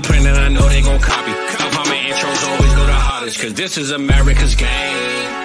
blueprint and I know they gon' copy. Intros always go the. Cause this is America's game.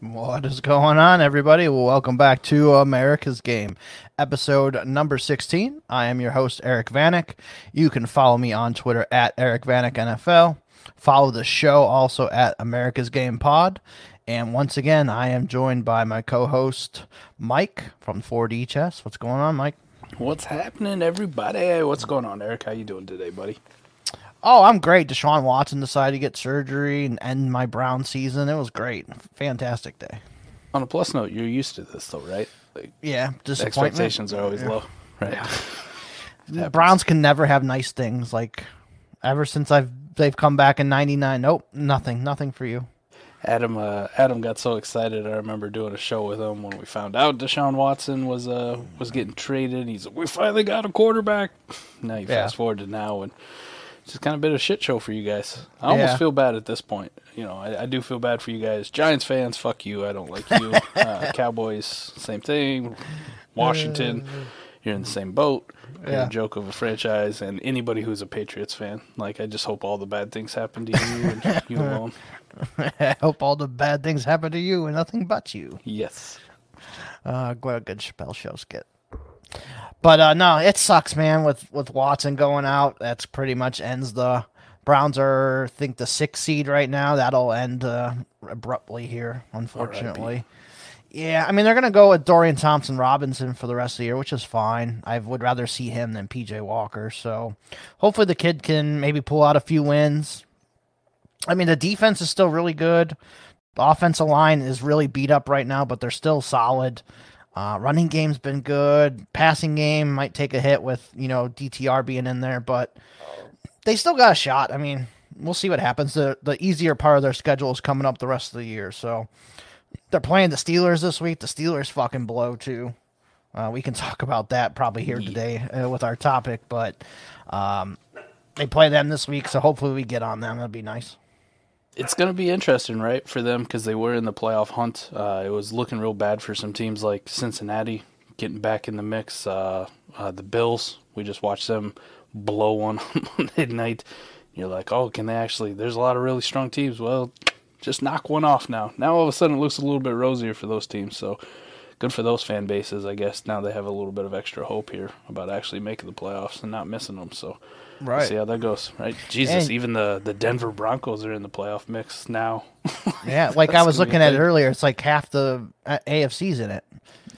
What is going on, everybody? Welcome back to America's Game, episode number 16. I am your host, Eric Vanek. You can follow me on Twitter at Eric Vanek NFL. Follow the show also at America's Game Pod. And once again, I am joined by my co host, Mike from 4D Chess. What's going on, Mike? What's happening, everybody? What's going on, Eric? How you doing today, buddy? Oh, I'm great. Deshaun Watson decided to get surgery and end my Brown season. It was great. Fantastic day. On a plus note, you're used to this, though, right? Like Yeah, disappointment. expectations are always low, right? The Browns can never have nice things. Like ever since I've they've come back in '99. Nope, nothing, nothing for you. Adam, uh, Adam got so excited. I remember doing a show with him when we found out Deshaun Watson was uh was getting traded. He's like, "We finally got a quarterback." Now you Yeah. fast forward to now, and it's just kind of been a shit show for you guys. I almost Yeah. feel bad at this point. You know, I, I do feel bad for you guys. Giants fans, fuck you. I don't like you. uh, Cowboys, same thing. Washington, you're in the same boat. You're Yeah. a joke of a franchise, and anybody who's a Patriots fan, like I just hope all the bad things happen to you and you alone. I hope all the bad things happen to you and nothing but you. Yes. Uh, what a good Chappelle show skit. But uh, no, it sucks, man. With with Watson going out, that's pretty much ends the Browns are I think the sixth seed right now. That'll end uh, abruptly here, unfortunately. Yeah, I mean they're gonna go with Dorian Thompson Robinson for the rest of the year, which is fine. I would rather see him than PJ Walker. So hopefully the kid can maybe pull out a few wins. I mean the defense is still really good. The offensive line is really beat up right now, but they're still solid. Uh, running game's been good. Passing game might take a hit with you know DTR being in there, but they still got a shot. I mean, we'll see what happens. The the easier part of their schedule is coming up the rest of the year, so they're playing the Steelers this week. The Steelers fucking blow too. Uh, we can talk about that probably here today uh, with our topic, but um, they play them this week, so hopefully we get on them. That'd be nice. It's going to be interesting, right, for them because they were in the playoff hunt. Uh, it was looking real bad for some teams like Cincinnati getting back in the mix. Uh, uh, the Bills, we just watched them blow one on Monday night. You're like, oh, can they actually? There's a lot of really strong teams. Well, just knock one off now. Now all of a sudden it looks a little bit rosier for those teams. So good for those fan bases, I guess. Now they have a little bit of extra hope here about actually making the playoffs and not missing them. So we'll Right. see how that goes, right? Jesus, And- even the the Denver Broncos are in the playoff mix now. Yeah, like I was looking at it earlier. It's like half the uh, AFC's in it.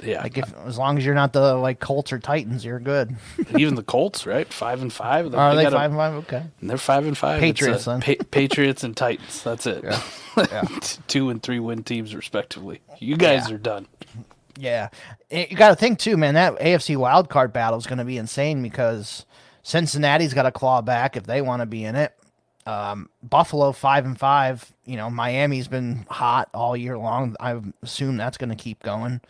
yeah, Like if as long as you're not the like Colts or Titans, you're good. even the Colts, right? Five and five. Like, Are they a- five and five? Okay. They're five and five. Patriots, uh, then. Pa- Patriots and Titans. That's it. Yeah. Two and three win teams respectively. You guys Yeah. are done. Yeah, Eh, you got to think too, man. That AFC wild card battle is going to be insane because Cincinnati's got to claw back if they want to be in it. Um, Buffalo five and five. You know, Miami's been hot all year long. I assume that's going to keep going.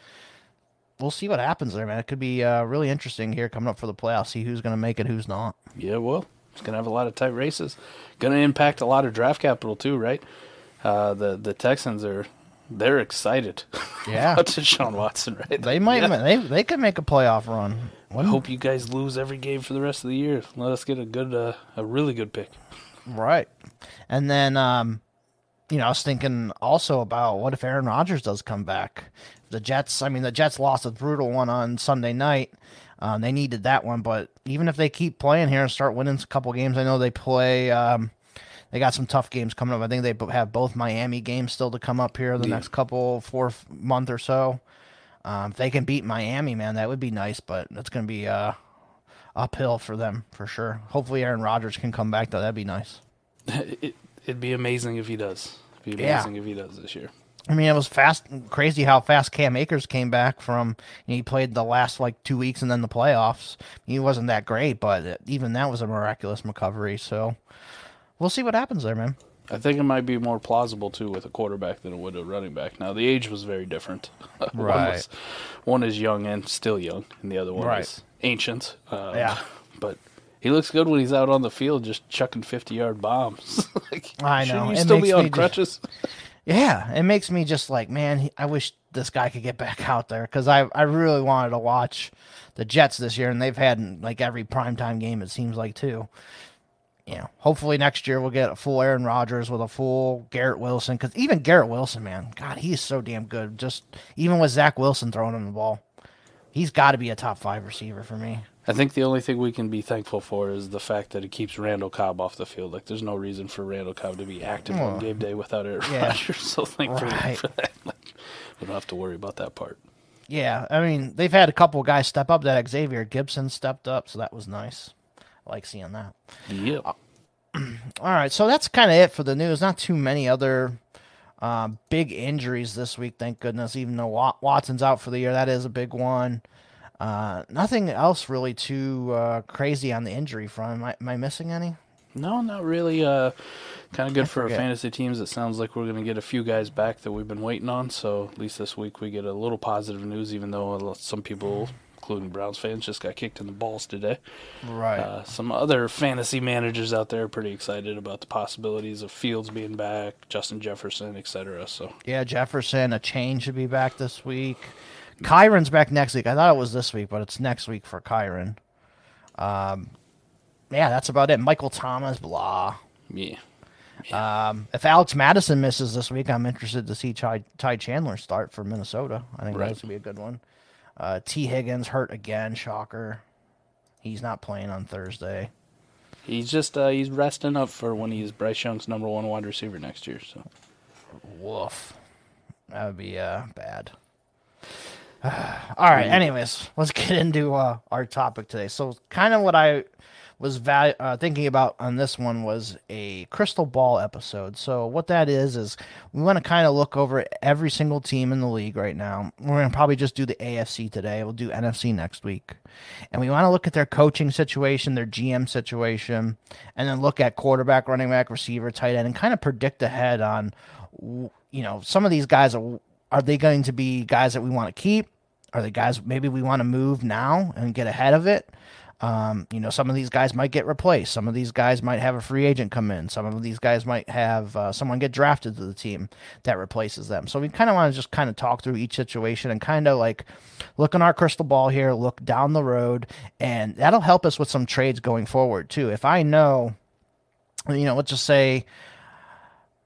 We'll see what happens there, man. It could be uh, really interesting here coming up for the playoffs. See who's going to make it, who's not. Yeah, well, it's gonna have a lot of tight races. Gonna impact a lot of draft capital too, right? Uh, the the Texans are they're excited. Yeah. about Deshaun Watson, right? They might. Yeah. They they could make a playoff run. I hope you guys lose every game for the rest of the year. Let us get a good, uh, a really good pick. Right. And then, um, you know, I was thinking also about what if Aaron Rodgers does come back? The Jets, I mean, the Jets lost a brutal one on Sunday night. Um, they needed that one, but even if they keep playing here and start winning a couple games, I know they play. Um, they got some tough games coming up. I think they have both Miami games still to come up here the Yeah. next couple four month or so. Um, if they can beat Miami, man, that would be nice, but it's going to be uh, uphill for them for sure. Hopefully, Aaron Rodgers can come back though. That'd be nice. It, it'd be amazing if he does. It'd be Yeah. amazing if he does this year. I mean, it was fast, crazy how fast Cam Akers came back from. He played the last like two weeks and then the playoffs. He wasn't that great, but even that was a miraculous recovery. So we'll see what happens there, man. I think it might be more plausible too with a quarterback than it would a running back. Now the age was very different. one, Right. was, one is young and still young, and the other one Right. is ancient. Uh, Yeah. but he looks good when he's out on the field, just chucking fifty-yard bombs. like, I know. You still be on just- crutches? Yeah, it makes me just like, man, he- I wish this guy could get back out there because I I really wanted to watch the Jets this year, and they've had like every primetime game it seems like too. You know, hopefully next year we'll get a full Aaron Rodgers with a full Garrett Wilson because even Garrett Wilson, man, God, he's so damn good. Just even with Zach Wilson throwing him the ball, he's got to be a top five receiver for me. I think the only thing we can be thankful for is the fact that it keeps Randall Cobb off the field. Like, there's no reason for Randall Cobb to be active Oh. on game day without Aaron Yeah. Rodgers. So thankful Right. for that. Like, we don't have to worry about that part. Yeah, I mean they've had a couple guys step up. That Xavier Gipson stepped up, so that was nice. I like seeing that. Yeah. All right, so that's kind of it for the news. Not too many other uh, big injuries this week, thank goodness. Even though Wat- Watson's out for the year, that is a big one. Uh, nothing else really too uh, crazy on the injury front. Am I, am I missing any? No, not really. Uh, kind of good for our fantasy teams. It sounds like we're going to get a few guys back that we've been waiting on. So at least this week we get a little positive news, even though some people, including Browns fans, just got kicked in the balls today. Right. Uh, some other fantasy managers out there are pretty excited about the possibilities of Fields being back, Justin Jefferson, etc. So yeah, Jefferson, Achane should be back this week. Kyren's back next week. I thought it was this week, but it's next week for Kyren. Um, yeah, that's about it. Michael Thomas, blah. yeah, Um, if Alex Mattison misses this week, I'm interested to see Ty, Ty Chandler start for Minnesota. I think Right. that's gonna be a good one. Uh, Tee Higgins hurt again. Shocker. He's not playing on Thursday. he's just uh, he's resting up for when he's Bryce Young's number one wide receiver next year. So Woof. That would be uh, bad. All right. Anyways, let's get into uh, our topic today. So, kind of what I was val- uh, thinking about on this one was a crystal ball episode. So, what that is is we want to kind of look over every single team in the league right now. We're to probably just do the AFC today. We'll do NFC next week, and we want to look at their coaching situation, their GM situation, and then look at quarterback, running back, receiver, tight end, and kind of predict ahead on you know, some of these guys are are they going to be guys that we want to keep? Are they guys maybe we want to move now and get ahead of it? Um, you know, some of these guys might get replaced. Some of these guys might have a free agent come in. Some of these guys might have uh, someone get drafted to the team that replaces them. So we kind of want to just kind of talk through each situation and kind of like look in our crystal ball here, look down the road, and that'll help us with some trades going forward too. If I know, you know, let's just say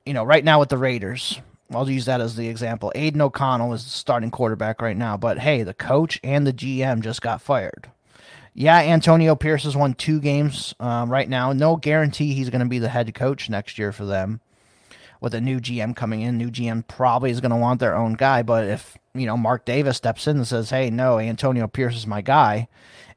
you know, right now with the Raiders, I'll use that as the example. Aidan O'Connell is the starting quarterback right now, but hey, the coach and the GM just got fired. Yeah, Antonio Pierce has won two games um, right now. No guarantee he's going to be the head coach next year for them. With a new GM coming in, new GM probably is going to want their own guy. But if you know Mark Davis steps in and says, "Hey, no, Antonio Pierce is my guy,"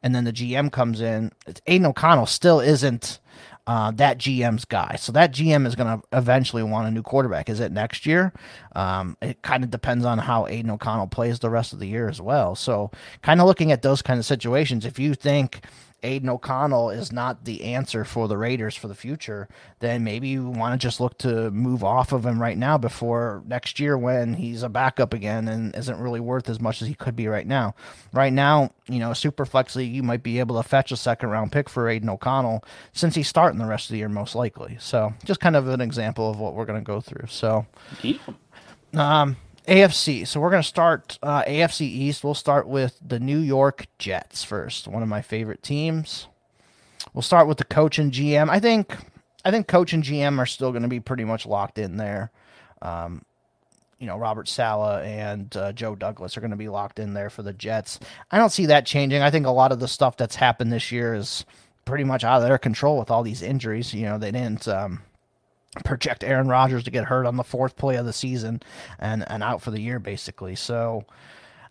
and then the GM comes in, Aidan O'Connell still isn't uh, that GM's guy. So that GM is going to eventually want a new quarterback. Is it next year? Um, it kind of depends on how Aidan O'Connell plays the rest of the year as well. So kind of looking at those kind of situations, if you think Aidan O'Connell is not the answer for the Raiders for the future, then maybe you want to just look to move off of him right now before next year when he's a backup again and isn't really worth as much as he could be right now. Right now, you know, super flex league, you might be able to fetch a second round pick for Aidan O'Connell since he's starting the rest of the year most likely. So just kind of an example of what we're going to go through. So yeah. AFC. So we're going to start uh, AFC East. We'll start with the New York Jets first. One of my favorite teams. We'll start with the coach and GM. I think I think coach and GM are still going to be pretty much locked in there. Um, you know, Robert Saleh and uh, Joe Douglas are going to be locked in there for the Jets. I don't see that changing. I think a lot of the stuff that's happened this year is pretty much out of their control with all these injuries. You know, they didn't um, project Aaron Rodgers to get hurt on the fourth play of the season and, and out for the year, basically. So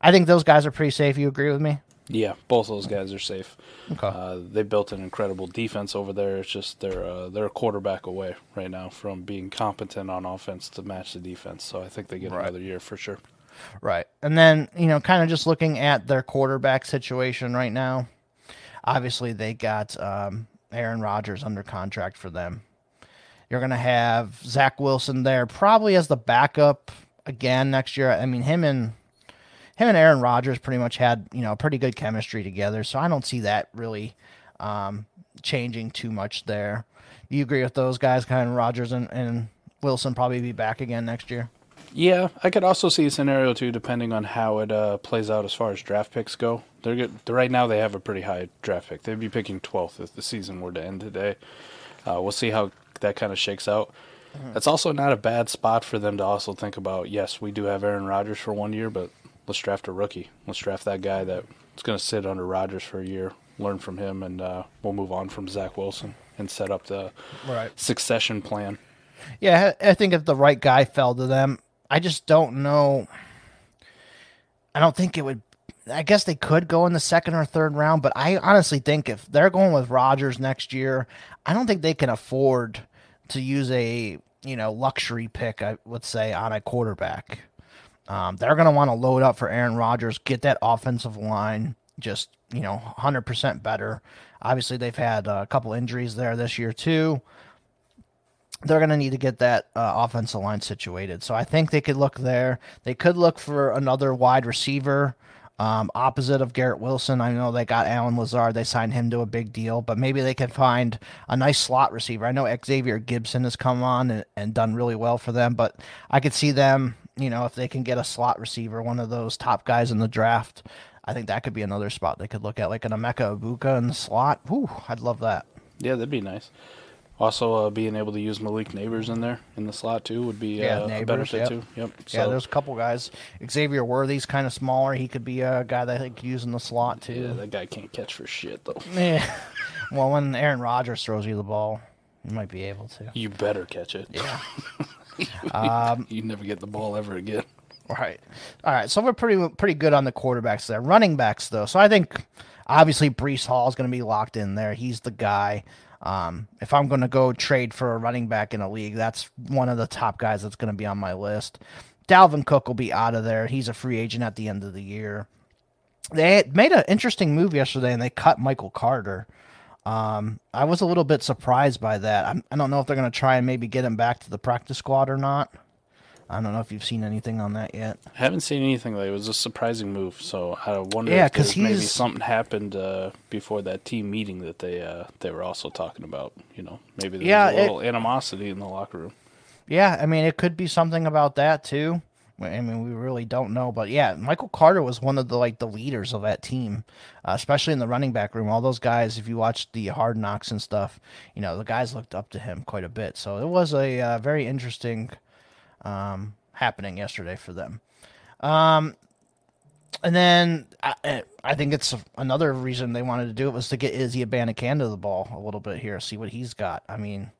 I think those guys are pretty safe. You agree with me? Yeah, both those guys are safe. Okay. Uh, they built an incredible defense over there. It's just they're uh, they're a quarterback away right now from being competent on offense to match the defense. So I think they get Right. another year for sure. Right. And then, you know, kind of just looking at their quarterback situation right now. Obviously, they got um, Aaron Rodgers under contract for them. You're going to have Zach Wilson there probably as the backup again next year. I mean, him and him and Aaron Rodgers pretty much had, you know, pretty good chemistry together. So I don't see that really um, changing too much there. Do you agree with those guys, kind of Rodgers and, and Wilson probably be back again next year? Yeah, I could also see a scenario too, depending on how it uh, plays out as far as draft picks go. They're good. Right now, they have a pretty high draft pick. They'd be picking 12th if the season were to end today. Uh, we'll see how that kind of shakes out. That's also not a bad spot for them to also think about. Yes, we do have Aaron Rodgers for one year, but let's draft a rookie. Let's draft that guy that's going to sit under Rodgers for a year, learn from him, and uh, we'll move on from Zach Wilson and set up the Right. succession plan. Yeah, I I think if the right guy fell to them, I just don't know. I don't think it would. I guess they could go in the second or third round, but I honestly think if they're going with Rodgers next year, I don't think they can afford to use a you know luxury pick. I would say on a quarterback. Um, they're going to want to load up for Aaron Rodgers, get that offensive line just you know 100% better. Obviously, they've had a couple injuries there this year too they're going to need to get that uh, offensive line situated. So I think they could look there. They could look for another wide receiver um, opposite of Garrett Wilson. I know they got Allen Lazard. They signed him to a big deal, but maybe they can find a nice slot receiver. I know Xavier Gipson has come on and, and done really well for them, but I could see them, you know, if they can get a slot receiver, one of those top guys in the draft. I think that could be another spot they could look at, like an Emeka Egbuka in the slot. Whew, I'd love that. Yeah, that'd be nice. Also, uh, being able to use Malik Nabers in there in the slot too would be Yeah, uh, a Nabers, benefit yep. too. Yep. yeah, So, there's a couple guys. Xavier Worthy's kind of smaller. He could be a guy that they could use in the slot yeah, too. that guy can't catch for shit though. Yeah. well, when Aaron Rodgers throws you the ball, you might be able to. You better catch it. Yeah. you never get the ball ever again. Right. All right. So we're pretty pretty good on the quarterbacks there. Running backs though. So I think obviously Breece Hall is going to be locked in there. He's the guy. Um, if I'm going to go trade for a running back in a league, that's one of the top guys that's going to be on my list. Dalvin Cook will be out of there. He's a free agent at the end of the year. They made an interesting move yesterday, and they cut Michael Carter. Um, I was a little bit surprised by that. I'm, I don't know if they're going to try and maybe get him back to the practice squad or not. I don't know if you've seen anything on that yet. I haven't seen anything like it was a surprising move. So I wonder Yeah, if maybe something happened uh, before that team meeting that they uh, they were also talking about. You know, maybe there's Yeah, a it- little animosity in the locker room. Yeah, I mean, it could be something about that too. I mean, we really don't know, but yeah, Michael Carter was one of the like the leaders of that team, uh, especially in the running back room. All those guys, if you watch the Hard Knocks and stuff, you know the guys looked up to him quite a bit. So it was a uh, very interesting um, happening yesterday for them. Um, and then I, I think it's another reason they wanted to do it was to get Izzy Abanikanda the ball a little bit here, see what he's got. I mean,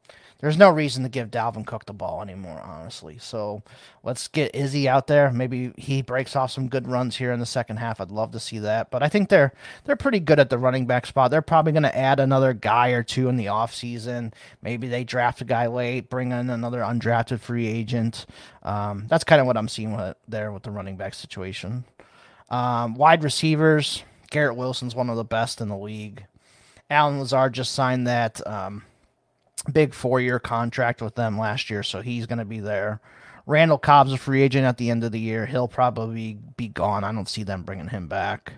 there's no reason to give Dalvin Cook the ball anymore, honestly. So let's get Izzy out there. Maybe he breaks off some good runs here in the second half. I'd love to see that. But I think they're they're pretty good at the running back spot. They're probably going to add another guy or two in the offseason. Maybe they draft a guy late, bring in another undrafted free agent. Um, that's kind of what I'm seeing with, there with the running back situation. Um, wide receivers, Garrett Wilson's one of the best in the league. Allen Lazard just signed that um, big four year contract with them last year, so he's going to be there. Randall Cobb's a free agent at the end of the year. He'll probably be gone. I don't see them bringing him back.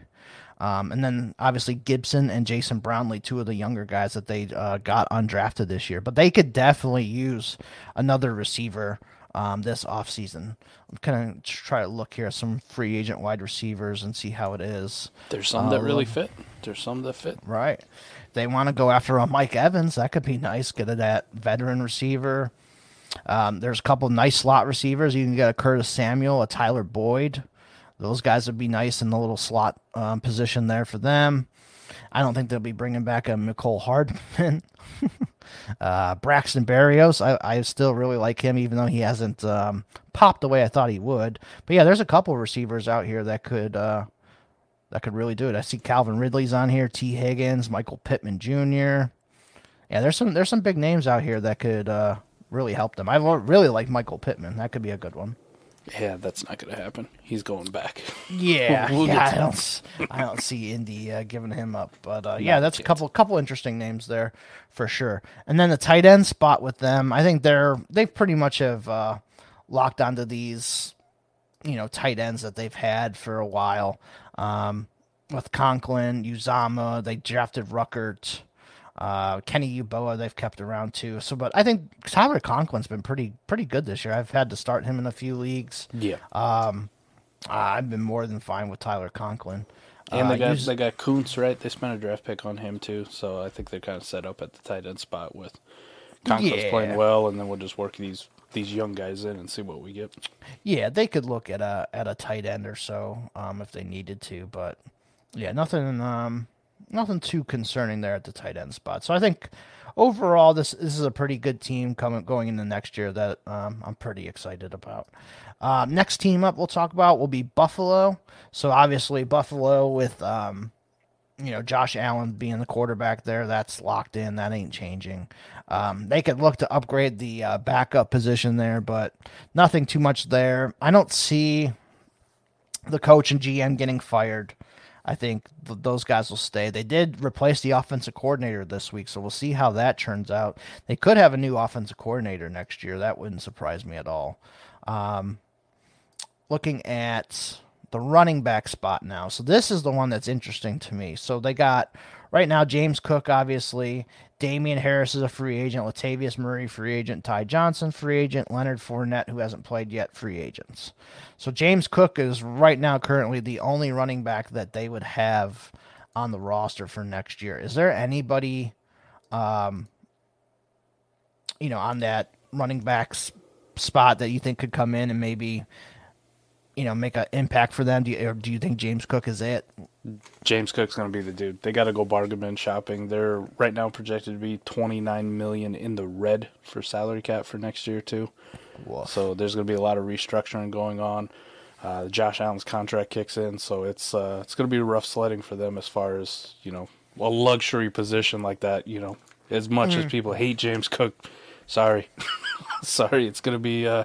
Um, and then obviously Gipson and Jason Brownlee, two of the younger guys that they uh, got undrafted this year. But they could definitely use another receiver um, this offseason. I'm kind of try to look here at some free agent wide receivers and see how it is. There's some that Uh, really fit. There's some that fit. Right. They want to go after a Mike Evans. That could be nice. Get a that veteran receiver. Um, there's a couple nice slot receivers. You can get a Curtis Samuel, a Tyler Boyd. Those guys would be nice in the little slot um, position there for them. I don't think they'll be bringing back a Mecole Hardman. uh, Braxton Berrios, I, I still really like him, even though he hasn't um, popped the way I thought he would. But yeah, there's a couple receivers out here that could uh, that could really do it. I see Calvin Ridley's on here, Tee Higgins, Michael Pittman Jr. Yeah, there's some there's some big names out here that could uh, really help them. I really like Michael Pittman. That could be a good one. Yeah, that's not going to happen. He's going back. Yeah, We'll get yeah. I don't, I don't see Indy uh, giving him up, but uh, yeah, that's a couple couple interesting names there for sure. And then the tight end spot with them, I think they're they pretty much have uh, locked onto these, you know, tight ends that they've had for a while. Um, with Conklin, Uzomah, they drafted Ruckert. Uh, Kenny Yeboah they've kept around too. So, but I think Tyler Conklin's been pretty pretty good this year. I've had to start him in a few leagues. Yeah. Uh, I've been more than fine with Tyler Conklin. and Uh, they got use- they got Kuntz, right? They spent a draft pick on him too, so I think they're kind of set up at the tight end spot with Conklin's Yeah. playing well, and then we'll just work these these young guys in and see what we get. yeah, they could look at a at a tight end or so um, if they needed to, but yeah, nothing um, nothing too concerning there at the tight end spot. So I think overall this this is a pretty good team coming going into next year that um, I'm pretty excited about. Uh, next team up we'll talk about will be Buffalo. So obviously Buffalo with um, you know Josh Allen being the quarterback there, that's locked in. That ain't changing. Um, they could look to upgrade the uh, backup position there, but nothing too much there. I don't see the coach and GM getting fired. I think th- those guys will stay. They did replace the offensive coordinator this week, so we'll see how that turns out. They could have a new offensive coordinator next year. That wouldn't surprise me at all. Um, looking at the running back spot now. So this is the one that's interesting to me. So they got right now James Cook, obviously. Damien Harris is a free agent. Latavius Murray, free agent. Ty Johnson, free agent. Leonard Fournette, who hasn't played yet, free agents. So James Cook is right now currently the only running back that they would have on the roster for next year. Is there anybody, um, you know, on that running back s- spot that you think could come in and maybe, you know, make an impact for them? Do you, or do you think James Cook is it? James Cook's going to be the dude. They got to go bargain bin shopping. They're right now projected to be 29 million in the red for salary cap for next year too. So there's going to be a lot of restructuring going on. Uh, Josh Allen's contract kicks in, so it's uh, it's going to be rough sledding for them as far as you know a luxury position like that. You know, as much as people hate James Cook, sorry, sorry, it's going to be uh,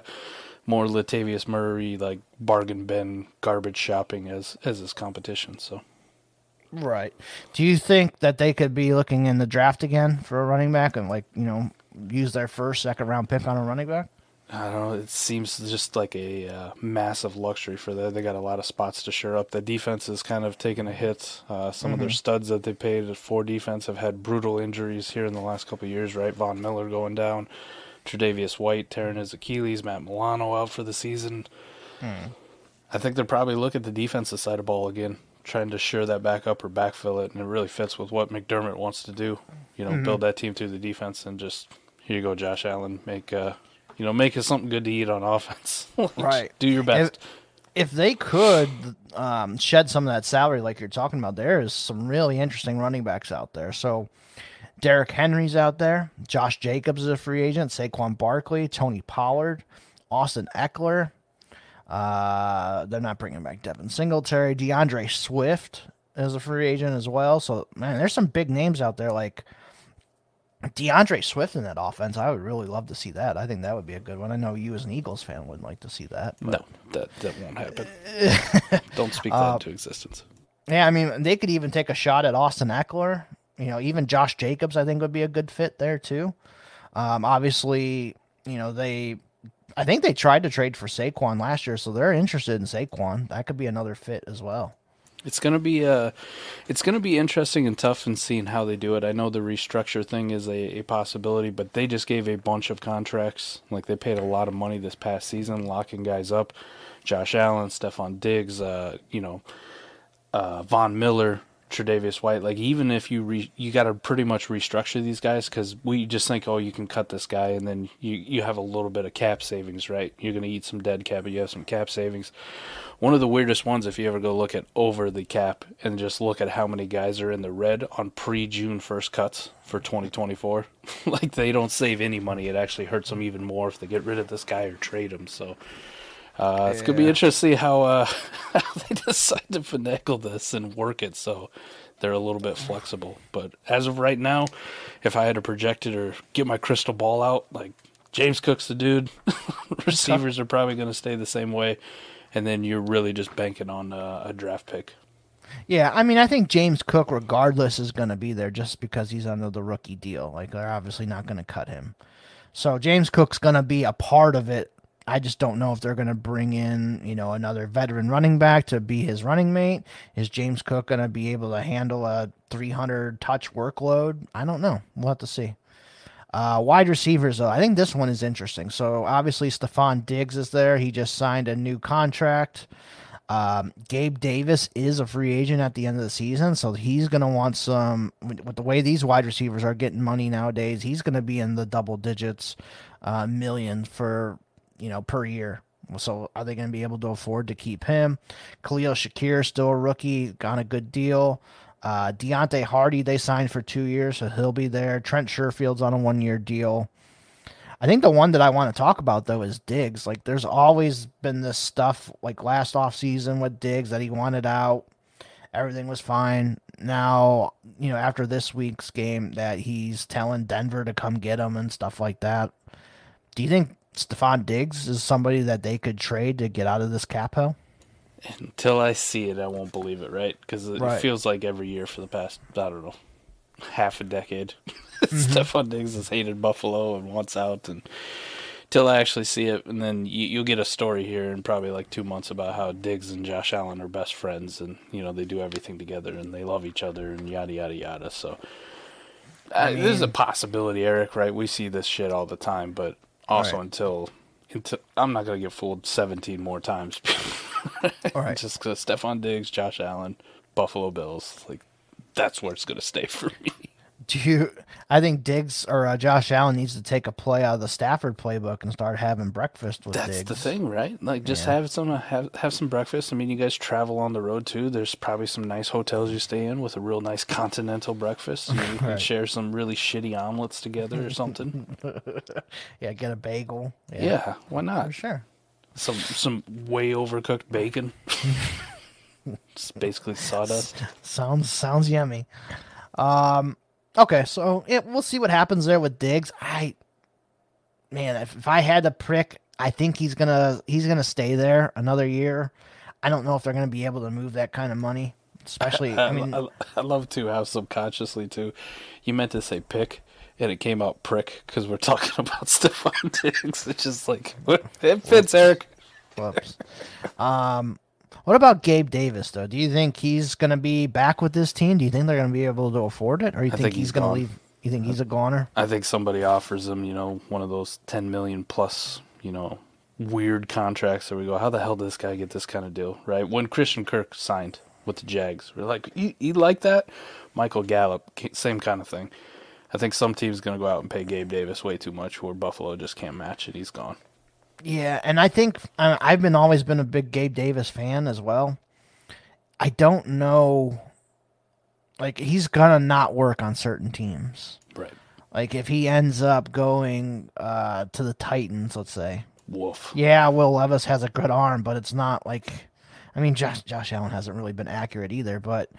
more Latavius Murray like bargain bin garbage shopping as as his competition. So. Right. Do you think that they could be looking in the draft again for a running back and like you know use their first second round pick on a running back? I don't know. It seems just like a uh, massive luxury for them. They got a lot of spots to shore up. The defense has kind of taken a hit. Uh, some of their studs that they paid for defense have had brutal injuries here in the last couple of years. Right, Von Miller going down, Tre'Davious White tearing his Achilles, Matt Milano out for the season. I think they're probably looking at the defensive side of ball again, trying to shore that back up or backfill it, and it really fits with what McDermott wants to do. You know, build that team through the defense and just here you go, Josh Allen, make uh, you know, make it something good to eat on offense. Right. Do your best. If they could um, shed some of that salary, like you're talking about, there is some really interesting running backs out there. So Derrick Henry's out there. Josh Jacobs is a free agent. Saquon Barkley, Tony Pollard, Austin Ekeler. Uh, they're not bringing back Devin Singletary. D'Andre Swift is a free agent as well. So man, there's some big names out there like D'Andre Swift in that offense. I would really love to see that. I think that would be a good one. I know you as an Eagles fan wouldn't like to see that. but- no, that that won't happen. Don't speak that Uh, into existence. Yeah, I mean, they could even take a shot at Austin Ekeler. You know, even Josh Jacobs, I think, would be a good fit there too. Um, obviously, you know they, I think they tried to trade for Saquon last year, so they're interested in Saquon. That could be another fit as well. It's gonna be uh, it's gonna be interesting and tough in seeing how they do it. I know the restructure thing is a, a possibility, but they just gave a bunch of contracts. Like they paid a lot of money this past season, locking guys up. Josh Allen, Stefon Diggs, uh, you know, uh, Von Miller, Tre'Davious White. Like even if you re- you got to pretty much restructure these guys because we just think, oh, you can cut this guy and then you you have a little bit of cap savings, right? You're gonna eat some dead cap, but you have some cap savings. One of the weirdest ones, if you ever go look at over the cap and just look at how many guys are in the red on pre June first cuts for 2024, like they don't save any money. It actually hurts them even more if they get rid of this guy or trade him. So Uh, it's gonna be interesting to see how uh, how they decide to finagle this and work it so they're a little bit flexible. But as of right now, if I had to project it or get my crystal ball out, like James Cook's the dude. Receivers are probably gonna stay the same way, and then you're really just banking on uh, a draft pick. Yeah, I mean, I think James Cook, regardless, is going to be there just because he's under the rookie deal. Like, they're obviously not going to cut him. So James Cook's going to be a part of it. I just don't know if they're going to bring in, you know, another veteran running back to be his running mate. Is James Cook going to be able to handle a 300 touch workload? I don't know. We'll have to see. Uh, wide receivers, though, I think this one is interesting. So obviously, Stefon Diggs is there. He just signed a new contract. Um, Gabe Davis is a free agent at the end of the season, so he's going to want some. With the way these wide receivers are getting money nowadays, he's going to be in the double digits, uh, million for you know per year. So are they going to be able to afford to keep him? Khalil Shakir still a rookie, got a good deal. Uh, Deonte Harty they signed for two years, so he'll be there. Trent Sherfield's on a one year deal. I think the one that I want to talk about though is Diggs. Like there's always been this stuff like last off season with Diggs that he wanted out. Everything was fine. Now, you know, after this week's game that he's telling Denver to come get him and stuff like that. Do you think Stefon Diggs is somebody that they could trade to get out of this cap hell? Until I see it, I won't believe it, right? Because it Right. feels like every year for the past, I don't know, half a decade, Mm-hmm. Stefon Diggs has hated Buffalo and wants out. And till I actually see it, and then you, you'll get a story here in probably like two months about how Diggs and Josh Allen are best friends, and you know they do everything together and they love each other and yada yada yada. So uh, is a possibility, Eric. Right? We see this shit all the time, but also Right. until. Until, I'm not gonna get fooled 17 more times. All right. Just because Stefon Diggs, Josh Allen, Buffalo Bills, like that's where it's gonna stay for me. Do you? I think Diggs or uh, Josh Allen needs to take a play out of the Stafford playbook and start having breakfast with That's Diggs. the thing, right? Like just Yeah. have some have have some breakfast. I mean, you guys travel on the road too. There's probably some nice hotels you stay in with a real nice continental breakfast. And you can Right. share some really shitty omelets together or something. Yeah, get a bagel. yeah. why not? for sure. Some some way overcooked bacon. it's basically sawdust. Sounds sounds yummy. Um. Okay, so it, we'll see what happens there with Diggs. I, man, if, if I had to prick, I think he's gonna he's gonna stay there another year. I don't know if they're gonna be able to move that kind of money, especially. I mean, I, I love to how subconsciously too. You meant to say pick, and it came out prick because we're talking about Stefon Diggs. It's just like it fits, Eric. Whoops. um, what about Gabe Davis though? Do you think he's going to be back with this team? Do you think they're going to be able to afford it, or you think, think he's, he's going to leave? You think he's a goner? I think somebody offers him, you know, one of those ten million plus, you know, weird contracts. Where we go, how the hell did this guy get this kind of deal? Right? When Christian Kirk signed with the Jags, we're like, you, you like that? Michael Gallup, same kind of thing. I think some team's gonna go out and pay Gabe Davis way too much, where Buffalo just can't match it. He's gone. Yeah, and I think uh, I've been always been a big Gabe Davis fan as well. I don't know, like he's gonna not work on certain teams. Right. Like if he ends up going uh, to the Titans, let's say, Woof. Yeah, Will Levis has a good arm, but it's not like I mean Josh Josh Allen hasn't really been accurate either, but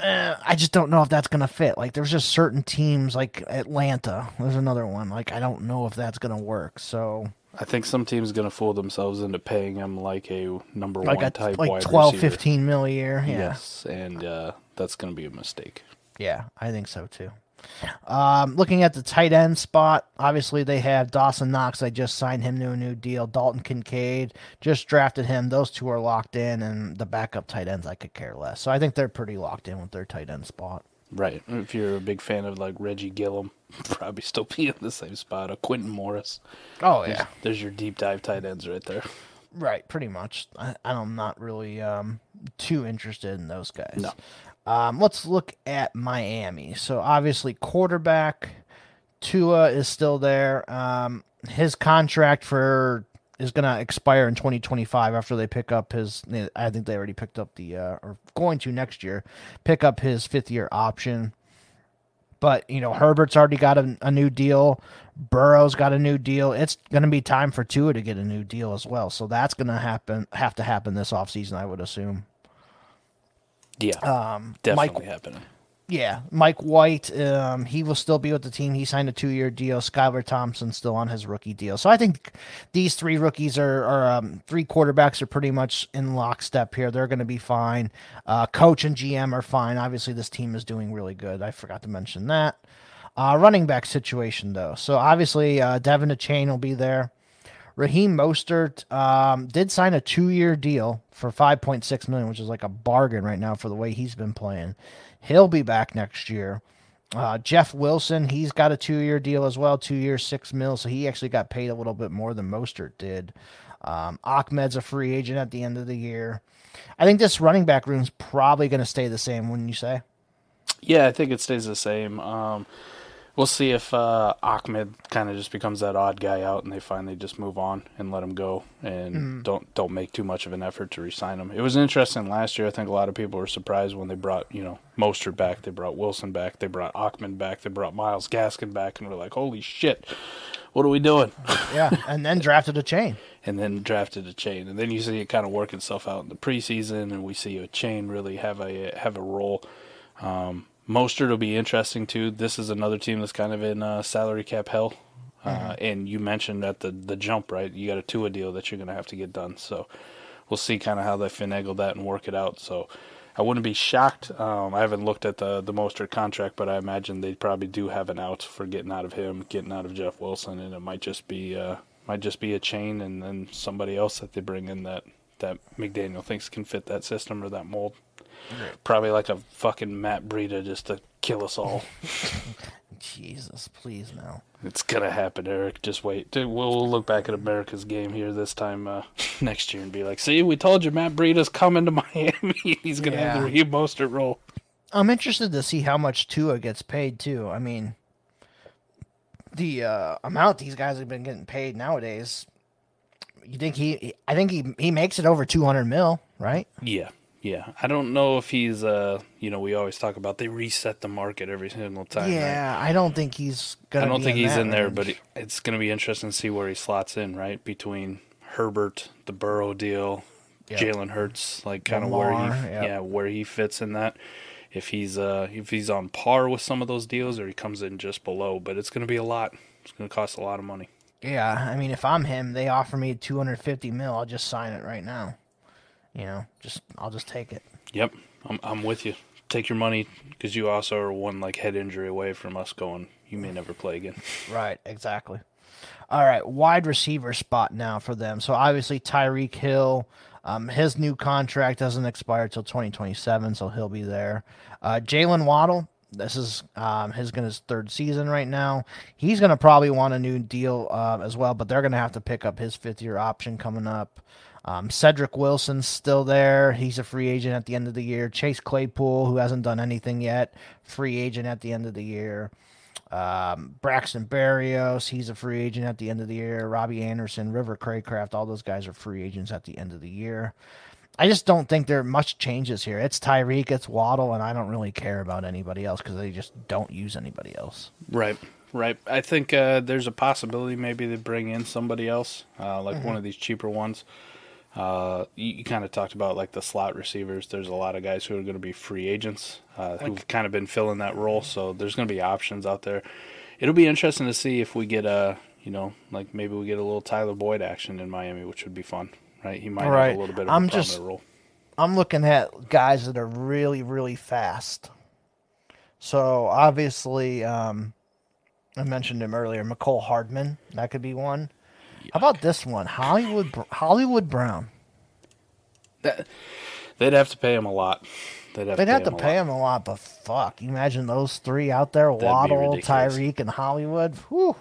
uh, I just don't know if that's gonna fit. Like there's just certain teams like Atlanta. There's another one. Like I don't know if that's gonna work. So I think some team's gonna fool themselves into paying him like a number like one a type like wide 12, receiver. 15 mil a year. Yeah. Yes, and uh, that's gonna be a mistake. Yeah, I think so too. Um, looking at the tight end spot, obviously they have Dawson Knox. They just signed him to a new deal. Dalton Kincaid just drafted him. Those two are locked in, and the backup tight ends I could care less. So I think they're pretty locked in with their tight end spot. Right. If you're a big fan of like Reggie Gilliam, probably still be in the same spot. A Quintin Morris. Oh There's, there's your deep dive tight ends right there. right, pretty much. I, I'm not really um, too interested in those guys. No. Um, let's look at Miami. So obviously, quarterback Tua is still there. Um, his contract for is going to expire in 2025 after they pick up his. I think they already picked up the uh, or going to next year pick up his fifth year option. But you know, Herbert's already got a, a new deal. Burrow's got a new deal. It's going to be time for Tua to get a new deal as well. So that's going to happen. Have to happen this offseason, I would assume. Yeah, Um, definitely Mike, happening. yeah, Mike White. Um, he will still be with the team. He signed a two-year deal. Skylar Thompson still on his rookie deal. So I think these three rookies are, are um, three quarterbacks are pretty much in lockstep here. They're going to be fine. Uh, coach and GM are fine. Obviously, this team is doing really good. I forgot to mention that. Uh, running back situation though. So obviously, uh, De'Von Achane will be there. Raheem Mostert um, did sign a two-year deal for 5.6 million, which is like a bargain right now for the way he's been playing. He'll be back next year. Uh, Jeff Wilson, he's got a two-year deal as well, two years, six mil. So he actually got paid a little bit more than Mostert did. Um, Ahmed's a free agent at the end of the year. I think this running back room's probably going to stay the same, wouldn't you say? Yeah, I think it stays the same. Um, we'll see if uh, Ahmed kind of just becomes that odd guy out, and they finally just move on and let him go, and don't don't make too much of an effort to re-sign him. It was interesting last year. I think a lot of people were surprised when they brought you know Mostert back, they brought Wilson back, they brought Ahmed back, they brought Myles Gaskin back, and we're like, holy shit, what are we doing? Yeah, and then drafted Achane. and then drafted Achane, and then you see it kind of work itself out in the preseason, and we see Achane really have a have a role. Um, Mostert will be interesting too. This is another team that's kind of in uh, salary cap hell, uh, and you mentioned that the the jump right. You got a Tua deal that you're going to have to get done, so we'll see kind of how they finagle that and work it out. So. I wouldn't be shocked. Um, I haven't looked at the the Mostert contract, but I imagine they probably do have an out for getting out of him, getting out of Jeff Wilson, and it might just be uh, might just be Achane and then somebody else that they bring in that that McDaniel thinks can fit that system or that mold. Probably like a fucking Matt Breida just to kill us all. Jesus, please no. it's gonna happen, Eric. Just wait. Dude, We'll, we'll look back at America's game here this time uh, next year and be like, "See, we told you Matt Breida's coming to Miami. He's gonna have the Raheem Mostert role." I'm interested to see how much Tua gets paid too. I mean, the uh, amount these guys have been getting paid nowadays. You think he? I think he he makes it over 200 mil, right? Yeah, yeah. I don't know if he's uh, you know, we always talk about they reset the market every single time. right? yeah, I don't think he's gonna. I don't be think he's that in there, but it, it's going to be interesting to see where he slots in, right? Between Herbert, the Burrow deal, Yep. Jalen Hurts, like kind of where he, yep. yeah, where he fits in that. If he's uh, if he's on par with some of those deals, or he comes in just below, but it's going to be a lot. It's going to cost a lot of money. yeah, I mean, if I'm him, they offer me 250 mil, I'll just sign it right now. You know, just I'll just take it. Yep, I'm I'm with you. Take your money because you also are one like head injury away from us going. You may never play again. Right, exactly. All right, wide receiver spot now for them. So obviously Tyreek Hill, um, his new contract doesn't expire till 2027, so he'll be there. Uh, Jaylen Waddle, this is um, his gonna his third season right now. He's gonna probably want a new deal uh, as well, but they're gonna have to pick up his fifth year option coming up. Um, Cedrick Wilson's still there. He's a free agent at the end of the year. Chase Claypool, who hasn't done anything yet, free agent at the end of the year. Um, Braxton Berrios, he's a free agent at the end of the year. Robbie Anderson, River Craycraft, all those guys are free agents at the end of the year. I just don't think there are much changes here. It's Tyreek, it's Waddle, and I don't really care about anybody else because they just don't use anybody else. Right, right. I think uh, there's a possibility maybe they bring in somebody else, uh, like one of these cheaper ones. Uh, you, you kind of talked about like the slot receivers. There's a lot of guys who are going to be free agents uh, who've kind of been filling that role. So there's going to be options out there. It'll be interesting to see if we get a, you know, like maybe we get a little Tyler Boyd action in Miami, which would be fun, right? He might have a little bit of I'm a just- role. I'm looking at guys that are really, really fast. So obviously, um, I mentioned him earlier, Mecole Hardman. That could be one. How about this one, Hollywood Hollywood Brown? That, they'd have to pay him a lot. They'd have They'd to have pay to him a pay lot. him a lot, but fuck, you imagine those three out there: be Waddle. Tyreek, and Hollywood. Whew.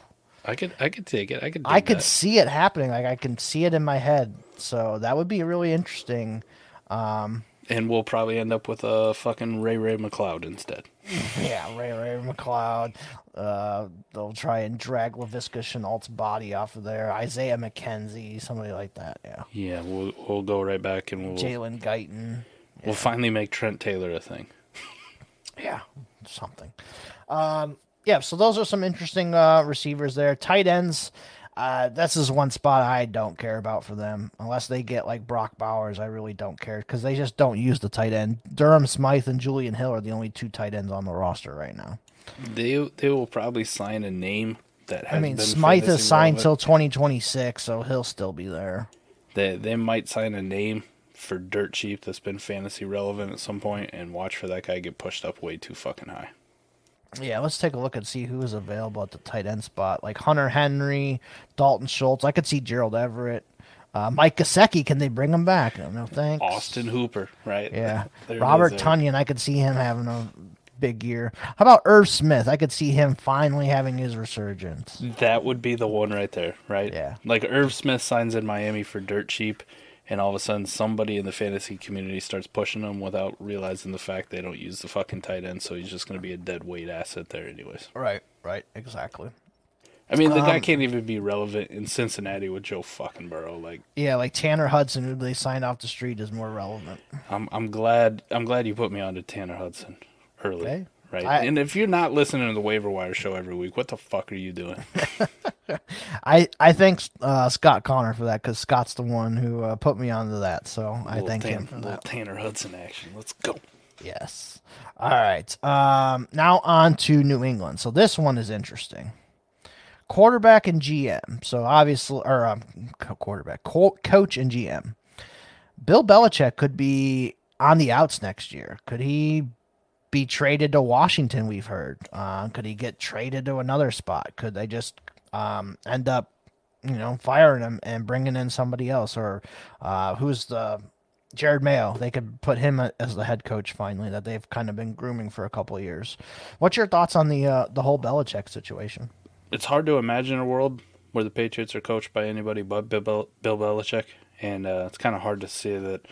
I could, I could take it. I could. I could that. see it happening. Like I can see it in my head. So that would be really interesting. Um, and we'll probably end up with a fucking Ray Ray McCloud instead. Yeah, Ray Ray McCloud. Uh, they'll try and drag Laviska Shenault's body off of there. Isaiah McKenzie, somebody like that. Yeah. Yeah, we'll we'll go right back and we'll Jalen Guyton. we'll finally make Trent Taylor a thing. Yeah, something. Um, yeah, so those are some interesting uh, receivers there. Tight ends. Uh, this is one spot I don't care about for them unless they get like Brock Bowers. I really don't care because they just don't use the tight end. Durham Smythe and Julian Hill are the only two tight ends on the roster right now. They they will probably sign a name that has I mean, Smythe is signed till 2026, so he'll still be there. They they might sign a name for dirt cheap that's been fantasy relevant at some point, and watch for that guy get pushed up way too fucking high. Yeah, let's take a look and see who is available at the tight end spot. Like Hunter Henry, Dalton Schultz. I could see Gerald Everett. Uh, Mike Gesicki, can they bring him back? No thanks. Austin Hooper, right? Yeah. Robert. Tonyan, I could see him having a big year. How about Irv Smith? I could see him finally having his resurgence. That would be the one right there, right? Yeah. Like Irv Smith signs in Miami for dirt cheap, and all of a sudden somebody in the fantasy community starts pushing him without realizing the fact they don't use the fucking tight end, so he's just going to be a dead weight asset there, anyways. Right, right, exactly. I mean, the guy Um, can't even be relevant in Cincinnati with Joe fucking Burrow. Like, Yeah, like Tanner Hudson, who they signed off the street, is more relevant. I'm I'm glad I'm glad you put me on to Tanner Hudson early. Okay. Right. I- and if you're not listening to the waiver wire show every week, what the fuck are you doing? I I thank uh, Scott Connor for that because Scott's the one who uh, put me onto that. So I thank Tan- him for that. Tanner Hudson action. Let's go. Yes. All right. Um, now on to New England. So this one is interesting. Quarterback and GM. So obviously, or um, quarterback, co- coach and GM. Bill Belichick could be on the outs next year. Could he be traded to Washington? We've heard. Uh, could he get traded to another spot? Could they just um, end up, you know, firing him and bringing in somebody else? Or uh, who's the Jerod Mayo. They could put him as the head coach finally. That they've kind of been grooming for a couple years. What's your thoughts on the uh, the whole Belichick situation? It's hard to imagine a world where the Patriots are coached by anybody but Bill, Bill Belichick, and uh, it's kind of hard to see that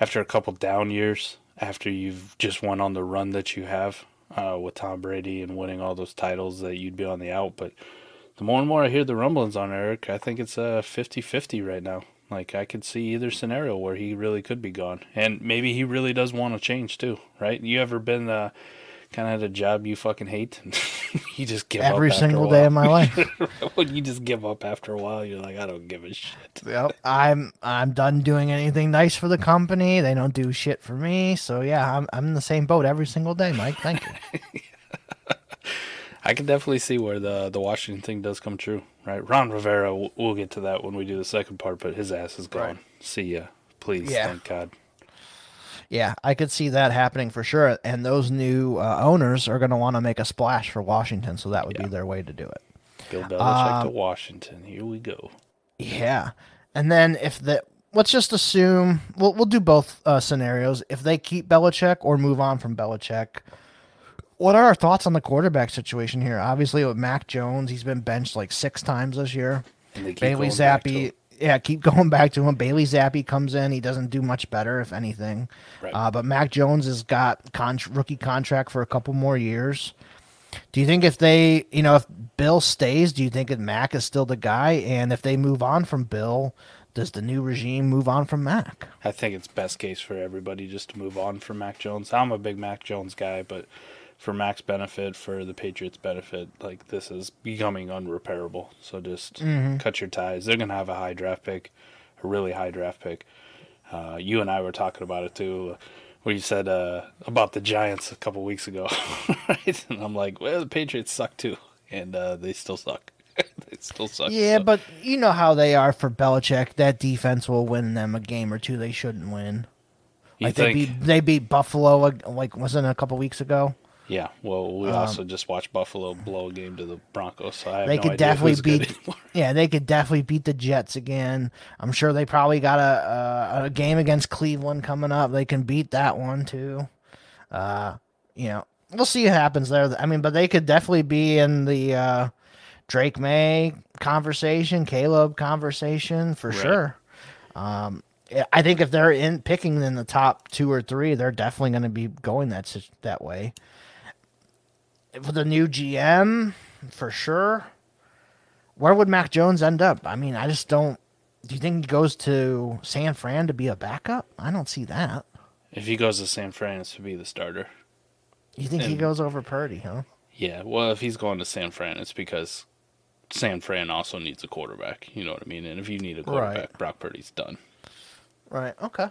after a couple down years, after you've just went on the run that you have uh, with Tom Brady and winning all those titles, that you'd be on the out. But the more and more I hear the rumblings on Eric, I think it's a 50-50 right now. Like I could see either scenario where he really could be gone, and maybe he really does want to change too, right? You ever been uh, kind of had a job you fucking hate, you just give up Every after a single day of my life. when you just give up after a while, you're like, I don't give a shit. yep. I'm I'm done doing anything nice for the company. They don't do shit for me. So yeah, I'm I'm in the same boat every single day, Mike. Thank you. I can definitely see where the the Washington thing does come true, right? Ron Rivera, we'll, we'll get to that when we do the second part, but his ass is gone. Right. See ya, please. Yeah. Thank God. Yeah, I could see that happening for sure. And those new uh, owners are going to want to make a splash for Washington, so that would Yeah. be their way to do it. Bill Belichick to Um, Washington. Here we go. Yeah, and then if the let's just assume we'll we'll do both uh, scenarios. If they keep Belichick or move on from Belichick, what are our thoughts on the quarterback situation here? Obviously, with Mac Jones, he's been benched like six times this year. And they keep Bailey going back to Zappe. Yeah, keep going back to him. Bailey Zappe comes in, he doesn't do much better, if anything. Right. Uh, but Mac Jones has got con- rookie contract for a couple more years. Do you think if they, you know, if Bill stays, do you think that Mac is still the guy? And if they move on from Bill, does the new regime move on from Mac? I think it's best case for everybody just to move on from Mac Jones. I'm a big Mac Jones guy, but for Mac's benefit, for the Patriots' benefit, like this is becoming unrepairable. So just Mm-hmm. cut your ties. They're gonna have a high draft pick, a really high draft pick. Uh, you and I were talking about it too, where you said uh, about the Giants a couple weeks ago, right? And I'm like, well, the Patriots suck too, and uh, they still suck. they still suck. Yeah, so- but you know how they are for Belichick. That defense will win them a game or two they shouldn't win. you Like think? they beat they beat Buffalo like wasn't it a couple weeks ago. Yeah, well, we also just watched Buffalo blow a game to the Broncos, so Um, they no could definitely beat. Yeah, they could definitely beat the Jets again. I'm sure they probably got a, a a game against Cleveland coming up. They can beat that one too. Uh, you know, we'll see what happens there. I mean, but they could definitely be in the uh, Drake Maye conversation, Caleb conversation for Right. sure. Um, I think if they're in picking in the top two or three, they're definitely going to be going that that way. For the new GM, for sure. Where would Mac Jones end up? I mean, I just don't. Do you think he goes to San Fran to be a backup? I don't see that. If he goes to San Fran, it's to be the starter. You think he goes over Purdy, huh? Yeah, well, if he's going to San Fran, it's because San Fran also needs a quarterback. You know what I mean? And if you need a quarterback, Right. Brock Purdy's done. Right. Okay.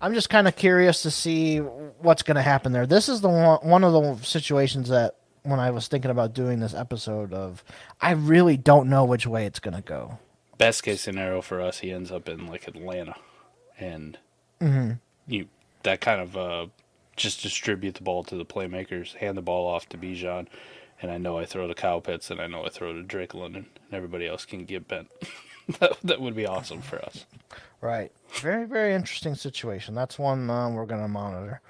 I'm just kind of curious to see what's going to happen there. This is the one, one of the situations that when I was thinking about doing this episode of, I really don't know which way it's going to go. Best case scenario for us, he ends up in like Atlanta, and you that kind of uh, just distribute the ball to the playmakers, hand the ball off to Bijan, and I know I throw to Kyle Pitts, and I know I throw to Drake London, and everybody else can get bent. that that would be awesome for us. Right. Very, very interesting situation. That's one uh, we're going to monitor.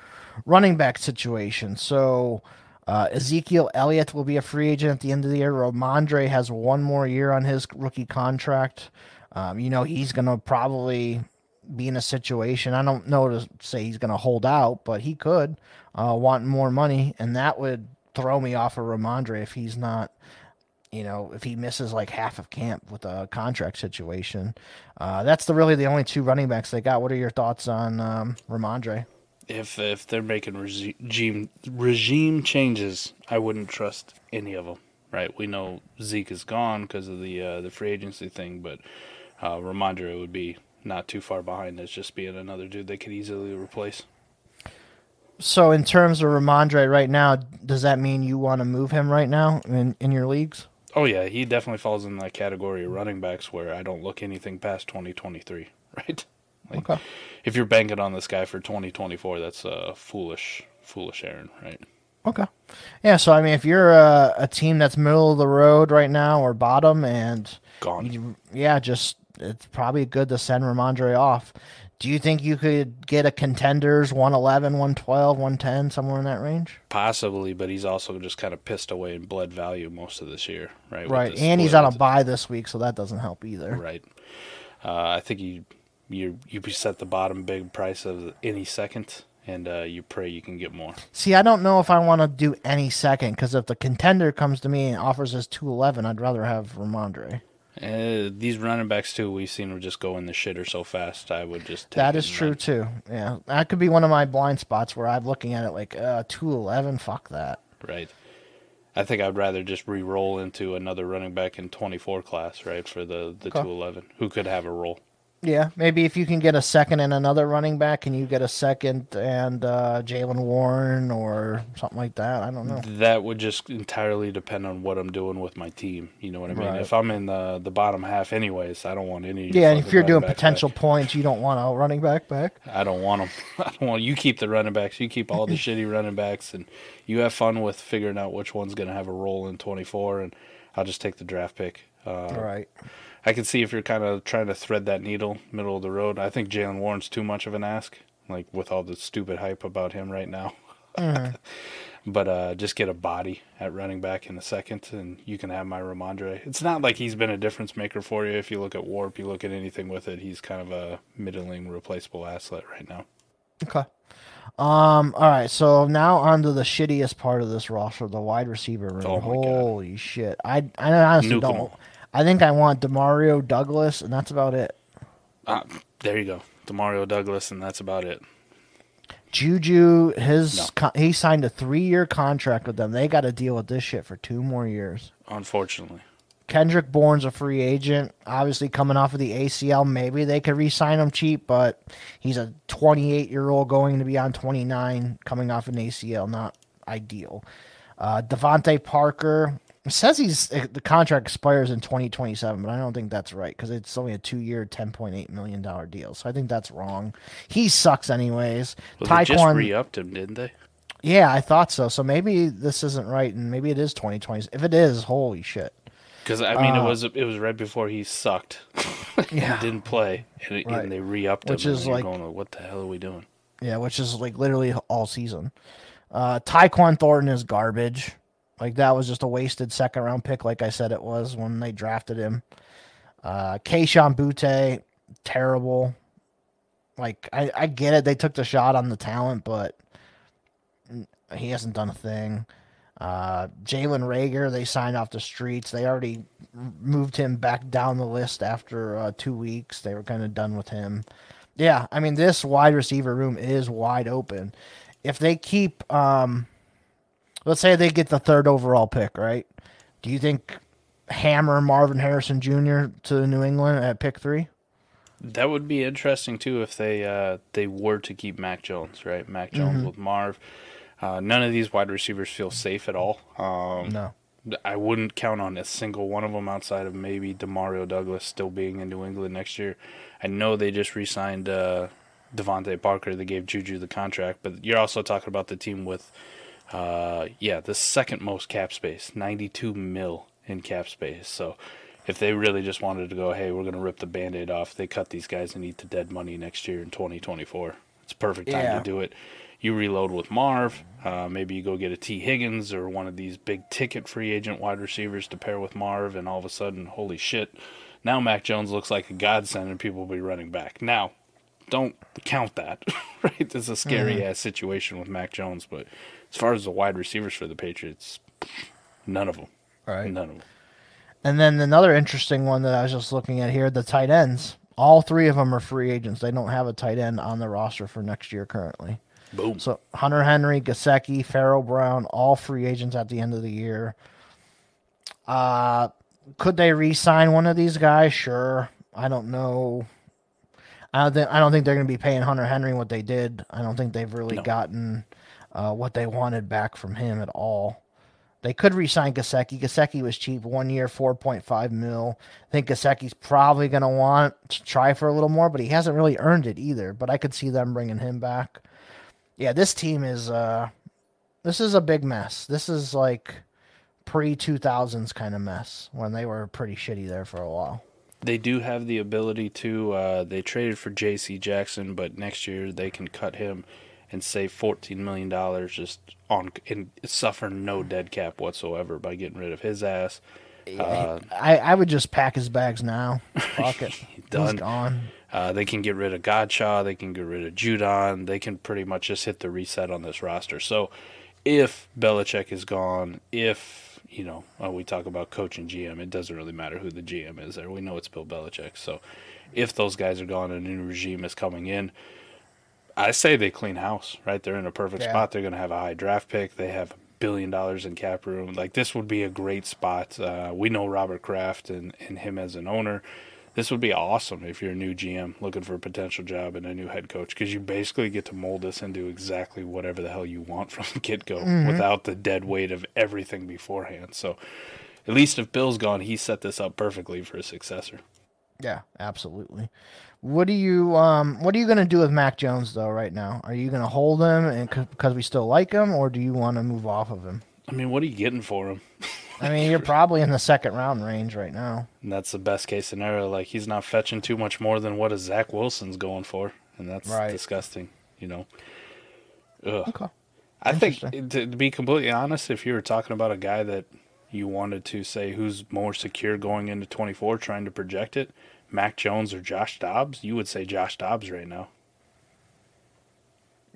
Running back situation. So uh, Ezekiel Elliott will be a free agent at the end of the year. Rhamondre has one more year on his rookie contract. Um, you know, he's going to probably be in a situation. I don't know to say he's going to hold out, but he could uh, want more money. And that would throw me off of Rhamondre if he's not you know, if he misses like half of camp with a contract situation. Uh, that's the really the only two running backs they got. What are your thoughts on um, Rhamondre? If if they're making regime regime changes, I wouldn't trust any of them. Right? We know Zeke is gone because of the uh, the free agency thing, but uh, Rhamondre would be not too far behind as just being another dude they could easily replace. So, in terms of Rhamondre right now, does that mean you want to move him right now in, in your leagues? Oh yeah, he definitely falls in that category of running backs where I don't look anything past 2023, right? Like, Okay. If you're banking on this guy for 2024, that's a foolish, foolish errand, right? Okay. Yeah, so I mean, if you're a, a team that's middle of the road right now or bottom, and Gone. you, yeah, just it's probably good to send Rhamondre off. Do you think you could get a contenders 111, 112, 110, somewhere in that range? Possibly, but he's also just kind of pissed away in blood value most of this year, right? Right, and he's on a bye this week, so that doesn't help either. Right. Uh, I think you you you set the bottom big price of any second, and uh, you pray you can get more. See, I don't know if I want to do any second because if the contender comes to me and offers us two eleven, I'd rather have Rhamondre. Uh, these running backs too, we've seen them just go in the shitter so fast. I would just take That is true run. too. Yeah, that could be one of my blind spots where I'm looking at it like uh, two eleven. Fuck that. Right. I think I'd rather just re-roll into another running back in 24 class, right, for the the Okay. 211, who could have a role. Yeah, maybe if you can get a second and another running back, and you get a second and uh, Jaylen Warren or something like that. I don't know. That would just entirely depend on what I'm doing with my team. You know what I mean? Right. If I'm in the the bottom half, anyways, I don't want any. Yeah, and if you're doing potential back. points, you don't want a running back back. I don't want them. I don't want you keep the running backs. You keep all the shitty running backs, and you have fun with figuring out which one's going to have a role in 24. And I'll just take the draft pick. Uh, All right. I can see if you're kind of trying to thread that needle, middle of the road. I think Jaylen Warren's too much of an ask, like with all the stupid hype about him right now. but uh, just get a body at running back in a second, and you can have my Rhamondre. It's not like he's been a difference maker for you. If you look at Warp, you look at anything with it, he's kind of a middling, replaceable asset right now. Okay. Um. All right. So now on to the shittiest part of this roster, the wide receiver room. Oh my God. Holy shit! I I honestly Nuke 'em don't. all. I think I want Demario Douglas, and that's about it. Ah, there you go, Demario Douglas, and that's about it. Juju, his No. co- he signed a three-year contract with them. They got to deal with this shit for two more years. Unfortunately, Kendrick Bourne's a free agent, obviously coming off of the ACL. Maybe they could re-sign him cheap, but he's a 28-year-old going to be on 29, coming off an ACL. Not ideal. Uh, DeVante Parker it says he's uh, the contract expires in 2027, but I don't think that's right because it's only a two-year, 10.8 million dollar deal. So I think that's wrong. He sucks anyways. well, they just re-upped him, didn't they? yeah, I thought so. So maybe this isn't right, and maybe it is 2020. If it is, holy shit. Because I mean, Uh, it was it was right before he sucked. Yeah. didn't play, and, it, Right. and they re-upped Which him. and is like- going, what the hell are we doing? Yeah, which is like literally all season. Uh, Tyquan Thornton is garbage. Like that was just a wasted second round pick, like I said it was when they drafted him. Uh, Kayshon Boutte, terrible. Like I, I get it, they took the shot on the talent, but he hasn't done a thing. Uh, Jalen Reagor, they signed off the streets. They already moved him back down the list after uh, two weeks. They were kind of done with him. Yeah, I mean this wide receiver room is wide open. If they keep um let's say they get the third overall pick, right? Do you think hammer Marvin Harrison Jr. to New England at pick three? That would be interesting too if they uh, they were to keep Mac Jones, right? Mac Jones Mm-hmm. with Marv. Uh, none of these wide receivers feel safe at all. Um, No. I wouldn't count on a single one of them outside of maybe Demario Douglas still being in New England next year. I know they just re-signed uh, DeVante Parker. They gave Juju the contract, but you're also talking about the team with, uh, yeah, the second most cap space, 92 mil in cap space. So if they really just wanted to go, hey, we're going to rip the band-aid off, they cut these guys and eat the dead money next year in 2024. It's a perfect time Yeah. to do it. You reload with Marv. Uh, maybe you go get a Tee Higgins or one of these big ticket free agent wide receivers to pair with Marv, and all of a sudden, holy shit, now Mac Jones looks like a godsend and people will be running back. Now, don't count that, right? It's a scary ass situation with Mac Jones, but as far as the wide receivers for the Patriots, none of them. Right. None of them. And then another interesting one that I was just looking at here, the tight ends. All three of them are free agents. They don't have a tight end on the roster for next year currently. Boom. So Hunter Henry, Gesicki, Pharaoh Brown, all free agents at the end of the year. Uh could they re-sign one of these guys? Sure. I don't know. I don't think I don't think they're going to be paying Hunter Henry what they did. I don't think they've really No. gotten uh, what they wanted back from him at all. They could re-sign Gesicki. Gesicki was cheap, one year, four point five mil. I think Gesicki's probably going to want to try for a little more, but he hasn't really earned it either. But I could see them bringing him back. Yeah, this team is uh, this is a big mess. This is like pre two thousands kind of mess when they were pretty shitty there for a while. They do have the ability to. Uh, they traded for J.C. Jackson, but next year they can cut him and save fourteen million dollars just on and suffer no dead cap whatsoever by getting rid of his ass. Uh, I, I would just pack his bags now. Fuck it. Done. He's gone. Uh, they can get rid of Godchaux. They can get rid of Judon. They can pretty much just hit the reset on this roster. So, if Belichick is gone, if you know, uh, we talk about coach and GM, it doesn't really matter who the GM is there. We know it's Bill Belichick. So, if those guys are gone and a new regime is coming in, I say they clean house. Right, they're in a perfect Yeah. spot. They're going to have a high draft pick. They have a billion dollars in cap room. Like this would be a great spot. Uh, we know Robert Kraft and, and him as an owner this would be awesome if you're a new GM looking for a potential job and a new head coach because you basically get to mold this into exactly whatever the hell you want from the get go without the dead weight of everything beforehand. So, at least if Bill's gone, he set this up perfectly for a successor. Yeah, absolutely. What do you um what are you going to do with Mac Jones though right now? Are you going to hold him and because we still like him or do you want to move off of him? I mean, what are you getting for him? I mean, you're probably in the second round range right now. And that's the best case scenario. Like he's not fetching too much more than what a Zach Wilson's going for, and that's Right. disgusting. You know. Ugh. Okay. I think to, to be completely honest, if you were talking about a guy that you wanted to say who's more secure going into 24, trying to project it, Mac Jones or Josh Dobbs, you would say Josh Dobbs right now.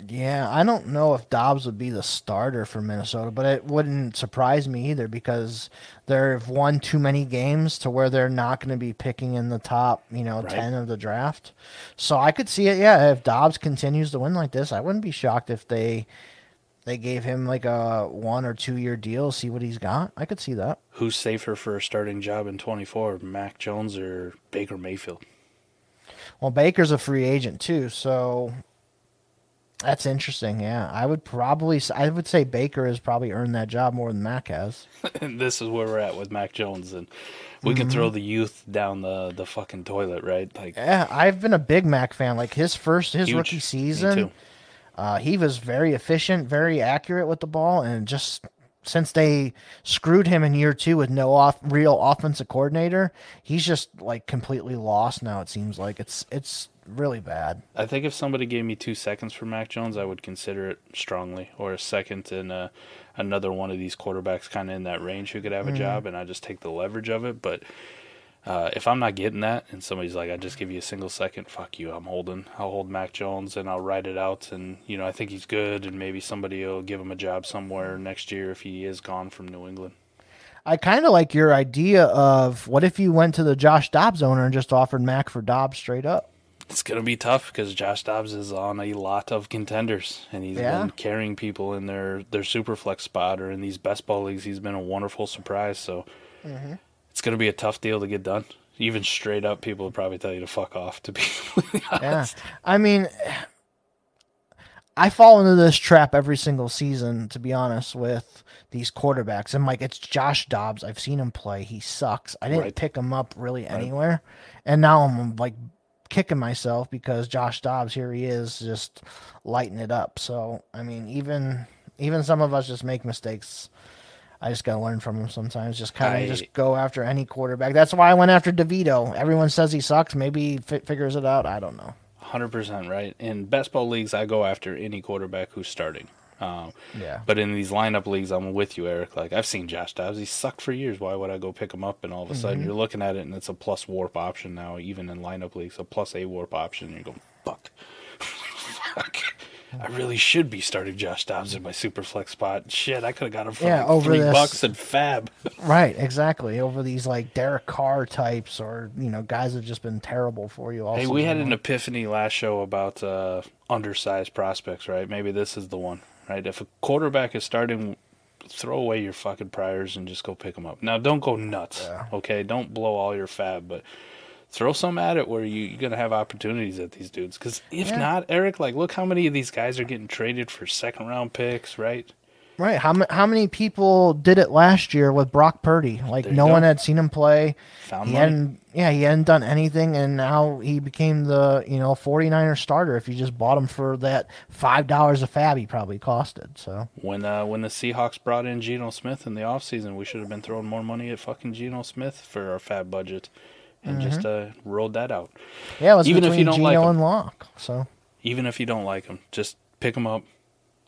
Yeah, I don't know if Dobbs would be the starter for Minnesota, but it wouldn't surprise me either because they've won too many games to where they're not going to be picking in the top, you know, Right. 10 of the draft. So I could see it, yeah, if Dobbs continues to win like this, I wouldn't be shocked if they they gave him like a one or two year deal, see what he's got. I could see that. Who's safer for a starting job in 24, Mac Jones or Baker Mayfield? Well, Baker's a free agent too, so that's interesting. Yeah, I would probably I would say Baker has probably earned that job more than Mac has. and this is where we're at with Mac Jones, and we can throw mm-hmm. the youth down the the fucking toilet, right? Like Yeah, I've been a big Mac fan. Like his first, his huge. rookie Me season, too. Uh, he was very efficient, very accurate with the ball, and just since they screwed him in year two with no off real offensive coordinator, he's just like completely lost now. It seems like it's it's really bad. I think if somebody gave me two seconds for Mac Jones, I would consider it strongly, or a second in uh, another one of these quarterbacks kind of in that range who could have a job, and I just take the leverage of it. But uh, if I'm not getting that, and somebody's like, "I just give you a single second," fuck you, I'm holding. I'll hold Mac Jones and I'll ride it out, and you know I think he's good, and maybe somebody will give him a job somewhere next year if he is gone from New England. I kind of like your idea of what if you went to the Josh Dobbs owner and just offered Mac for Dobbs straight up. It's gonna be tough because Josh Dobbs is on a lot of contenders, and he's Yeah. been carrying people in their their super flex spot or in these best ball leagues. He's been a wonderful surprise. So Mm-hmm. It's gonna be a tough deal to get done. Even straight up, people would probably tell you to fuck off. To be completely Yeah. honest, I mean, I fall into this trap every single season, to be honest, with these quarterbacks. I'm like, it's Josh Dobbs. I've seen him play. He sucks. I didn't Right. pick him up really anywhere. And now I'm like kicking myself because Josh Dobbs, here he is, just lighting it up. So, I mean, even even some of us just make mistakes. I just gotta learn from him sometimes. Just kind of just go after any quarterback. That's why I went after DeVito. Everyone says he sucks. Maybe he fi- figures it out. I don't know. hundred percent right. In best ball leagues, I go after any quarterback who's starting. Um, Yeah. But in these lineup leagues, I'm with you, Eric. Like I've seen Josh Dobbs, he sucked for years. Why would I go pick him up? And all of a sudden, you're looking at it, and it's a plus warp option now, even in lineup leagues, a plus a warp option. And you're going, fuck, fuck. I really should be starting Josh Dobbs in my super flex spot. Shit, I could have got him for Yeah, like over three this- bucks and fab. Right, exactly. Over these like Derek Carr types or, you know, guys that have just been terrible for you all Hey, we had an epiphany last show about uh, undersized prospects, right? Maybe this is the one, right? If a quarterback is starting, throw away your fucking priors and just go pick them up. Now, don't go nuts, Yeah. okay? Don't blow all your fab, but throw some at it where you, you're going to have opportunities at these dudes. Because if Yeah. not, Eric, like, look how many of these guys are getting traded for second round picks, right? Right. How, how many people did it last year with Brock Purdy? Like, no go. one had seen him play. Found He money. hadn't, yeah, he hadn't done anything, and now he became the, you know, 49er starter. If you just bought him for that $5 a fab, he probably costed. So, When uh, when the Seahawks brought in Geno Smith in the offseason, we should have been throwing more money at fucking Geno Smith for our fab budget and just uh, rolled that out. yeah, it was Even if you don't Geno like him. and Locke. So, even if you don't like them, just pick them up.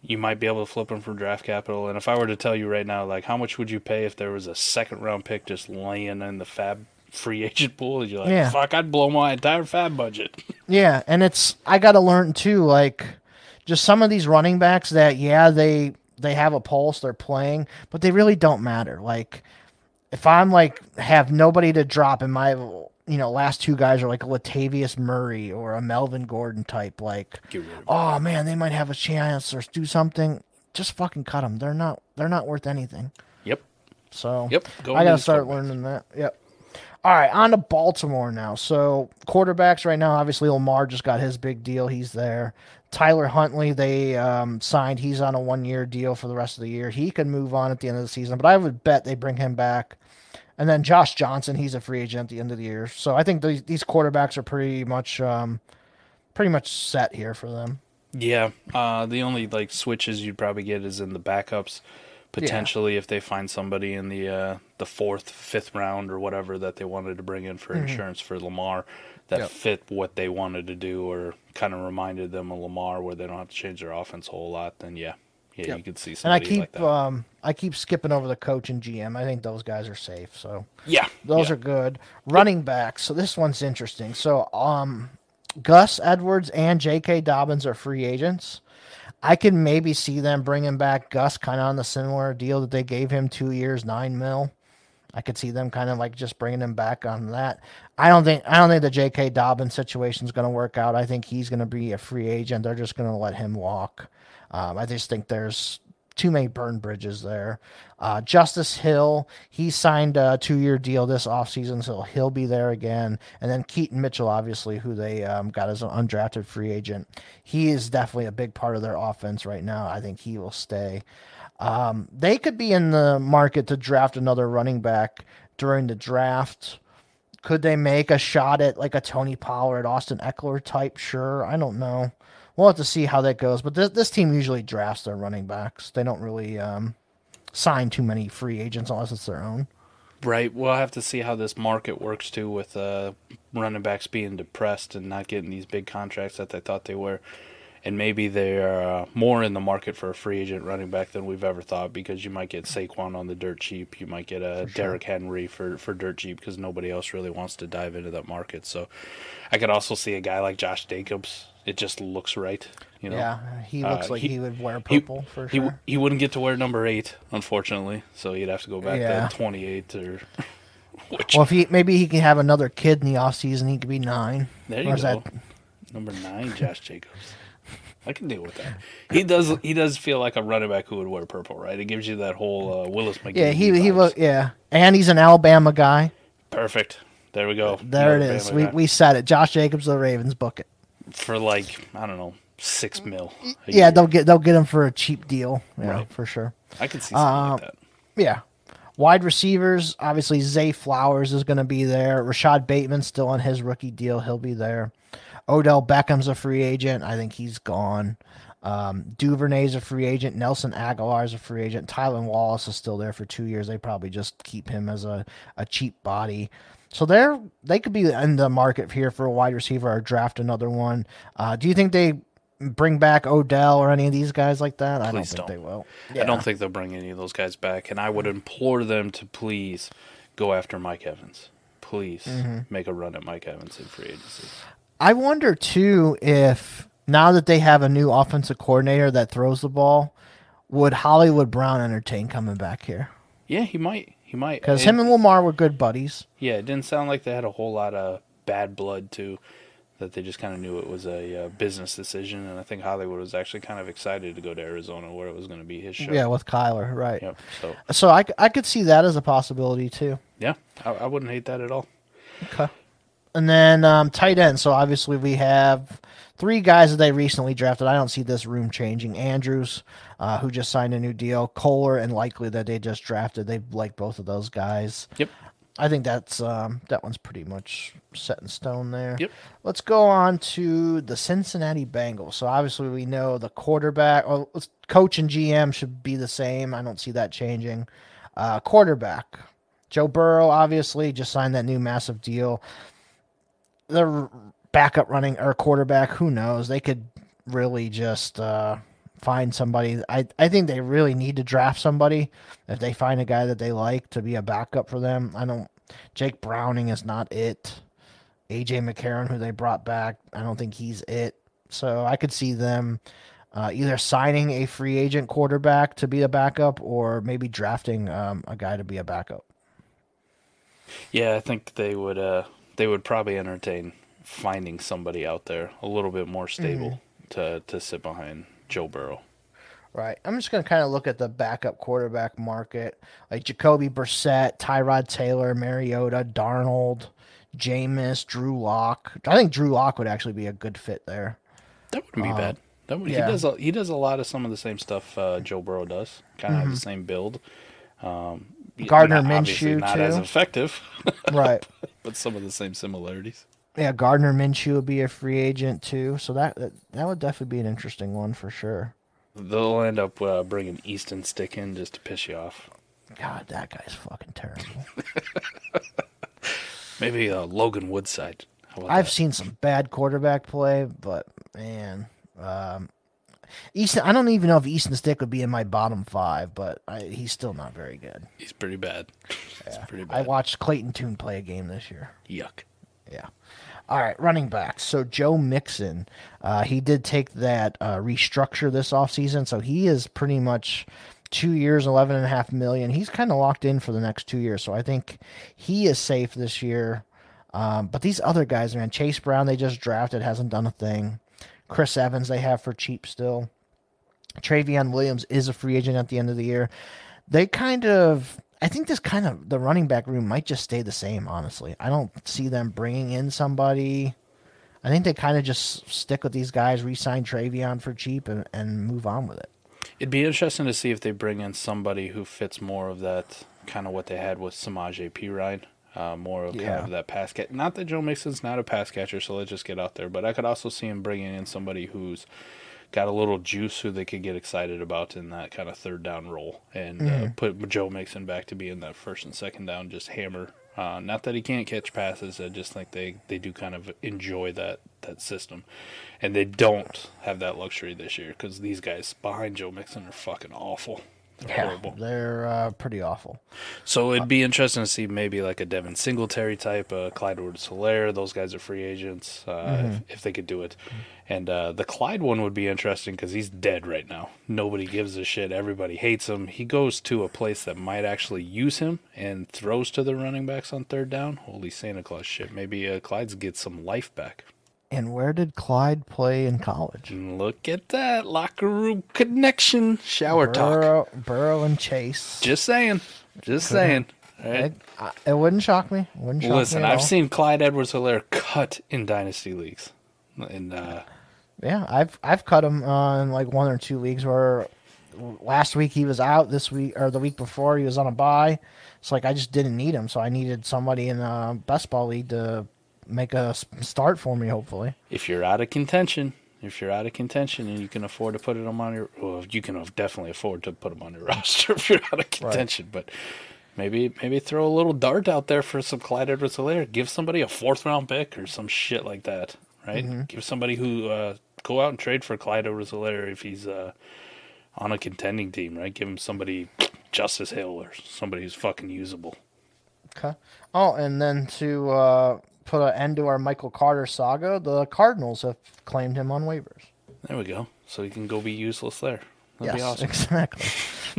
You might be able to flip them for draft capital. And if I were to tell you right now, like, how much would you pay if there was a second round pick just laying in the fab free agent pool? You're like, Yeah. fuck, I'd blow my entire fab budget. Yeah, and it's I got to learn too like just some of these running backs that yeah, they they have a pulse, they're playing, but they really don't matter. Like if I'm like have nobody to drop and my you know last two guys are like a Latavius Murray or a Melvin Gordon type like Get rid of 'em. oh man, they might have a chance or do something. Just fucking cut them. They're not they're not worth anything. Yep. So Yep. Go I gotta start learning that. Yep. All right, on to Baltimore now. So quarterbacks right now, obviously Lamar just got his big deal. He's there. Tyler Huntley, they um, signed. He's on a one-year deal for the rest of the year. He can move on at the end of the season, but I would bet they bring him back. And then Josh Johnson, he's a free agent at the end of the year. So I think these, these quarterbacks are pretty much, um, pretty much set here for them. Yeah. Uh, the only like switches you'd probably get is in the backups. Potentially, if they find somebody in the uh, the fourth, fifth round or whatever that they wanted to bring in for insurance for Lamar, that Yep. fit what they wanted to do or kind of reminded them of Lamar, where they don't have to change their offense a whole lot. Then yeah, yeah, Yep. you could see And I keep, like that. um, I keep skipping over the coach and GM. I think those guys are safe. So yeah, Those yeah. are good. Running backs. So this one's interesting. So um Gus Edwards and J.K. Dobbins are free agents. I can maybe see them bringing back Gus kind of on the similar deal that they gave him two years, nine mil. I could see them kind of like just bringing him back on that. I don't think I don't think the J.K. Dobbins situation is going to work out. I think he's going to be a free agent. They're just going to let him walk. Um, I just think there's too many burn bridges there. Uh, Justice Hill, he signed a two year deal this offseason, so he'll be there again. And then Keaton Mitchell, obviously, who they um, got as an undrafted free agent. He is definitely a big part of their offense right now. I think he will stay. Um, they could be in the market to draft another running back during the draft. Could they make a shot at like a Tony Pollard, Austin Ekeler type? Sure. I don't know. We'll have to see how that goes. But this, this team usually drafts their running backs. They don't really um, sign too many free agents unless it's their own. Right. We'll have to see how this market works too, with uh, running backs being depressed and not getting these big contracts that they thought they were, and maybe they're uh, more in the market for a free agent running back than we've ever thought because you might get Saquon on the dirt cheap, you might get a Derrick Henry for for dirt cheap because nobody else really wants to dive into that market. So, I could also see a guy like Josh Jacobs. It just looks right. You know? Yeah, he looks Uh, like he- he, would wear he- purple for He, sure. he wouldn't get to wear number eight, unfortunately. So he'd have to go back Yeah. to twenty eight or which well, if he maybe he can have another kid in the off season, he could be nine. There you is go. that Number nine, Josh Jacobs. I can deal with that. He does. He does feel like a running back who would wear purple, right? It gives you that whole uh, Willis McGahee. Yeah, he he vibes. was yeah, and he's an Alabama guy. perfect. There we go. There it Alabama is. We guy. we said it. Josh Jacobs, the Ravens, book it. For like I don't know six mil. Yeah, year. they'll get they'll get him for a cheap deal. Yeah, Right. for sure. I could see something Um, like that. Yeah. Wide receivers, obviously Zay Flowers is going to be there. Rashod Bateman still on his rookie deal. He'll be there. Odell Beckham's a free agent. I think he's gone. Um, Duvernay's a free agent. Nelson Agholor's a free agent. Tylan Wallace is still there for two years. They probably just keep him as a, a cheap body. So they're they could be in the market here for a wide receiver or draft another one. Uh, do you think they bring back Odell or any of these guys like that? I don't think don't. they will. I don't think they'll bring any of those guys back, and I would implore them to please go after Mike Evans. Please Mm-hmm. make a run at Mike Evans in free agency. I wonder too if now that they have a new offensive coordinator that throws the ball, would Hollywood Brown entertain coming back here? Yeah, he might. He might. Because him and Lamar were good buddies. yeah, it didn't sound like they had a whole lot of bad blood too. That they just kind of knew it was a uh, business decision, and I think Hollywood was actually kind of excited to go to Arizona, where it was going to be his show. Yeah, with Kyler, right? Yep. So So I, I could see that as a possibility too. yeah, I, I wouldn't hate that at all. Okay. And then um, tight end. So obviously we have three guys that they recently drafted. I don't see this room changing. Andrews, uh, who just signed a new deal. Kolar and Likely that they just drafted. They like both of those guys. Yep. I think that's um, that one's pretty much set in stone there. Yep. Let's go on to the Cincinnati Bengals. So obviously we know the quarterback, or coach and GM should be the same. I don't see that changing. Uh, quarterback, Joe Burrow obviously just signed that new massive deal. The backup running or quarterback, who knows? They could really just uh, find somebody. I I think they really need to draft somebody if they find a guy that they like to be a backup for them. I don't. Jake Browning is not it. AJ McCarron, who they brought back, I don't think he's it. So I could see them uh, either signing a free agent quarterback to be a backup, or maybe drafting um, a guy to be a backup. Yeah, I think they would. Uh, they would probably entertain finding somebody out there a little bit more stable to to sit behind Joe Burrow. Right. I'm just going to kind of look at the backup quarterback market, like Jacoby Brissett, Tyrod Taylor, Mariota, Darnold, Jameis, Drew Lock. I think Drew Lock would actually be a good fit there. That wouldn't be bad. That would, yeah. He does. A, he does a lot of some of the same stuff uh, Joe Burrow does. Kind of have the same build. Um, Gardner not- Minshew, not as too. effective, right. but some of the same similarities. Yeah, Gardner Minshew would be a free agent too, so that that, that would definitely be an interesting one for sure. They'll end up uh, bringing Easton Stick in just to piss you off. God, that guy's fucking terrible. Maybe uh, Logan Woodside. I've that? seen some bad quarterback play, but man, um, Easton. I don't even know if Easton Stick would be in my bottom five, but I, he's still not very good. He's pretty bad. He's pretty I watched Clayton Tune play a game this year. Yuck. Yeah. All right, running backs. So Joe Mixon, uh, he did take that uh, restructure this offseason, so he is pretty much two years, eleven and a half million. He's kind of locked in for the next two years, so I think he is safe this year. Um, but these other guys, man, Chase Brown, they just drafted, hasn't done a thing. Chris Evans, they have for cheap still. Trayveon Williams is a free agent at the end of the year. They kind of, I think this kind of, the running back room might just stay the same, honestly. I don't see them bringing in somebody. I think they kind of just stick with these guys, re sign Trayveon for cheap, and, and move on with it. It'd be interesting to see if they bring in somebody who fits more of that kind of what they had with Samaj P. Ryan. Uh, more of kind of that pass catch. Not that Joe Mixon's not a pass catcher, so let's just get out there. But I could also see him bringing in somebody who's got a little juice who they could get excited about in that kind of third down role and uh, put Joe Mixon back to being that first and second down, just hammer. Uh, not that he can't catch passes, I just think they, they do kind of enjoy that, that system. And they don't have that luxury this year because these guys behind Joe Mixon are fucking awful. They're horrible. They're uh, pretty awful. So it'd be interesting to see maybe like a Devin Singletary type, uh, Clyde Edwards-Helaire. Those guys are free agents uh, if, if they could do it. And uh, the Clyde one would be interesting because he's dead right now. Nobody gives a shit. Everybody hates him. He goes to a place that might actually use him and throws to the running backs on third down. Holy Santa Claus shit. Maybe uh, Clyde's gets some life back. And where did Clyde play in college? Look at that locker room connection. Shower talk. Burrow, Burrow and Chase. Just saying. Just saying. Right. It, it wouldn't shock me. Wouldn't shock Listen, me I've all. seen Clyde Edwards-Helaire cut in dynasty leagues. And uh, Yeah, I've I've cut him uh, in like one or two leagues where last week he was out, this week or the week before he was on a bye. It's like I just didn't need him, so I needed somebody in a best ball league to make a start for me. Hopefully, if you're out of contention, if you're out of contention and you can afford to put him on your, well, you can definitely afford to put him on your roster if you're out of contention. But maybe maybe throw a little dart out there for some Clyde Edwards-Helaire. Give somebody a fourth round pick or some shit like that, right? Give somebody who uh, go out and trade for Clyde Edwards-Helaire if he's uh, on a contending team, right? Give him somebody Justice Hill or somebody who's fucking usable. okay. Oh, and then to uh, put an end to our Michael Carter saga, the Cardinals have claimed him on waivers. There we go. So he can go be useless there. That'd be yes, awesome. exactly.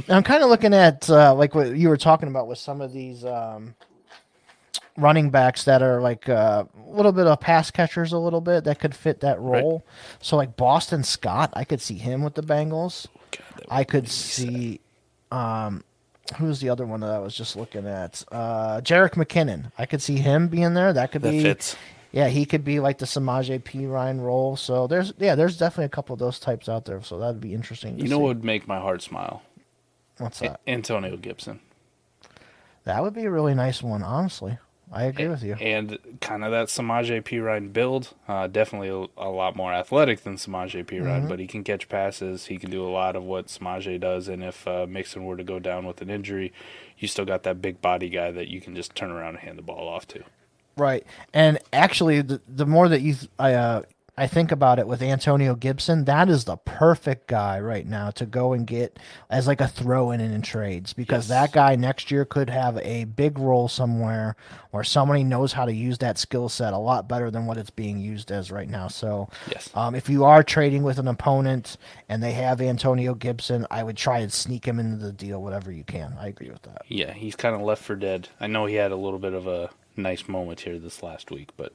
I'm kind of looking at uh, like what you were talking about with some of these um, running backs that are like uh, a little bit of pass catchers, a little bit that could fit that role. So like Boston Scott, I could see him with the Bengals. God, I could see. Um, who's the other one that I was just looking at? Uh, Jerick McKinnon. I could see him being there. That could be That be. fits. Yeah, he could be like the Samaje Perine role. So there's yeah, there's definitely a couple of those types out there. So that'd be interesting. You know see. what would make my heart smile? What's A- that? Antonio Gibson. That would be a really nice one, honestly. I agree with you. And kind of that Samaje Perine build. Uh, definitely a, a lot more athletic than Samaje P. Mm-hmm. But he can catch passes. He can do a lot of what Samaje does. And if uh, Mixon were to go down with an injury, you still got that big body guy that you can just turn around and hand the ball off to. Right. And actually, the, the more that you, I, uh, I think about it with Antonio Gibson, that is the perfect guy right now to go and get as like a throw in in trades because Yes. that guy next year could have a big role somewhere where somebody knows how to use that skill set a lot better than what it's being used as right now. So, Yes. um, if you are trading with an opponent and they have Antonio Gibson, I would try and sneak him into the deal, whatever you can. I agree with that. Yeah, he's kind of left for dead. I know he had a little bit of a nice moment here this last week, but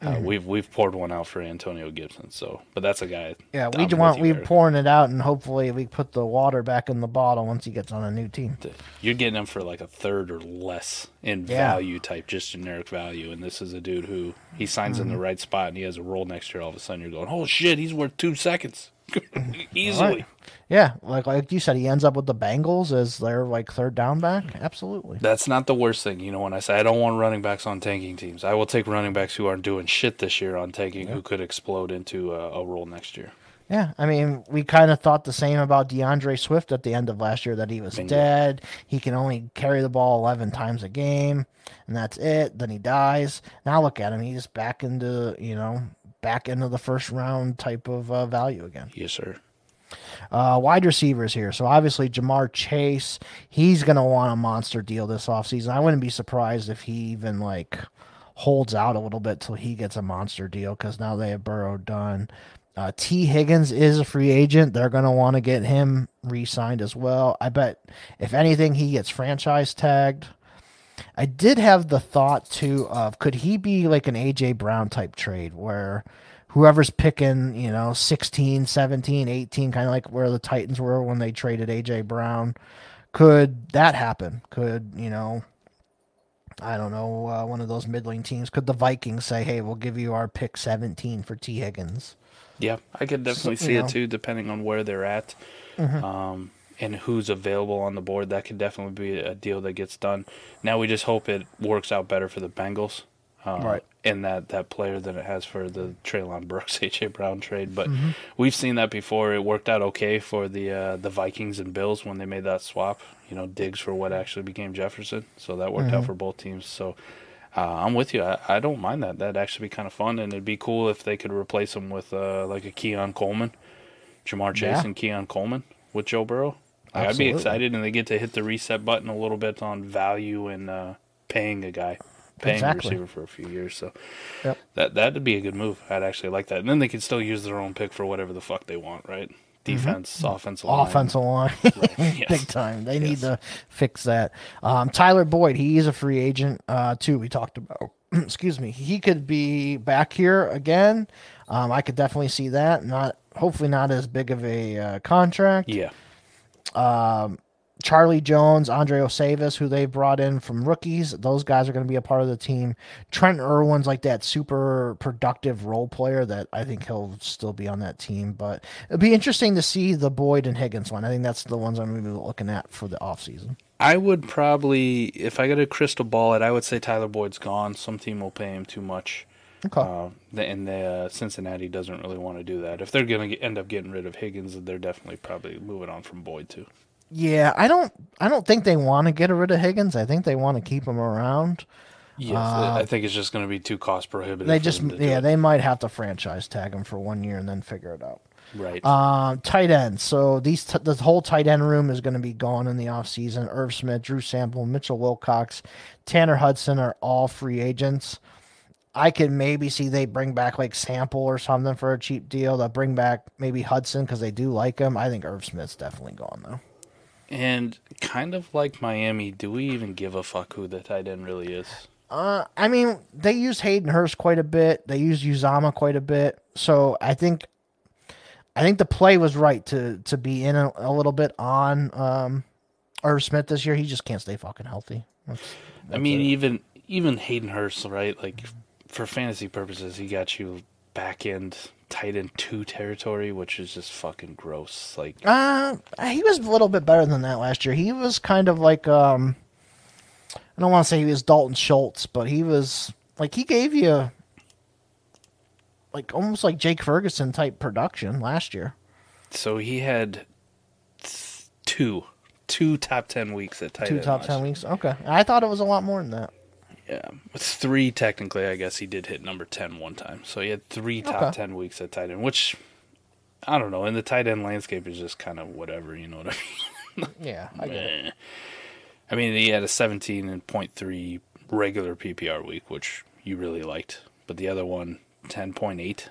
uh, Mm-hmm. we've we've poured one out for Antonio Gibson. So, but that's a guy. Yeah, we want we Eric. pouring it out, and hopefully we put the water back in the bottle once he gets on a new team. You're getting him for like a third or less in Yeah. value type, just generic value. And this is a dude who he signs Mm-hmm. in the right spot and he has a role next year. All of a sudden, you're going, "Oh shit, he's worth two seconds easily." Right. Yeah, like like you said, he ends up with the Bengals as their like third down back. Absolutely. That's not the worst thing. You know, when I say I don't want running backs on tanking teams, I will take running backs who aren't doing shit this year on tanking, who could explode into a, a role next year. Yeah, I mean, we kind of thought the same about D'Andre Swift at the end of last year that he was Bingo. dead. He can only carry the ball 11 times a game, and that's it. Then he dies. Now look at him. He's back into, you know, back into the first round type of uh, value again. Yes, sir. Uh, wide receivers here. So obviously Ja'Marr Chase, he's going to want a monster deal this offseason. I wouldn't be surprised if he even like holds out a little bit till he gets a monster deal because now they have Burrow done. Uh, Tee Higgins is a free agent. They're going to want to get him re signed as well. I bet, if anything, he gets franchise tagged. I did have the thought too of could he be like an AJ Brown type trade where whoever's picking, you know, 16, 17, 18, kind of like where the Titans were when they traded AJ Brown, could that happen? Could, you know, I don't know, uh, one of those middling teams, could the Vikings say, hey, we'll give you our pick 17 for Tee Higgins? Yeah, I could definitely you see know. it too, depending on where they're at um, and who's available on the board. That could definitely be a deal that gets done. Now we just hope it works out better for the Bengals, uh, Right. And that that player than it has for the Treylon Burks AJ Brown trade. But we've seen that before. It worked out okay for the uh, the Vikings and Bills when they made that swap. You know, Diggs for what actually became Jefferson. So that worked out for both teams. So. Uh, I'm with you. I, I don't mind that. That'd actually be kind of fun, and it'd be cool if they could replace him with uh, like a Keon Coleman, Ja'Marr Chase, Yeah. and Keon Coleman with Joe Burrow. Like, I'd be excited, and they get to hit the reset button a little bit on value and uh, paying a guy, paying Exactly. a receiver for a few years. So Yep. that that'd be a good move. I'd actually like that, and then they could still use their own pick for whatever the fuck they want, right? defense, offensive line. offensive line, yes. big time. They need to fix that. Um, Tyler Boyd, he is a free agent uh, too. We talked about. Excuse me. He could be back here again. Um, I could definitely see that. Not hopefully not as big of a uh, contract. Yeah. Um, Charlie Jones, Andrei Iosivas, who they brought in from rookies, those guys are going to be a part of the team. Trent Irwin's like that super productive role player that I think he'll still be on that team. But it'd be interesting to see the Boyd and Higgins one. I think that's the ones I'm going to be looking at for the offseason. I would probably, if I got a crystal ball it, I would say Tyler Boyd's gone. Some team will pay him too much. Okay. Uh, the- and the, uh, Cincinnati doesn't really want to do that. If they're going to end up getting rid of Higgins, they're definitely probably moving on from Boyd too. yeah, I don't I don't think they want to get rid of Higgins. I think they want to keep him around. Yes, I think it's just going to be too cost prohibitive. They just them to do yeah, they might have to franchise tag him for one year and then figure it out. right. Um, tight end. So these t- the whole tight end room is going to be gone in the offseason. Irv Smith, Drew Sample, Mitchell Wilcox, Tanner Hudson are all free agents. I could maybe see they bring back like Sample or something for a cheap deal. They'll bring back maybe Hudson because they do like him. I think Irv Smith's definitely gone though. and kind of like Miami, do we even give a fuck who the tight end really is? Uh, I mean, they use Hayden Hurst quite a bit. They use Uzomah quite a bit. So I think, I think the play was right to to be in a, a little bit on um, Irv Smith this year. He just can't stay fucking healthy. That's, I mean, it. even even Hayden Hurst, right? Like for fantasy purposes, he got you back end tight end two territory, which is just fucking gross. Like uh, he was a little bit better than that last year. He was kind of like um, I don't want to say he was Dalton Schultz, but he was like he gave you like almost like Jake Ferguson type production last year. so, he had two two top ten weeks at tight Two end. top last ten weeks. Okay, I thought it was a lot more than that. Yeah, with three technically, I guess he did hit number 10 one time. So he had three top Okay. ten weeks at tight end, which I don't know. In the tight end landscape is just kind of whatever, you know what I mean? Yeah, I get it. I mean, he had a 17 and 0.3 regular PPR week, which you really liked, but the other one 10.8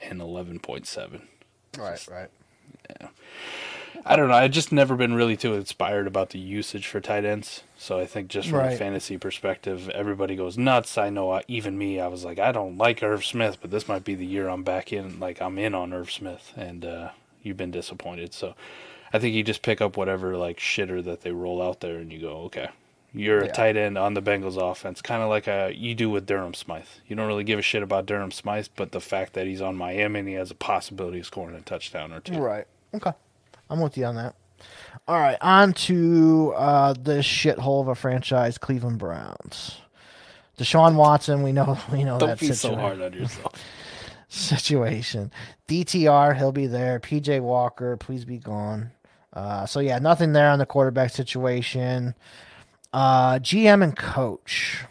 and 11.7. Right, right. I don't know. I've just never been really too inspired about the usage for tight ends. So I think just from a fantasy perspective, everybody goes nuts. I know, I, even me, I was like, I don't like Irv Smith, but this might be the year I'm back in. Like I'm in on Irv Smith, and uh, you've been disappointed. So I think you just pick up whatever like shitter that they roll out there, and you go, okay, you're a tight end on the Bengals offense, kind of like a, you do with Durham Smythe. You don't really give a shit about Durham Smythe, but the fact that he's on Miami and he has a possibility of scoring a touchdown or two. Right. Okay. I'm with you on that. All right, on to uh, this shithole of a franchise, Cleveland Browns. Deshaun Watson, we know we know Don't that be so hard on yourself. situation. DTR, he'll be there. PJ Walker, please be gone. Uh, so yeah, nothing there on the quarterback situation. Uh, GM and coach.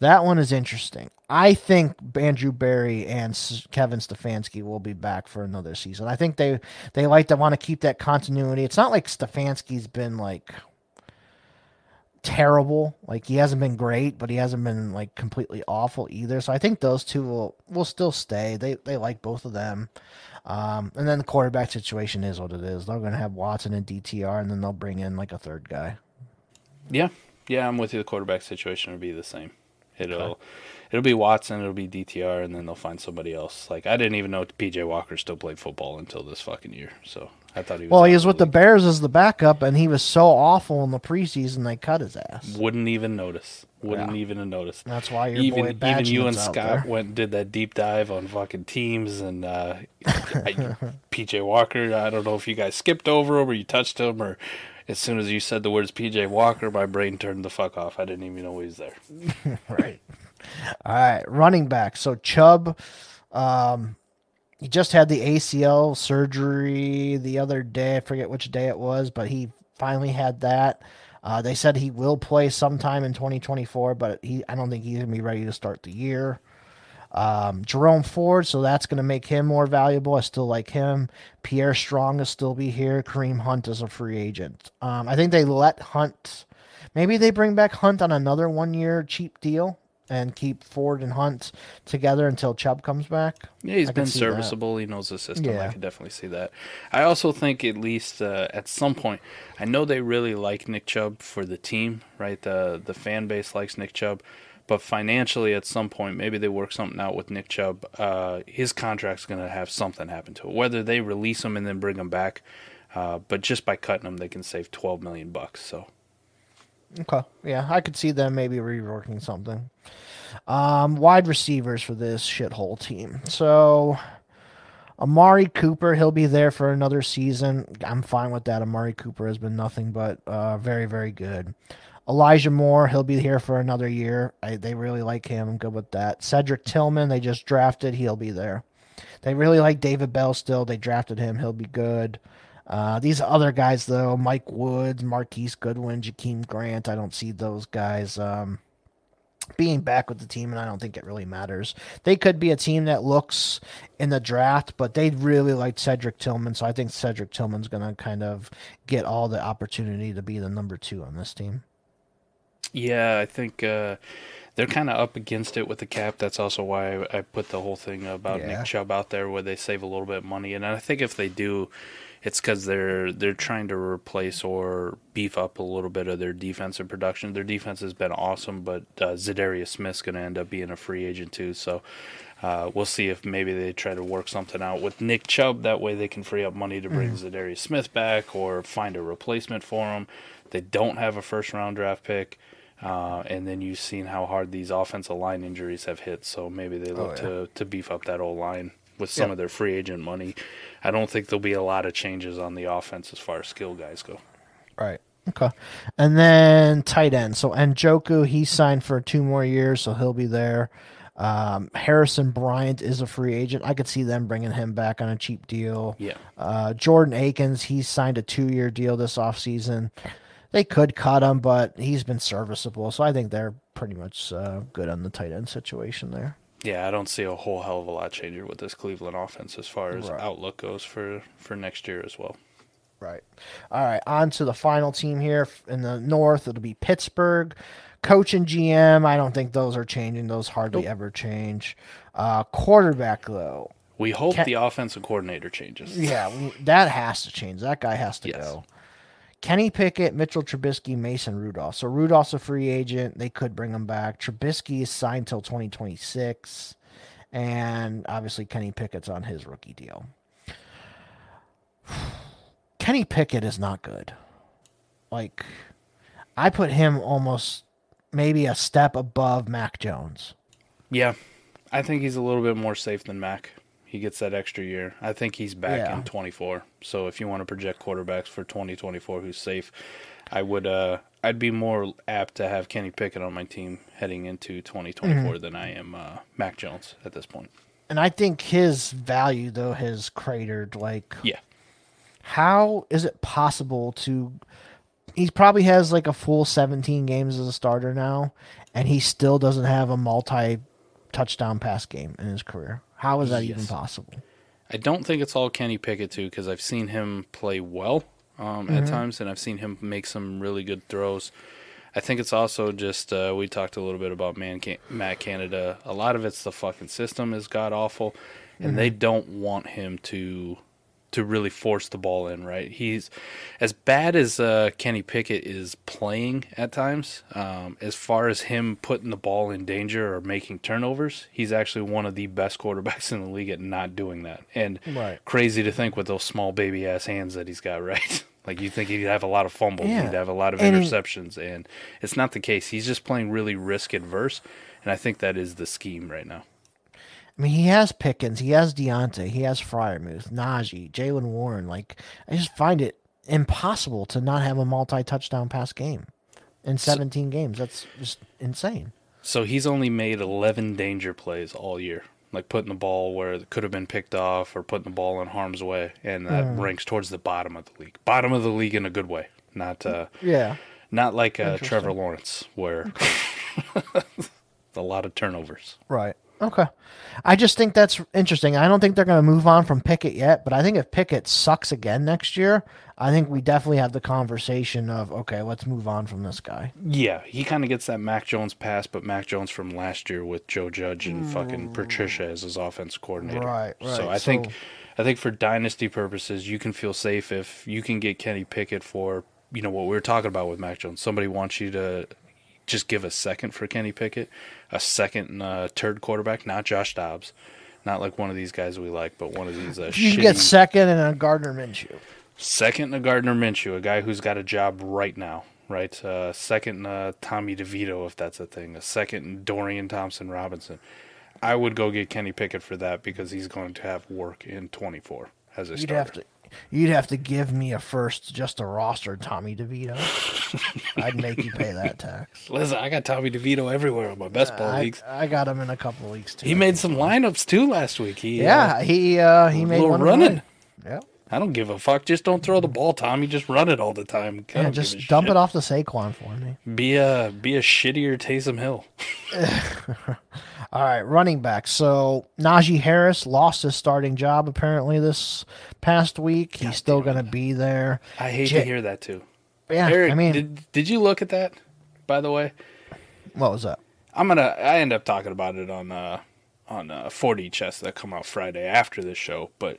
That one is interesting. I think Andrew Berry and Kevin Stefanski will be back for another season. I think they they like to want to keep that continuity. It's not like Stefanski's been like terrible. Like he hasn't been great, but he hasn't been like completely awful either. So I think those two will will still stay. They they like both of them. Um, and then the quarterback situation is what it is. They're going to have Watson and DTR, and then they'll bring in like a third guy. Yeah, yeah, I'm with you. The quarterback situation will be the same. It'll it'll be Watson, it'll be DTR, and then they'll find somebody else. Like I didn't even know PJ Walker still played football until this fucking year. So I thought he was. Well, he was with the. Bears as the backup, and he was so awful in the preseason they cut his ass. Wouldn't even notice. Wouldn't Yeah. even have noticed. That's why your even boy even you and Scott there. went and did that deep dive on fucking teams and uh, I- PJ Walker. I don't know if you guys skipped over him or you touched him or. As soon as you said the words PJ Walker, my brain turned the fuck off. I didn't even know he was there. right. All right, running back. So Chubb, um, he just had the ACL surgery the other day. I forget which day it was, but he finally had that. Uh, they said he will play sometime in 2024, but he I don't think he's gonna be ready to start the year. Um, Jerome Ford, so that's going to make him more valuable. I still like him. Pierre Strong will still be here. Kareem Hunt is a free agent. Um, I think they let Hunt. Maybe they bring back Hunt on another one-year cheap deal. And keep Ford and Hunt together until Chubb comes back. Yeah, he's I been serviceable. He knows the system. I Yeah. could definitely see that. I also think at least uh, at some point, I know they really like Nick Chubb for the team, right? The the fan base likes Nick Chubb, but financially, at some point, maybe they work something out with Nick Chubb. Uh, his contract's going to have something happen to it, whether they release him and then bring him back. Uh, but just by cutting him, they can save twelve million bucks. So Okay. Yeah, I could see them maybe reworking something. Um, wide receivers for this shithole team. So Amari Cooper, he'll be there for another season. I'm fine with that. Amari Cooper has been nothing but uh, very, very good. Elijah Moore, he'll be here for another year. I, they really like him. I'm good with that. Cedric Tillman, they just drafted. He'll be there. They really like David Bell still. They drafted him. He'll be good. Uh, these other guys, though, Mike Woods, Marquise Goodwin, Jakeem Grant, I don't see those guys um, being back with the team, and I don't think it really matters. They could be a team that looks in the draft, but they really like Cedric Tillman, so I think Cedric Tillman's going to kind of get all the opportunity to be the number two on this team. Yeah, I think uh, they're kind of up against it with the cap. That's also why I, I put the whole thing about Yeah. Nick Chubb out there, where they save a little bit of money. And I think if they do, it's because they're they're trying to replace or beef up a little bit of their defensive production. Their defense has been awesome, but uh, Za'Darius Smith's going to end up being a free agent too. So. Uh, we'll see if maybe they try to work something out with Nick Chubb. That way they can free up money to bring Zadarius Smith back or find a replacement for him. They don't have a first round draft pick. Uh, and then you've seen how hard these offensive line injuries have hit. So maybe they look yeah. to, to beef up that old line with some Yeah. of their free agent money. I don't think there'll be a lot of changes on the offense as far as skill guys go. Right. Okay. And then tight end. So Njoku, he signed for two more years, so he'll be there. Um, Harrison Bryant is a free agent. I could see them bringing him back on a cheap deal. Yeah. Uh, Jordan Akins, he signed a two year deal this offseason. They could cut him, but he's been serviceable. So I think they're pretty much uh, good on the tight end situation there. Yeah, I don't see a whole hell of a lot changing with this Cleveland offense as far as Right. outlook goes for, for next year as well. Right. All right. On to the final team here in the North. It'll be Pittsburgh. Coach and GM. I don't think those are changing. Those hardly Nope. ever change. Uh, quarterback though. We hope the offensive coordinator changes. Yeah, that has to change. That guy has to Yes. go. Kenny Pickett, Mitchell Trubisky, Mason Rudolph. So Rudolph's a free agent. They could bring him back. Trubisky is signed till 2026. And obviously Kenny Pickett's on his rookie deal. Kenny Pickett is not good. Like I put him almost maybe a step above Mac Jones. Yeah, I think he's a little bit more safe than Mac. He gets that extra year. I think he's back Yeah. in 24. So if you want to project quarterbacks for 2024 who's safe, I would uh I'd be more apt to have Kenny Pickett on my team heading into 2024 Mm-hmm. than I am uh, Mac Jones at this point. And I think his value though has cratered like Yeah. how is it possible to he probably has like a full 17 games as a starter now and he still doesn't have a multi touchdown pass game in his career. How is that even possible? I don't think it's all Kenny Pickett too, because I've seen him play well um, at times, and I've seen him make some really good throws. I think it's also just uh, we talked a little bit about man Can- Matt Canada. A lot of it's the fucking system is god awful, and they don't want him to to really force the ball in. Right? He's as bad as uh, Kenny Pickett is playing at times. Um, as far as him putting the ball in danger or making turnovers, he's actually one of the best quarterbacks in the league at not doing that. And Right. crazy to think with those small baby ass hands that he's got. Right? like you think he'd have a lot of fumbles, Yeah. he'd have a lot of And he- interceptions, and it's not the case. He's just playing really risk adverse, and I think that is the scheme right now. I mean he has pickens he has Diontae, he has Freiermuth, Najee, Jaylen Warren like i just find it impossible to not have a multi touchdown pass game in 17 games that's just insane So he's only made 11 danger plays all year, like putting the ball where it could have been picked off or putting the ball in harm's way, and that Hmm. ranks towards the bottom of the league. Bottom of the league in a good way, not uh, yeah not like uh, Trevor Lawrence, where a lot of turnovers. Right. Okay. I just think that's interesting. I don't think they're going to move on from Pickett yet, but I think if Pickett sucks again next year, I think we definitely have the conversation of okay, let's move on from this guy. Yeah, he kind of gets that Mac Jones pass, but Mac Jones from last year with Joe Judge and fucking mm. Patricia as his offense coordinator. Right, right. So. I think, I think for dynasty purposes, you can feel safe if you can get Kenny Pickett for you know what we were talking about with Mac Jones. Somebody wants you to just give a second for Kenny Pickett, a second and a third quarterback, not Josh Dobbs, not like one of these guys we like, but one of these uh, You shitty get second and a Gardner Minshew. Second to Gardner Minshew, a guy who's got a job right now, right? Uh, second uh, Tommy DeVito, if that's a thing. A second Dorian Thompson Robinson. I would go get Kenny Pickett for that because he's going to have work in 24 as a You'd starter. have to you'd have to give me a first just a roster Tommy DeVito. I'd make you pay that tax. Listen, I got Tommy DeVito everywhere on my best ball I, leagues. I got him in a couple weeks too. He made some lineups too last week. He, Yeah, uh, he uh he made little one running. Yeah. I don't give a fuck. Just don't throw the ball, Tommy. Just run it all the time. I Yeah, just dump shit. it off to Saquon for me. Be a be a shittier Taysom Hill. All right, running back. So Najee Harris lost his starting job apparently this past week. He's still going to be there. I hate Ja- to hear that too. Yeah, Eric, I mean, did did you look at that? By the way, what was that? I'm gonna. I end up talking about it on uh on uh 40 chess that come out Friday after this show, but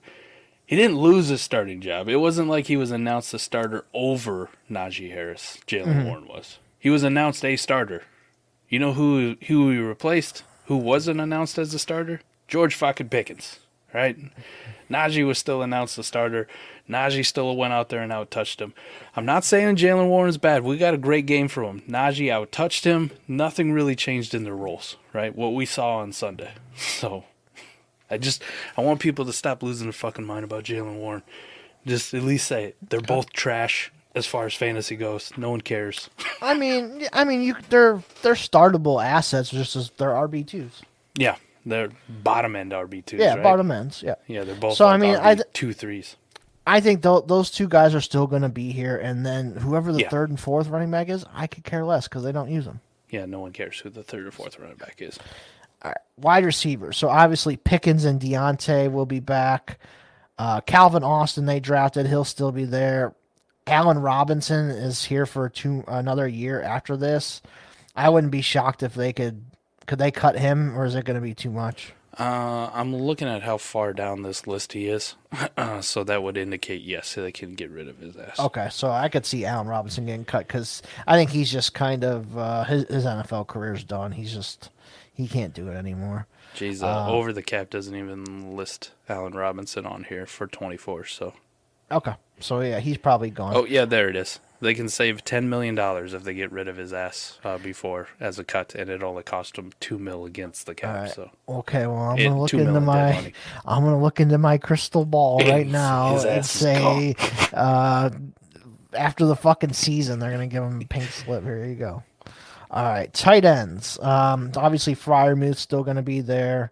he didn't lose his starting job. It wasn't like he was announced a starter over Najee Harris. Jaylen Mm-hmm. Warren was. He was announced a starter. You know who who he replaced? Who wasn't announced as a starter? George fucking Pickens, right? Najee was still announced a starter. Najee still went out there and out touched him. I'm not saying Jaylen Warren's bad. We got a great game from him. Najee out touched him. Nothing really changed in their roles, right? What we saw on Sunday. So I just I want people to stop losing their fucking mind about Jalen Warren. Just at least say it. They're both trash as far as fantasy goes. No one cares. I mean, I mean, you they're they're startable assets just as they're RB twos. yeah, they're bottom end RB twos. Yeah, right? bottom ends. Yeah. Yeah, they're both. So, I mean, RB I th- two threes. I think th- those two guys are still going to be here, and then whoever the Yeah. third and fourth running back is, I could care less because they don't use them. Yeah, no one cares who the third or fourth running back is. Wide receivers. So obviously Pickens and Diontae will be back. Uh, Calvin Austin they drafted, he'll still be there. Allen Robinson is here for two another year after this. I wouldn't be shocked if they could could they cut him or is it going to be too much? Uh, I'm looking at how far down this list he is, uh, so that would indicate yes, they can get rid of his ass. Okay, so I could see Allen Robinson getting cut because I think he's just kind of uh, his his NFL career's done. He's just he can't do it anymore. Jeez, uh, over the cap doesn't even list Allen Robinson on here for 24. So, Okay, so yeah, he's probably gone. oh yeah, there it is. They can save 10 million dollars if they get rid of his ass uh, before as a cut, and it only cost them two mil against the cap. Right. So, Okay, well, I'm gonna look into my. I'm gonna look into my crystal ball right now and say, uh, after the fucking season, they're gonna give him a pink slip. Here you go. All right, tight ends. Um, obviously Freiermuth's still gonna be there.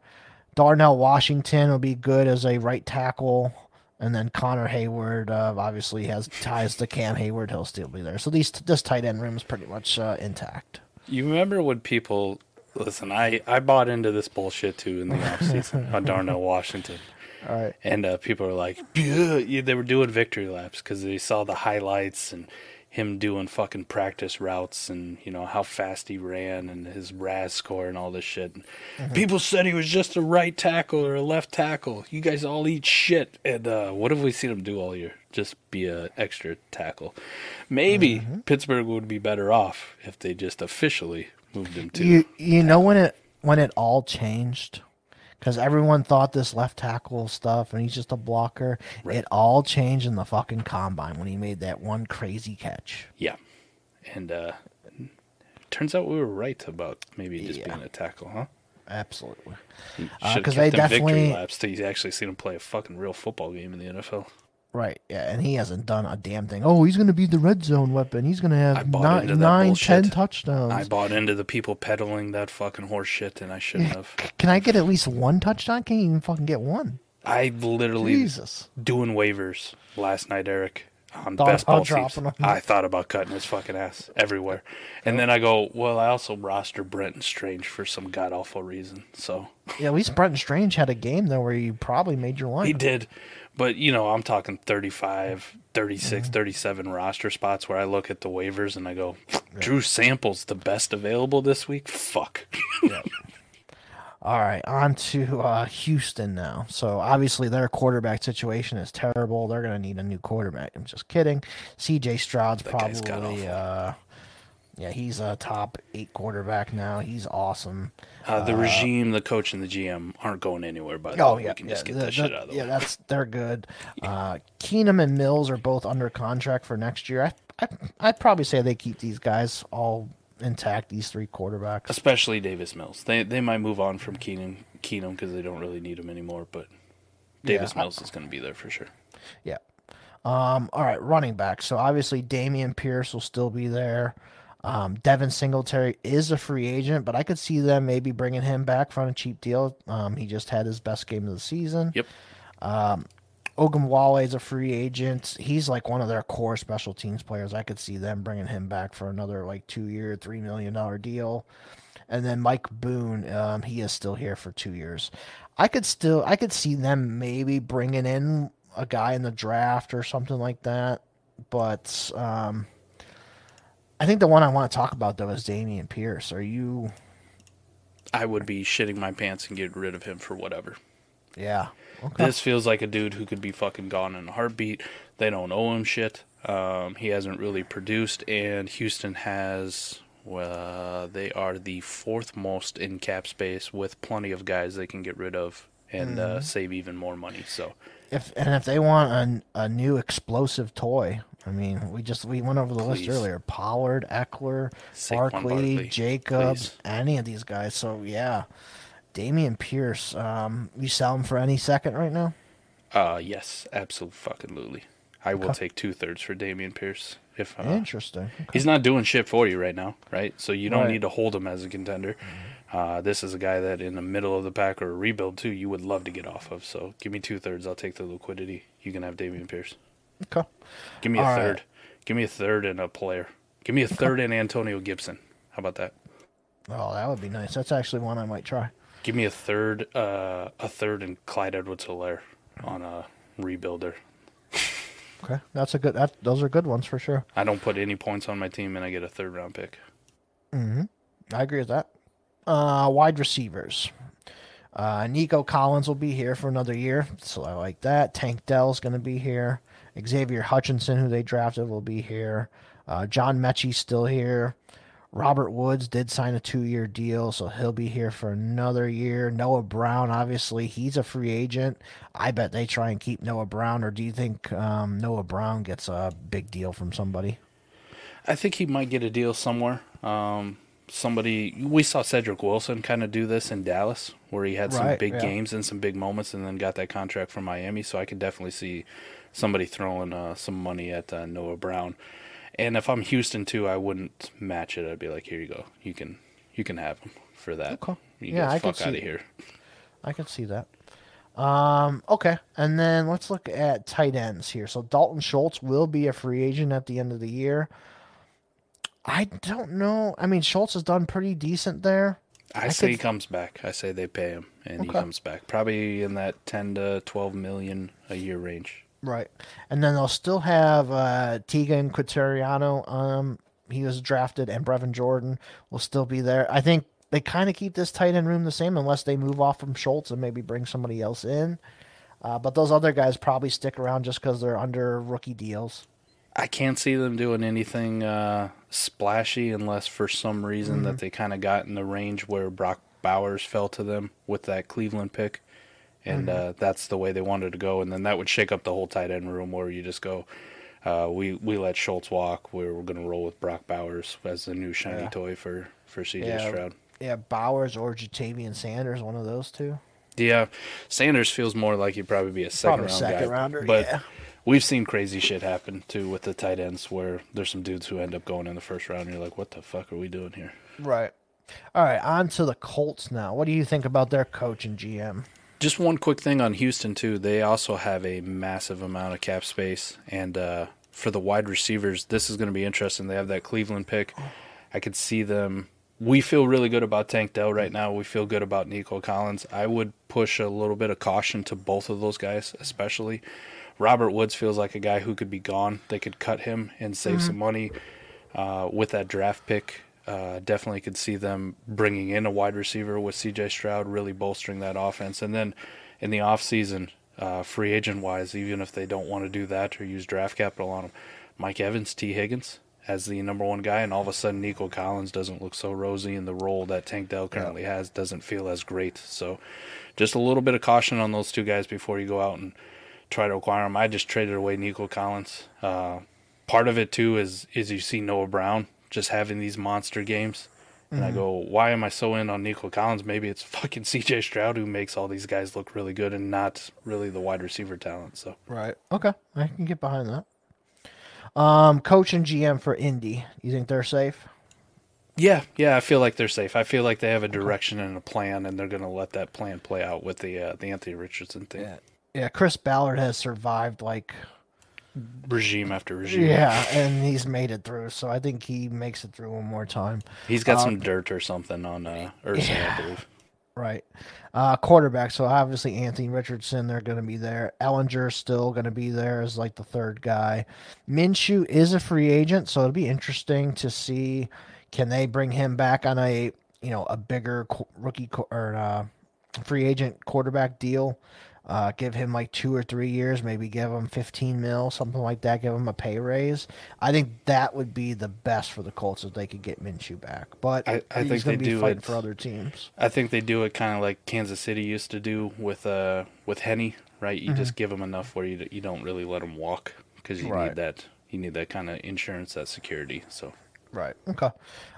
Darnell Washington will be good as a right tackle. And then Connor Heyward uh, obviously has ties to Cam Heyward. He'll still be there. So these this tight end room is pretty much uh, intact. you remember when people listen? I I bought into this bullshit too in the offseason on Darnell Washington. All right. And uh, people are like, yeah, they were doing victory laps because they saw the highlights and him doing fucking practice routes and you know how fast he ran and his RAS score and all this shit. Mm-hmm. People said he was just a right tackle or a left tackle. You guys all eat shit. And uh, what have we seen him do all year? Just be a extra tackle. Maybe Mm-hmm. Pittsburgh would be better off if they just officially moved him to. You you know when it when it all changed because everyone thought this left tackle stuff and he's just a blocker. It all changed in the fucking combine when he made that one crazy catch. Yeah. And uh turns out we were right about maybe just Yeah. being a tackle, huh? Absolutely. Because Uh, have 'cause kept they definitely- laps till you actually seen him play a fucking real football game in the NFL. Right. Yeah, and he hasn't done a damn thing. Oh, he's going to be the red zone weapon. He's going to have nine, nine ten touchdowns. I bought into the people peddling that fucking horse shit and I shouldn't have. Can I get at least one touchdown? Can't even fucking get one. I literally Jesus. doing waivers last night, Eric. on Thought best ball teams. I thought about cutting his fucking ass everywhere, and then I go, well, I also roster Brenton Strange for some god awful reason. So Yeah, at least Brenton Strange had a game though where you probably made your line. he did, but you know, I'm talking 35, 36, Mm-hmm. 37 roster spots where I look at the waivers and I go, Drew Sample's the best available this week. Fuck. All right, on to uh, Houston now. So obviously their quarterback situation is terrible. They're gonna need a new quarterback. I'm just kidding. C.J. Stroud's god probably, uh, yeah, he's a top eight quarterback now. He's awesome. Uh, the regime, the coach, and the GM aren't going anywhere. By the Oh way, yeah, we can yeah, just get the- that shit out of the yeah, way. that's they're good. Uh, Keenum and Mills are both under contract for next year. I, I I'd probably say they keep these guys all intact. These three quarterbacks. Especially Davis Mills. They they might move on from Keenum Keenum because they don't really need him anymore. But Davis I- Mills is going to be there for sure. Yeah. Um, all right, running back. So obviously Dameon Pierce will still be there. Um, Devin Singletary is a free agent, but I could see them maybe bringing him back for a cheap deal. Um, he just had his best game of the season. Yep. Ogunbowale is a free agent. He's like one of their core special teams players. I could see them bringing him back for another like two year, three million dollar deal. And then Mike Boone, um, he is still here for two years. I could still, I could see them maybe bringing in a guy in the draft or something like that. But um, I think the one I want to talk about though is Dameon Pierce. Are you? I would be shitting my pants and getting rid of him for whatever. Yeah. Okay. This feels like a dude who could be fucking gone in a heartbeat. They don't owe him shit. Um, he hasn't really produced, and Houston has. Well, they are the fourth most in cap space, with plenty of guys they can get rid of and Mm-hmm. uh, save even more money. So If and if they want a, a new explosive toy, I mean, we just we went over the list earlier: Pollard, Ekeler, Saquon Barkley, Barkley, Jacobs, please. any of these guys. So yeah, Dameon Pierce. Um, you sell him for any second right now? Uh, yes, absolutely. I will take two thirds for Dameon Pierce. If uh, Interesting. he's not doing shit for you right now, right? So you don't Right. need to hold him as a contender. Uh, this is a guy that in the middle of the pack or a rebuild too, you would love to get off of. So give me two thirds. I'll take the liquidity. You can have Dameon Pierce. Okay. Give me a All right. third. Give me a third and a player. Give me a third and Antonio Gibson. How about that? Oh, that would be nice. That's actually one I might try. Give me a third, uh, a third and Clyde Edwards-Helaire on a rebuilder. Okay, that's a good. That those are good ones for sure. I don't put any points on my team and I get a third round pick. Hmm. I agree with that. Uh, wide receivers. Uh, Nico Collins will be here for another year, so I like that. Tank Dell's going to be here. Xavier Hutchinson, who they drafted, will be here. Uh, John Metchie's still here. Robert Woods did sign a two-year deal, so he'll be here for another year. Noah Brown, obviously, he's a free agent. I bet they try and keep Noah Brown, or do you think um, Noah Brown gets a big deal from somebody? I think he might get a deal somewhere. Um, somebody we saw Cedrick Wilson kind of do this in Dallas, where he had some Right, big yeah. games and some big moments, and then got that contract from Miami. So I could definitely see somebody throwing uh, some money at uh, Noah Brown. And if I'm Houston too, I wouldn't match it. I'd be like, here you go, you can you can have him for that. Okay. You Yeah, get I the could fuck out see- of here. I can see that. Um, okay, and then let's look at tight ends here. So Dalton Schultz will be a free agent at the end of the year. I don't know. I mean, Schultz has done pretty decent there. I, I say could- he comes back. I say they pay him, and he comes back. Probably in that ten to twelve million a year range. Right. And then they'll still have uh, Teagan Quitoriano. Um, he was drafted, and Brevin Jordan will still be there. I think they kind of keep this tight end room the same unless they move off from Schultz and maybe bring somebody else in. Uh, but those other guys probably stick around just because they're under rookie deals. I can't see them doing anything uh, splashy unless for some reason Mm-hmm. that they kind of got in the range where Brock Bowers fell to them with that Cleveland pick. And Mm-hmm. uh, that's the way they wanted to go. And then that would shake up the whole tight end room where you just go, uh, we, we let Schultz walk. We're, we're going to roll with Brock Bowers as the new shiny Yeah. toy for, for CJ Yeah. Stroud. Yeah, Bowers or Ja'Tavion Sanders, one of those two. Yeah, Sanders feels more like he'd probably be a second Probably round second guy. rounder, but yeah. we've seen crazy shit happen too with the tight ends where there's some dudes who end up going in the first round. and You're like, what the fuck are we doing here? Right. All right, on to the Colts now. What do you think about their coach and GM? Just one quick thing on Houston too. They also have a massive amount of cap space, and uh, for the wide receivers, this is going to be interesting. They have that Cleveland pick. I could see them. We feel really good about Tank Dell right now. We feel good about Nico Collins. I would push a little bit of caution to both of those guys, especially. Robert Woods feels like a guy who could be gone. They could cut him and save some money uh, with that draft pick. Uh, definitely could see them bringing in a wide receiver with CJ Stroud, really bolstering that offense. And then in the offseason, uh, free agent wise, even if they don't want to do that or use draft capital on him, Mike Evans, Tee Higgins as the number one guy, and all of a sudden Nico Collins doesn't look so rosy, and the role that Tank Dell currently has doesn't feel as great. So just a little bit of caution on those two guys before you go out and try to acquire them. I just traded away Nico Collins. Uh, part of it too is is you see Noah Brown just having these monster games. And I go, why am I so in on Nico Collins? Maybe it's fucking CJ Stroud who makes all these guys look really good and not really the wide receiver talent. So Right. Okay. I can get behind that. Um, coach and GM for Indy. You think they're safe? yeah, yeah, I feel like they're safe. I feel like they have a direction and a plan, and they're gonna let that plan play out with the uh, the Anthony Richardson thing. Yeah. Yeah. Chris Ballard has survived like Regime after regime. yeah, and he's made it through. So I think he makes it through one more time. He's got some dirt or something on uh, Irsay, Yeah. I believe. Right. Uh, quarterback. So obviously Anthony Richardson, they're going to be there. Ehlinger still going to be there as like the third guy. Minshew is a free agent, so it'll be interesting to see can they bring him back on a you know a bigger rookie or uh, free agent quarterback deal. Uh, give him like two or three years, maybe give him 15 mil, something like that. Give him a pay raise. I think that would be the best for the Colts if they could get Minshew back. But I- I think they do it- for other teams. I think they do it kind of like Kansas City used to do with uh with Henne, right? You just give them enough where you you don't really let them walk because you Right. need that you need that kind of insurance, that security. So Right. Okay.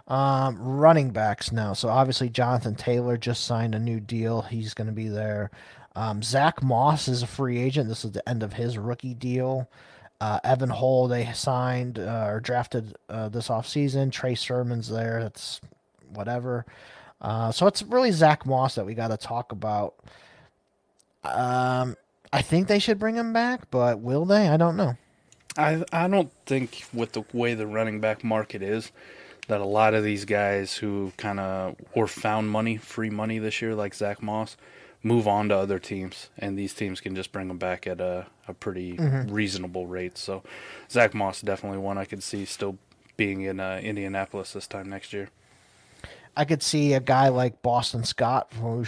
Um, running backs now. So obviously Jonathan Taylor just signed a new deal. He's going to be there. Um, Zack Moss is a free agent. This is the end of his rookie deal. Uh, Evan Hull they signed uh, or drafted uh, this offseason. Trey Sermon's there. That's whatever. Uh, so it's really Zack Moss that we got to talk about. Um, I think they should bring him back, but will they? I don't know. I I don't think with the way the running back market is that a lot of these guys who kind of or found money, free money this year, like Zack Moss, move on to other teams, and these teams can just bring them back at a a pretty reasonable rate. So Zack Moss definitely one I could see still being in uh, Indianapolis this time next year. I could see a guy like Boston Scott, who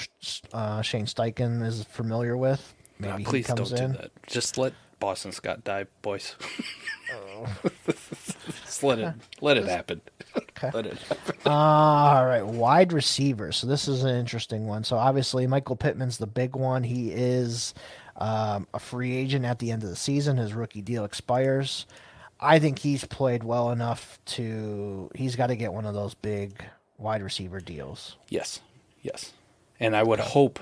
uh, Shane Steichen is familiar with. Maybe please don't comes do that. Just let Boston Scott die, boys. Oh. Just let it let it happen. Okay. Let it happen. Uh, all right, wide receiver. So this is an interesting one. So obviously Michael Pittman's the big one. He is um, a free agent at the end of the season. His rookie deal expires. I think he's played well enough to. He's got to get one of those big wide receiver deals. Yes, yes. And I would hope,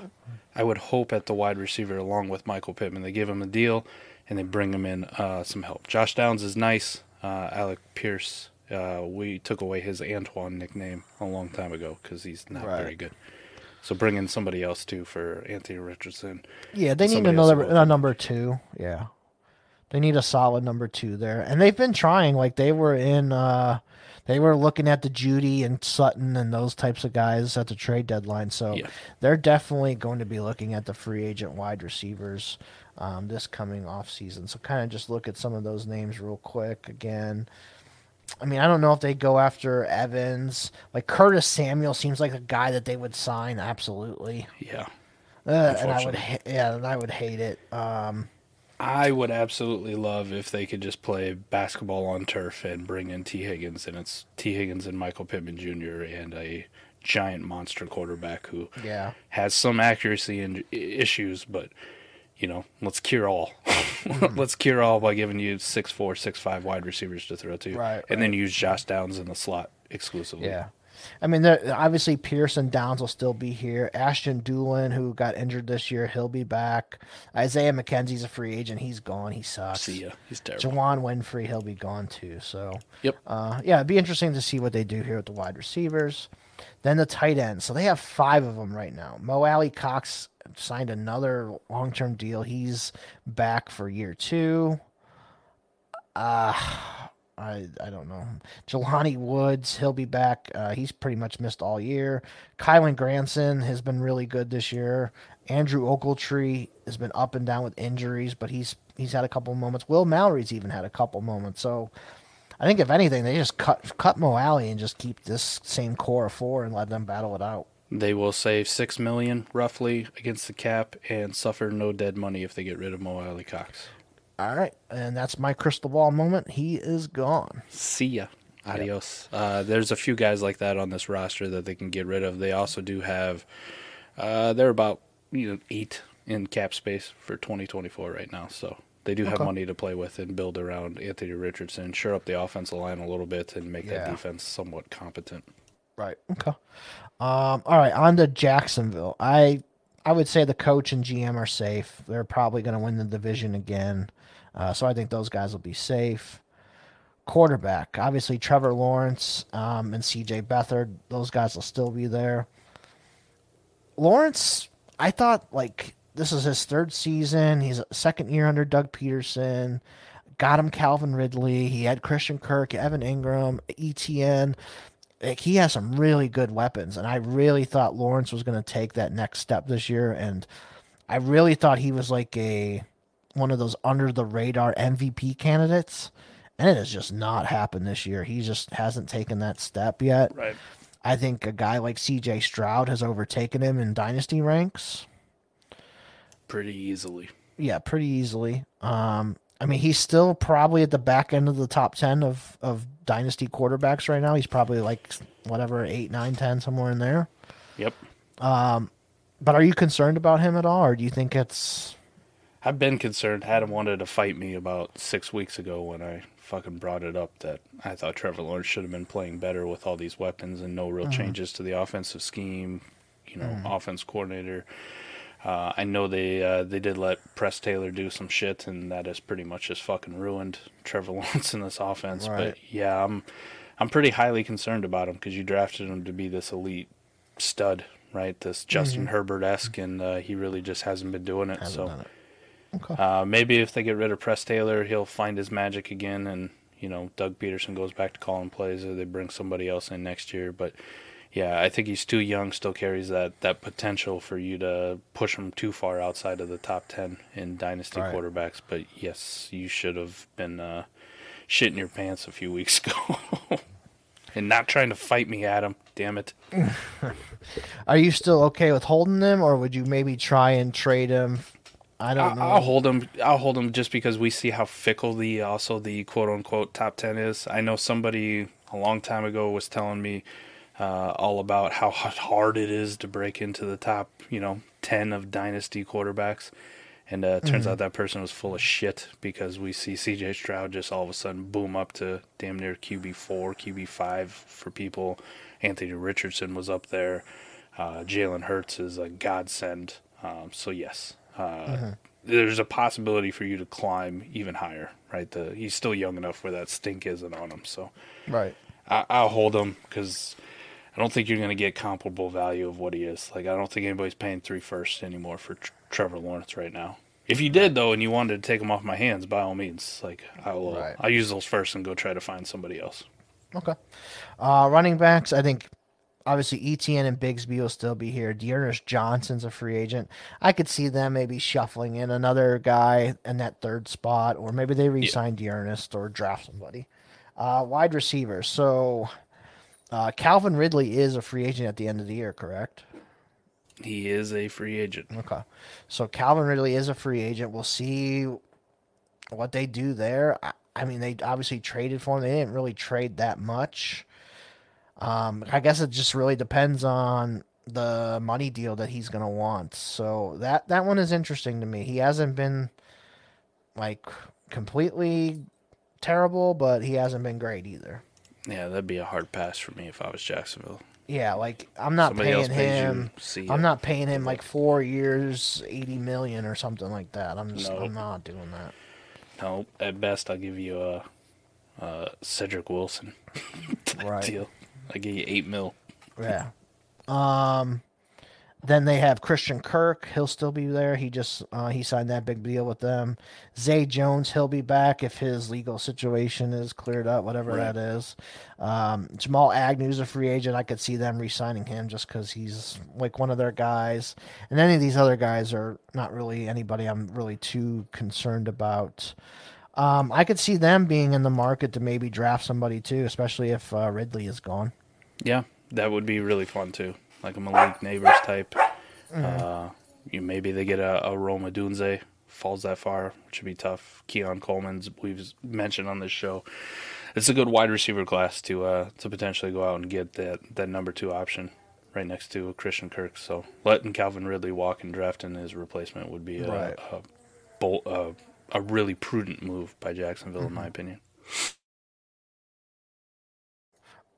I would hope at the wide receiver along with Michael Pittman, they give him a deal and they bring him in uh, some help. Josh Downs is nice. Uh, Alec Pierce, uh, we took away his Antoine nickname a long time ago because he's not Right. very good. So bring in somebody else too for Anthony Richardson. Yeah, they need another a number two. Yeah, they need a solid number two there, and they've been trying. Like they were in, uh they were looking at the Jeudy and Sutton and those types of guys at the trade deadline. So Yeah. they're definitely going to be looking at the free agent wide receivers um, this coming off season. So kind of just look at some of those names real quick again. I mean, I don't know if they go after Evans. Like Curtis Samuel seems like a guy that they would sign absolutely. Yeah. Uh, and I would, ha- yeah, and I would hate it. Um, I would absolutely love if they could just play basketball on turf and bring in Tee Higgins, and it's Tee Higgins and Michael Pittman Jr. and a giant monster quarterback who yeah, has some accuracy and issues, but you know, let's cure all. let's cure all by giving you six four, six five wide receivers to throw to, Right, and then use Josh Downs in the slot exclusively. yeah. I mean, obviously Pearson Downs will still be here. Ashton Dulin, who got injured this year, he'll be back. Isaiah McKenzie's a free agent. He's gone. He sucks. See ya. He's terrible. Juwann Winfree, he'll be gone too. So, Yep. uh, yeah, it'd be interesting to see what they do here with the wide receivers. Then the tight end. So they have five of them right now. Mo Alie-Cox signed another long term deal. He's back for year two. Uh I I don't know. Jelani Woods, he'll be back. Uh, he's pretty much missed all year. Kylen Granson has been really good this year. Andrew Ogletree has been up and down with injuries, but he's he's had a couple moments. Will Mallory's even had a couple moments. So I think if anything, they just cut cut Mo Alie and just keep this same core of four and let them battle it out. They will save six million roughly against the cap and suffer no dead money if they get rid of Mo Alie-Cox. All right, and that's my crystal ball moment. He is gone. See ya. Adios. Uh, there's a few guys like that on this roster that they can get rid of. They also do have, uh, they're about you know eight in cap space for 2024 right now, so they do have Okay. money to play with and build around Anthony Richardson, shore up the offensive line a little bit, and make that defense somewhat competent. Right. Okay. Um, all right, on to Jacksonville. I I would say the coach and GM are safe. They're probably going to win the division again. Uh, so I think those guys will be safe. Quarterback, obviously Trevor Lawrence um, and CJ Beathard. Those guys will still be there. Lawrence, I thought like this is his third season. He's a second year under Doug Pederson. Got him Calvin Ridley. He had Christian Kirk, Evan Engram, ETN. Like he has some really good weapons, and I really thought Lawrence was going to take that next step this year. And I really thought he was like a one of those under the radar MVP candidates, and it has just not happened this year. He just hasn't taken that step yet. Right. I think a guy like CJ Stroud has overtaken him in dynasty ranks. Pretty easily. Yeah, pretty easily. Um, I mean, he's still probably at the back end of the top ten of of dynasty quarterbacks right now. He's probably like whatever eight, nine, ten, somewhere in there. Yep. Um, but are you concerned about him at all, or do you think it's I've been concerned. Adam wanted to fight me about six weeks ago when I fucking brought it up that I thought Trevor Lawrence should have been playing better with all these weapons and no real uh-huh. changes to the offensive scheme, you know, uh-huh. offense coordinator. Uh, I know they uh, they did let Press Taylor do some shit, and that has pretty much just fucking ruined Trevor Lawrence in this offense. Right. But yeah, I'm I'm pretty highly concerned about him because you drafted him to be this elite stud, right? This Justin Herbert esque, and uh, he really just hasn't been doing it. so. done it? Okay. Uh, maybe if they get rid of Press Taylor, he'll find his magic again, and you know Doug Pederson goes back to calling plays, or they bring somebody else in next year. But yeah, I think he's too young, still carries that that potential for you to push him too far outside of the top ten in dynasty Right. quarterbacks. But yes, you should have been uh, shitting your pants a few weeks ago. And not trying to fight me, Adam. Damn it. Are you still okay with holding them, or would you maybe try and trade him? I don't know. I- I'll hold him. I'll hold him just because we see how fickle the also the quote unquote top ten is. I know somebody a long time ago was telling me uh, all about how hard it is to break into the top, you know, ten of dynasty quarterbacks. And uh, it turns out that person was full of shit because we see C.J. Stroud just all of a sudden boom up to damn near QB four, QB five for people. Anthony Richardson was up there. Uh, Jalen Hurts is a godsend. Um, so yes, uh, there's a possibility for you to climb even higher. Right, the, he's still young enough where that stink isn't on him. So right. I, I'll hold him because I don't think you're going to get comparable value of what he is. Like I don't think anybody's paying three first anymore for Tr- Trevor Lawrence right now. If you did though, and you wanted to take him off my hands, by all means, like I'll uh, Right. I'll use those first and go try to find somebody else. Okay. Uh, running backs, I think obviously ETN and Bigsby will still be here. D'Ernest Johnson's a free agent. I could see them maybe shuffling in another guy in that third spot, or maybe they re-sign Dearness or draft somebody. Uh, wide receivers. So uh, Calvin Ridley is a free agent at the end of the year, correct? He is a free agent. Okay. So Calvin Ridley is a free agent. We'll see what they do there. I, I mean, they obviously traded for him. They didn't really trade that much. Um, I guess it just really depends on the money deal that he's going to want. So that that one is interesting to me. He hasn't been like completely terrible, but he hasn't been great either. Yeah, that'd be a hard pass for me if I was Jacksonville. Yeah, like I'm not Somebody paying him. see. I'm not paying him like four years, eighty million or something like that. I'm just Nope. I'm not doing that. No, at best I'll give you a, a Cedrick Wilson Right. deal. I give you eight mil. Yeah. Um, Then they have Christian Kirk. He'll still be there. He just uh, he signed that big deal with them. Zay Jones. He'll be back if his legal situation is cleared up, whatever Right. that is. Um, Jamal Agnew's a free agent. I could see them re-signing him just because he's like one of their guys. And any of these other guys are not really anybody I'm really too concerned about. Um, I could see them being in the market to maybe draft somebody too, especially if uh, Ridley is gone. Yeah, that would be really fun too. Like a Malik Nabers type. Mm-hmm. Uh, you maybe they get a, a Rome Odunze falls that far, which would be tough. Keon Coleman's we've mentioned on this show. It's a good wide receiver class to uh, to potentially go out and get that that number two option right next to Christian Kirk. So letting Calvin Ridley walk and drafting his replacement would be a Right. a, bold, uh, a really prudent move by Jacksonville, in Mm-hmm. my opinion.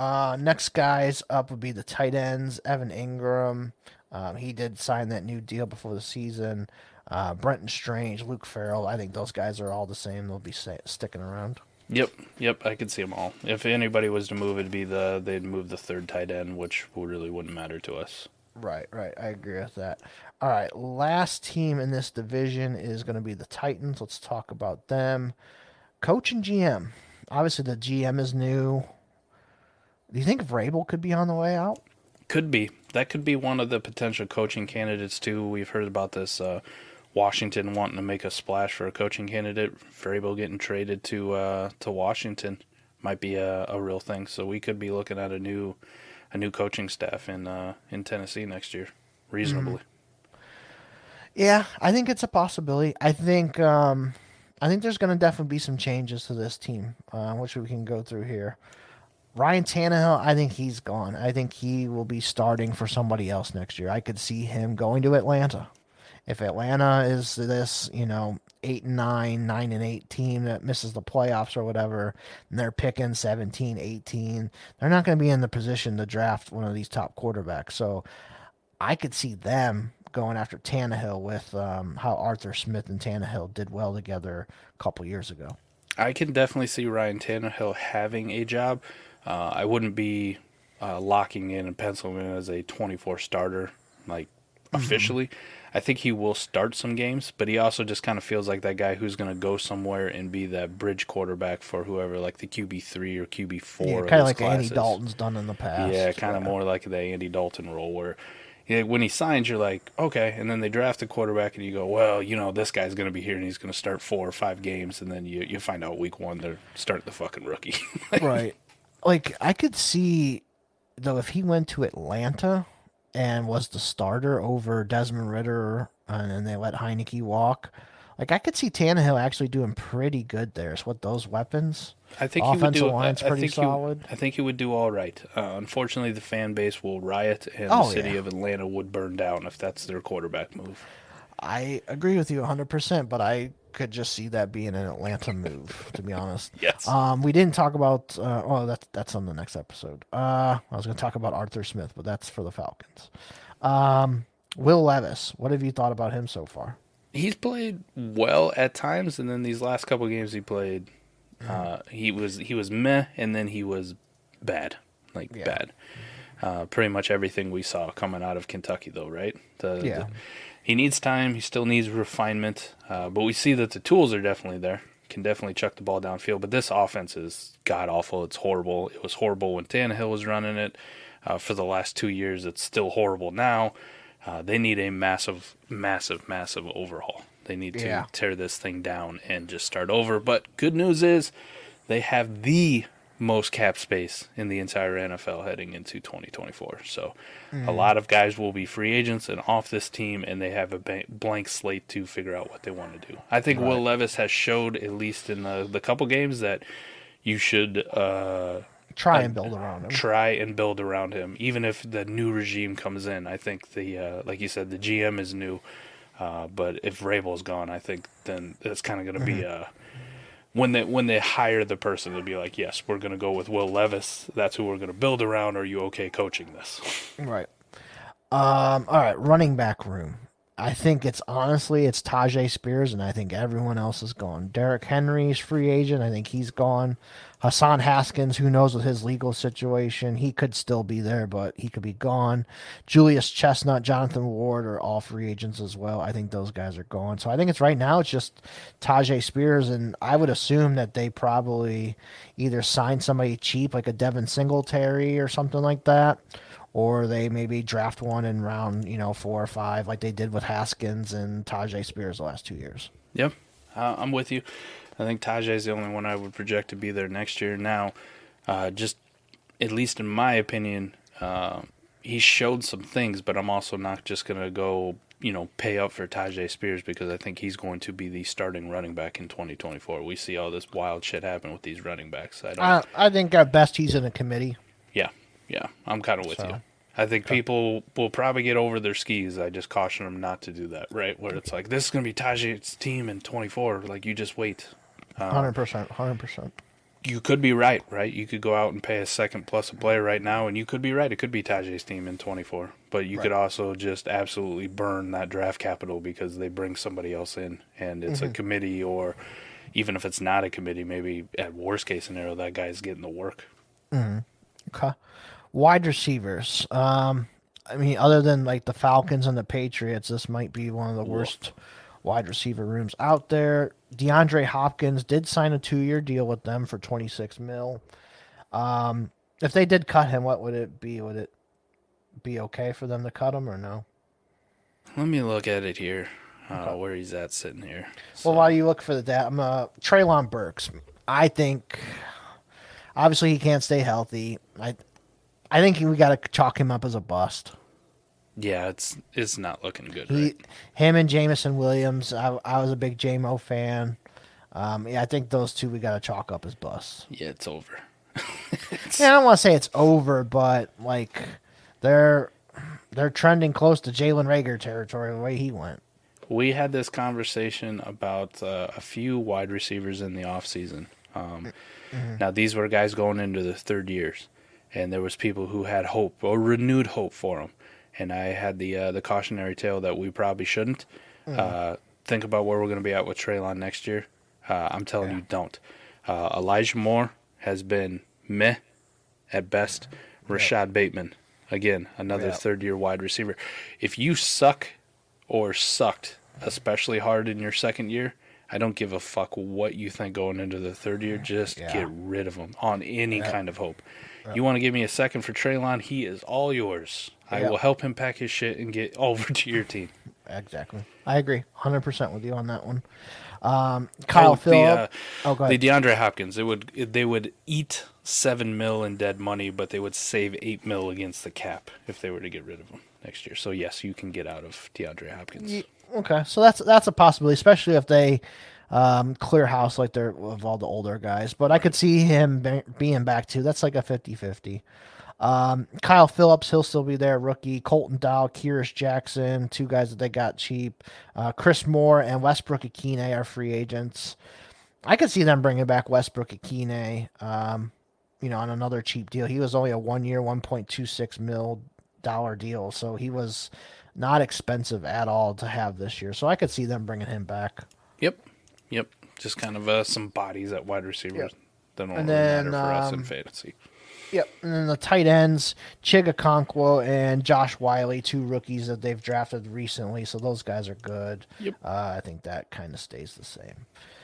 Uh, next guys up would be the tight ends. Evan Engram. Um, he did sign that new deal before the season. Uh, Brenton Strange, Luke Farrell. I think those guys are all the same. They'll be sticking around. Yep, yep, I could see them all. If anybody was to move, it'd be the they'd move the third tight end, which really wouldn't matter to us. Right, right. I agree with that. All right, last team in this division is going to be the Titans. Let's talk about them. Coach and GM. Obviously, the GM is new. Do you think Vrabel could be on the way out? Could be that could be one of the potential coaching candidates too. We've heard about this. Uh, Washington wanting to make a splash for a coaching candidate. Vrabel getting traded to uh, to Washington might be a, a real thing. So we could be looking at a new a new coaching staff in uh, in Tennessee next year, reasonably. Yeah, I think it's a possibility. I think um, I think there's going to definitely be some changes to this team, uh, which we can go through here. Ryan Tannehill, I think he's gone. I think he will be starting for somebody else next year. I could see him going to Atlanta. If Atlanta is this, you know, eight and nine, nine and eight team that misses the playoffs or whatever, and they're picking 17, 18, they're not going to be in the position to draft one of these top quarterbacks. So I could see them going after Tannehill with um, how Arthur Smith and Tannehill did well together a couple years ago. I can definitely see Ryan Tannehill having a job. Uh, I wouldn't be uh, locking in and penciling in as a 24 starter, like officially. I think he will start some games, but he also just kind of feels like that guy who's going to go somewhere and be that bridge quarterback for whoever, like the QB three or QB four. Yeah, kind of like Andy. Dalton's done in the past. Yeah, kind of more like the Andy Dalton role where yeah, when he signs, you're like, okay, and then they draft a quarterback, and you go, well, you know, this guy's going to be here, and he's going to start four or five games, and then you you find out week one they're starting the fucking rookie. right. Like I could see though if he went to Atlanta and was the starter over Desmond Ridder and then they let Heineke walk. Like I could see Tannehill actually doing pretty good there. So with those weapons, I think he would Offensive do. line's I, I pretty think he- solid. I think he would do all right. Uh, unfortunately, the fan base will riot, and Oh, the city yeah. of Atlanta would burn down if that's their quarterback move. I agree with you 100%, but I could just see that being an Atlanta move, to be honest. Yes. Um, we didn't talk about. Uh, oh, that's that's on the next episode. Uh, I was going to talk about Arthur Smith, but that's for the Falcons. Um, Will Levis, what have you thought about him so far? he's played well at times, and then these last couple games he played, uh, he was he was meh, and then he was bad, like Yeah. bad. Uh, pretty much everything we saw coming out of Kentucky, though, right? The, Yeah. the- he needs time. He still needs refinement, uh, but we see that the tools are definitely there. Can definitely chuck the ball downfield, but this offense is god awful. It's horrible. It was horrible when Tannehill was running it. Uh, for the last two years, it's still horrible now. Uh, they need a massive, massive, massive overhaul. They need to Yeah. tear this thing down and just start over. But good news is they have the most cap space in the entire NFL heading into 2024. So a lot of guys will be free agents and off this team, and they have a blank slate to figure out what they want to do. I think Will Levis has showed, at least in the, the couple games, that you should uh, Try and build around him. try and build around him, even if the new regime comes in. I think the uh, like you said, the GM is new, uh, but if Vrabel's gone, I think then it's kind of going to be Mm-hmm. When they when they hire the person, they'll be like, yes, we're going to go with Will Levis. That's who we're going to build around. Are you okay coaching this? Right. Um, all right, running back room. I think it's honestly it's Tyjae Spears, and I think everyone else is gone. Derrick Henry's free agent. I think he's gone. Hassan Haskins, who knows with his legal situation, he could still be there, but he could be gone. Julius Chestnut, Jonathan Ward are all free agents as well. I think those guys are gone. So I think it's right now it's just Tyjae Spears, and I would assume that they probably either sign somebody cheap like a Devin Singletary or something like that, or they maybe draft one in round you know four or five like they did with Haskins and Tyjae Spears the last two years. Yep, uh, I'm with you. I think Tyjae is the only one I would project to be there next year. Now, uh, just at least in my opinion, uh, he showed some things, but I'm also not just gonna go, you know, pay up for Tyjae Spears because I think he's going to be the starting running back in 2024. We see all this wild shit happen with these running backs. I don't. I, I think at best he's in a committee. yeah, yeah, I'm kind of with So- you. I think people will probably get over their skis. I just caution them not to do that, right? Where it's like this is gonna be Tyjae's team in 24. Like you just wait. Um, hundred percent, hundred percent. you could be right, right? You could go out and pay a second plus a player right now, and you could be right. It could be Tyjae's team in 24. But you could also just absolutely burn that draft capital because they bring somebody else in, and it's a mm-hmm. committee, or even if it's not a committee, maybe at worst case scenario, that guy's getting the work. Mm-hmm. Okay. Wide receivers. Um, I mean, other than like the Falcons and the Patriots, this might be one of the worst wide receiver rooms out there. DeAndre Hopkins did sign a two-year deal with them for twenty-six mil. Um, if they did cut him, what would it be? Would it be okay for them to cut him or no? Let me look at it here, uh, where he's at sitting here. Well, while you look for the data, I'm uh, Treylon Burks. I think obviously he can't stay healthy. I I think we got to chalk him up as a bust. yeah, it's it's not looking good. He, Right? him and Jameson Williams. I, I was a big JMO fan. Um, yeah, I think those two we got to chalk up as busts. Yeah, it's over. Yeah, I don't want to say it's over, but like they're they're trending close to Jalen Reagor territory the way he went. We had this conversation about uh, a few wide receivers in the offseason. Um, Now, these were guys going into the third years, and there was people who had hope or renewed hope for them. And I had the uh, the cautionary tale that we probably shouldn't uh, think about where we're going to be at with Treylon next year. Uh, I'm telling you, don't. Uh, Elijah Moore has been meh at best. Rashod Bateman, again, another Yep. third year wide receiver. If you suck or sucked especially hard in your second year, I don't give a fuck what you think going into the third year. Just Yeah. get rid of them on any kind of hope. You want to give me a second for Treylon? He is all yours. I will help him pack his shit and get over to your team. Exactly. I agree 100% with you on that one. Um, Kyle Oh, Phillip. The, oh, go uh, ahead. the DeAndre Hopkins. It would they would eat seven mil in dead money, but they would save eight mil against the cap if they were to get rid of him next year. So yes, you can get out of DeAndre Hopkins. Okay, so that's that's a possibility, especially if they um, clear house like they're of all the older guys. But I could see him be- being back too. That's like a 50-50. Um, Kyle Philips, he'll still be there. Rookie Colton Dow, Kyrus Jackson, two guys that they got cheap. Uh, Chris Moore and Westbrook-Ikhine are free agents. I could see them bringing back Westbrook-Ikhine, um, you know, on another cheap deal. He was only a one year, one point two six mil dollar deal, so he was not expensive at all to have this year. So I could see them bringing him back. Yep, yep. Just kind of uh, some bodies at wide receivers Yep. that don't And really then, matter for us in um, fantasy. Yep. And then the tight ends, Chig Okonkwo and Josh Whyle, two rookies that they've drafted recently. So those guys are good. Yep. Uh, I think that kind of stays the same.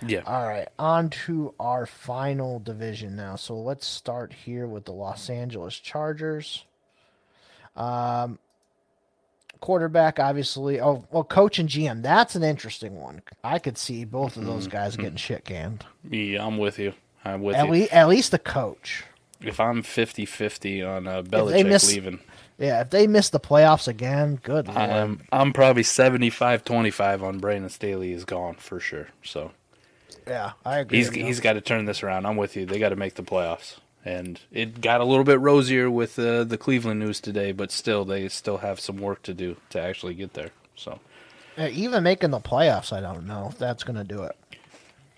Yeah. All right, on to our final division now. So let's start here with the Los Angeles Chargers. Um, quarterback, obviously. Oh, well, coach and GM. That's an interesting one. I could see both of those guys getting shit canned. yeah, I'm with you. I'm with At, you. le- at least the coach. if I'm 50-50 on uh, Belichick miss- leaving, Yeah, if they miss the playoffs again, good. I'm I'm probably 75-25 on Brandon Staley is gone for sure. So yeah, I agree. he's he's got to turn this around. I'm with you. They got to make the playoffs. And it got a little bit rosier with uh, the Cleveland news today, but still, they still have some work to do to actually get there. So, Uh, even making the playoffs. I don't know if that's gonna do it.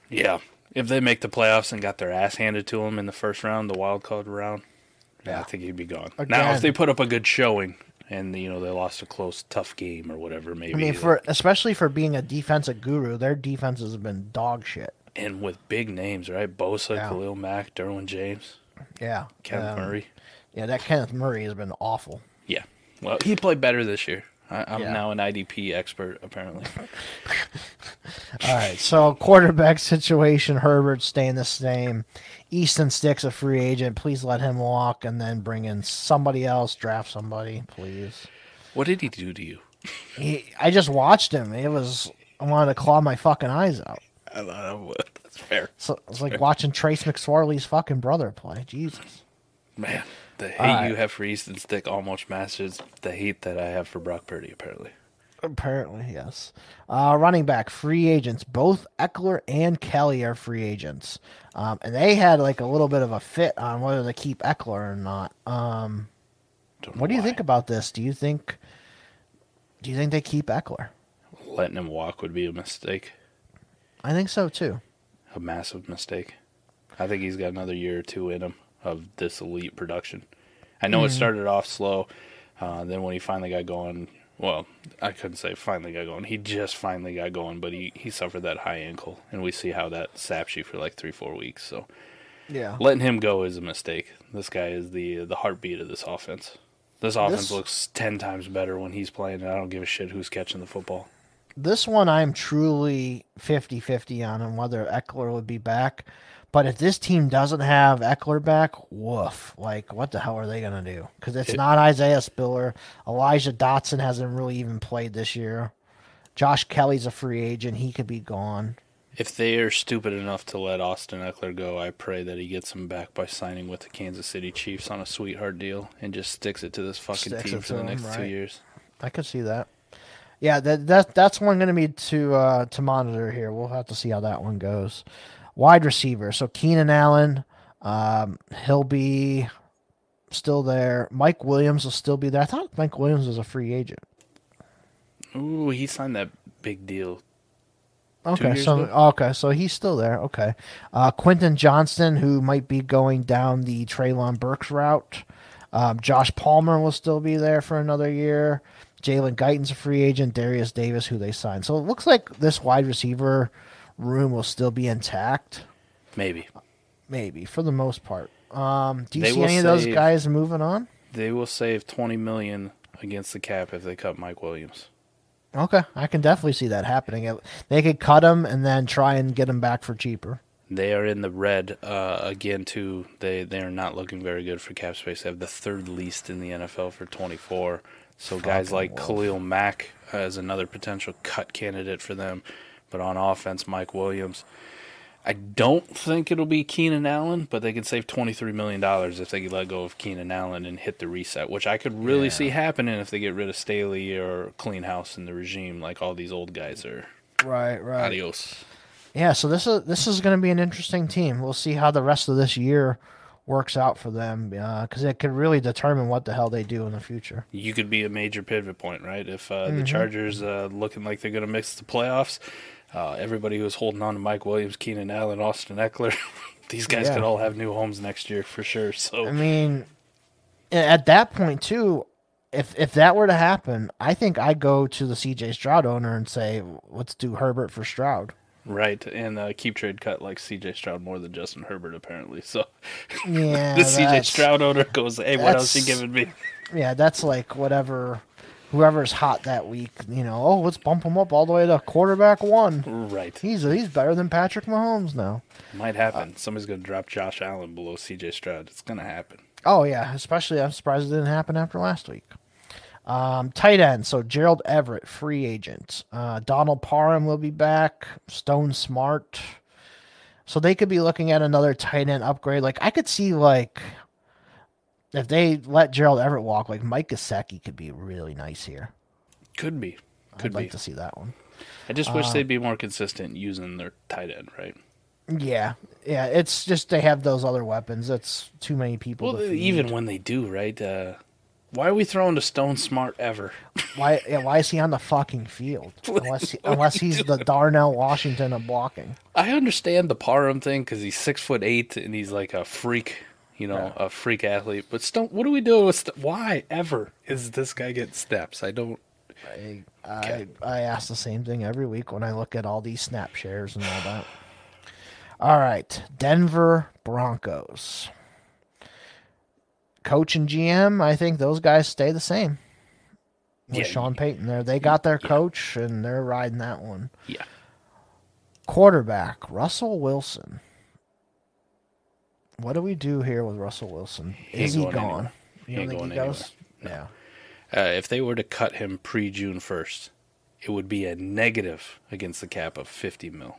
yeah, if they make the playoffs and got their ass handed to them in the first round, the wild card round, yeah, I think he'd be gone. Now, if they put up a good showing and you know they lost a close, tough game or whatever. Maybe. I mean, for especially for being a defensive guru, their defenses have been dog shit. and with big names, right? Bosa, Yeah. Khalil Mack, Derwin James, Yeah, Kevin Um, Murray. Yeah, that Kenneth Murray has been awful. Yeah. Well, he played better this year. I, I'm Yeah. now an IDP expert, apparently. All right, so quarterback situation, Herbert staying the same. Easton Sticks a free agent. Please let him walk, and then bring in somebody else. Draft somebody, please. what did he do to you? He, I just watched him. It was I wanted to claw my fucking eyes out. I thought I. That's fair. So it's like watching Trace McSorley's fucking brother play. Jesus. Man, the hate right. you have for Easton Stick almost matches the hate that I have for Brock Purdy, apparently. Apparently, yes. Uh, running back free agents. Both Ekeler and Kelley are free agents, um, and they had like a little bit of a fit on whether to keep Ekeler or not. Um, what do you why. think about this? Do you think? Do you think they keep Ekeler? Letting him walk would be a mistake, I think so too. A massive mistake. I think he's got another year or two in him of this elite production. I know Mm-hmm. it started off slow. Uh, then when he finally got going, well, I couldn't say finally got going. He just finally got going, but he, he suffered that high ankle, and we see how that saps you for like three, four weeks. So Yeah. letting him go is a mistake. This guy is the the heartbeat of this offense. This offense This- looks ten times better when he's playing. And I don't give a shit who's catching the football. This one I'm truly 50-50 on on whether Ekeler would be back. But if this team doesn't have Ekeler back, woof. Like, what the hell are they going to do? Because it's It- not Isaiah Spiller. Elijah Dotson hasn't really even played this year. Josh Kelley's a free agent. He could be gone. If they are stupid enough to let Austin Ekeler go, I pray that he gets him back by signing with the Kansas City Chiefs on a sweetheart deal and just sticks it to this fucking Sticks team for the him, next two years. I could see that. Yeah, that that that's one going to be to uh, to monitor here. We'll have to see how that one goes. Wide receiver. So Keenan Allen, um, he'll be still there. Mike Williams will still be there. I thought Mike Williams was a free agent. Ooh, he signed that big deal. Okay, so ago? okay, so he's still there. Okay, uh, Quentin Johnston, who might be going down the Treylon Burks route. Um, Josh Palmer will still be there for another year. Jalen Guyton's a free agent. Derius Davis, who they signed. So it looks like this wide receiver room will still be intact, Maybe. maybe for the most part. Um, do you They see any of those guys moving on? They will save twenty million against the cap if they cut Mike Williams. Okay, I can definitely see that happening. They could cut him and then try and get him back for cheaper. They are in the red uh, again too. They they are not looking very good for cap space. They have the third least in the NFL for 24. So guys like wolf. Khalil Mack uh, is another potential cut candidate for them. But on offense, Mike Williams. I don't think it'll be Keenan Allen, but they could save 23 million dollars if they could let go of Keenan Allen and hit the reset, which I could really Yeah. see happening if they get rid of Staley or Clean House in the regime, like all these old guys are. Right, right. Adios. Yeah, so this is this is going to be an interesting team. We'll see how the rest of this year works out for them because it could really determine what the hell they do in the future. you could be a major pivot point, right? If uh, Mm-hmm. the Chargers uh, looking like they're going to miss the playoffs, uh, everybody who's holding on to Mike Williams, Keenan Allen, Austin Ekeler, these guys Yeah. could all have new homes next year for sure. So I mean, at that point too, if if that were to happen, I think I go to the CJ Stroud owner and say, let's do Herbert for Stroud. Right, and uh, keep trade cut like C.J. Stroud more than Justin Herbert apparently. So Yeah, the C.J. Stroud owner goes, "Hey, what else you giving me?" Yeah, that's like whatever. Whoever's hot that week, you know. Oh, let's bump him up all the way to quarterback one. Right, He's he's better than Patrick Mahomes now. might happen. Somebody's going to drop Josh Allen below C.J. Stroud. It's going to happen. Oh yeah, especially I'm surprised it didn't happen after last week. Um, tight end, so Gerald Everett, free agent. Uh, Donald Parham will be back. Stone Smartt. So they could be looking at another tight end upgrade. Like I could see like if they let Gerald Everett walk, like Mike Gesicki could be really nice here. Could be, could be. I'd like be. to see that one. I just Uh, wish they'd be more consistent using their tight end, right? Yeah, yeah. It's just they have those other weapons. That's too many people. Well, to even when they do, right? Uh, why are we throwing to Stone Smartt ever? Why? Yeah, why is he on the fucking field? Unless, are unless he's the Darnell Washington of blocking. I understand the Parham thing because he's six foot eight and he's like a freak. you know, a freak athlete. But Stone, what do we do with St- why ever is this guy getting steps? I don't. I, I I ask the same thing every week when I look at all these snap shares and all that. All right, Denver Broncos. Coach and GM, I think those guys stay the same. With Yeah, Sean Payton there, they got their coach and they're riding that one. Yeah, Quarterback Russell Wilson. What do we do here with Russell Wilson? He Is he gone? anywhere. He You ain't don't think he going goes? Yeah. uh, if they were to cut him pre June first, it would be a negative against the cap of fifty mil.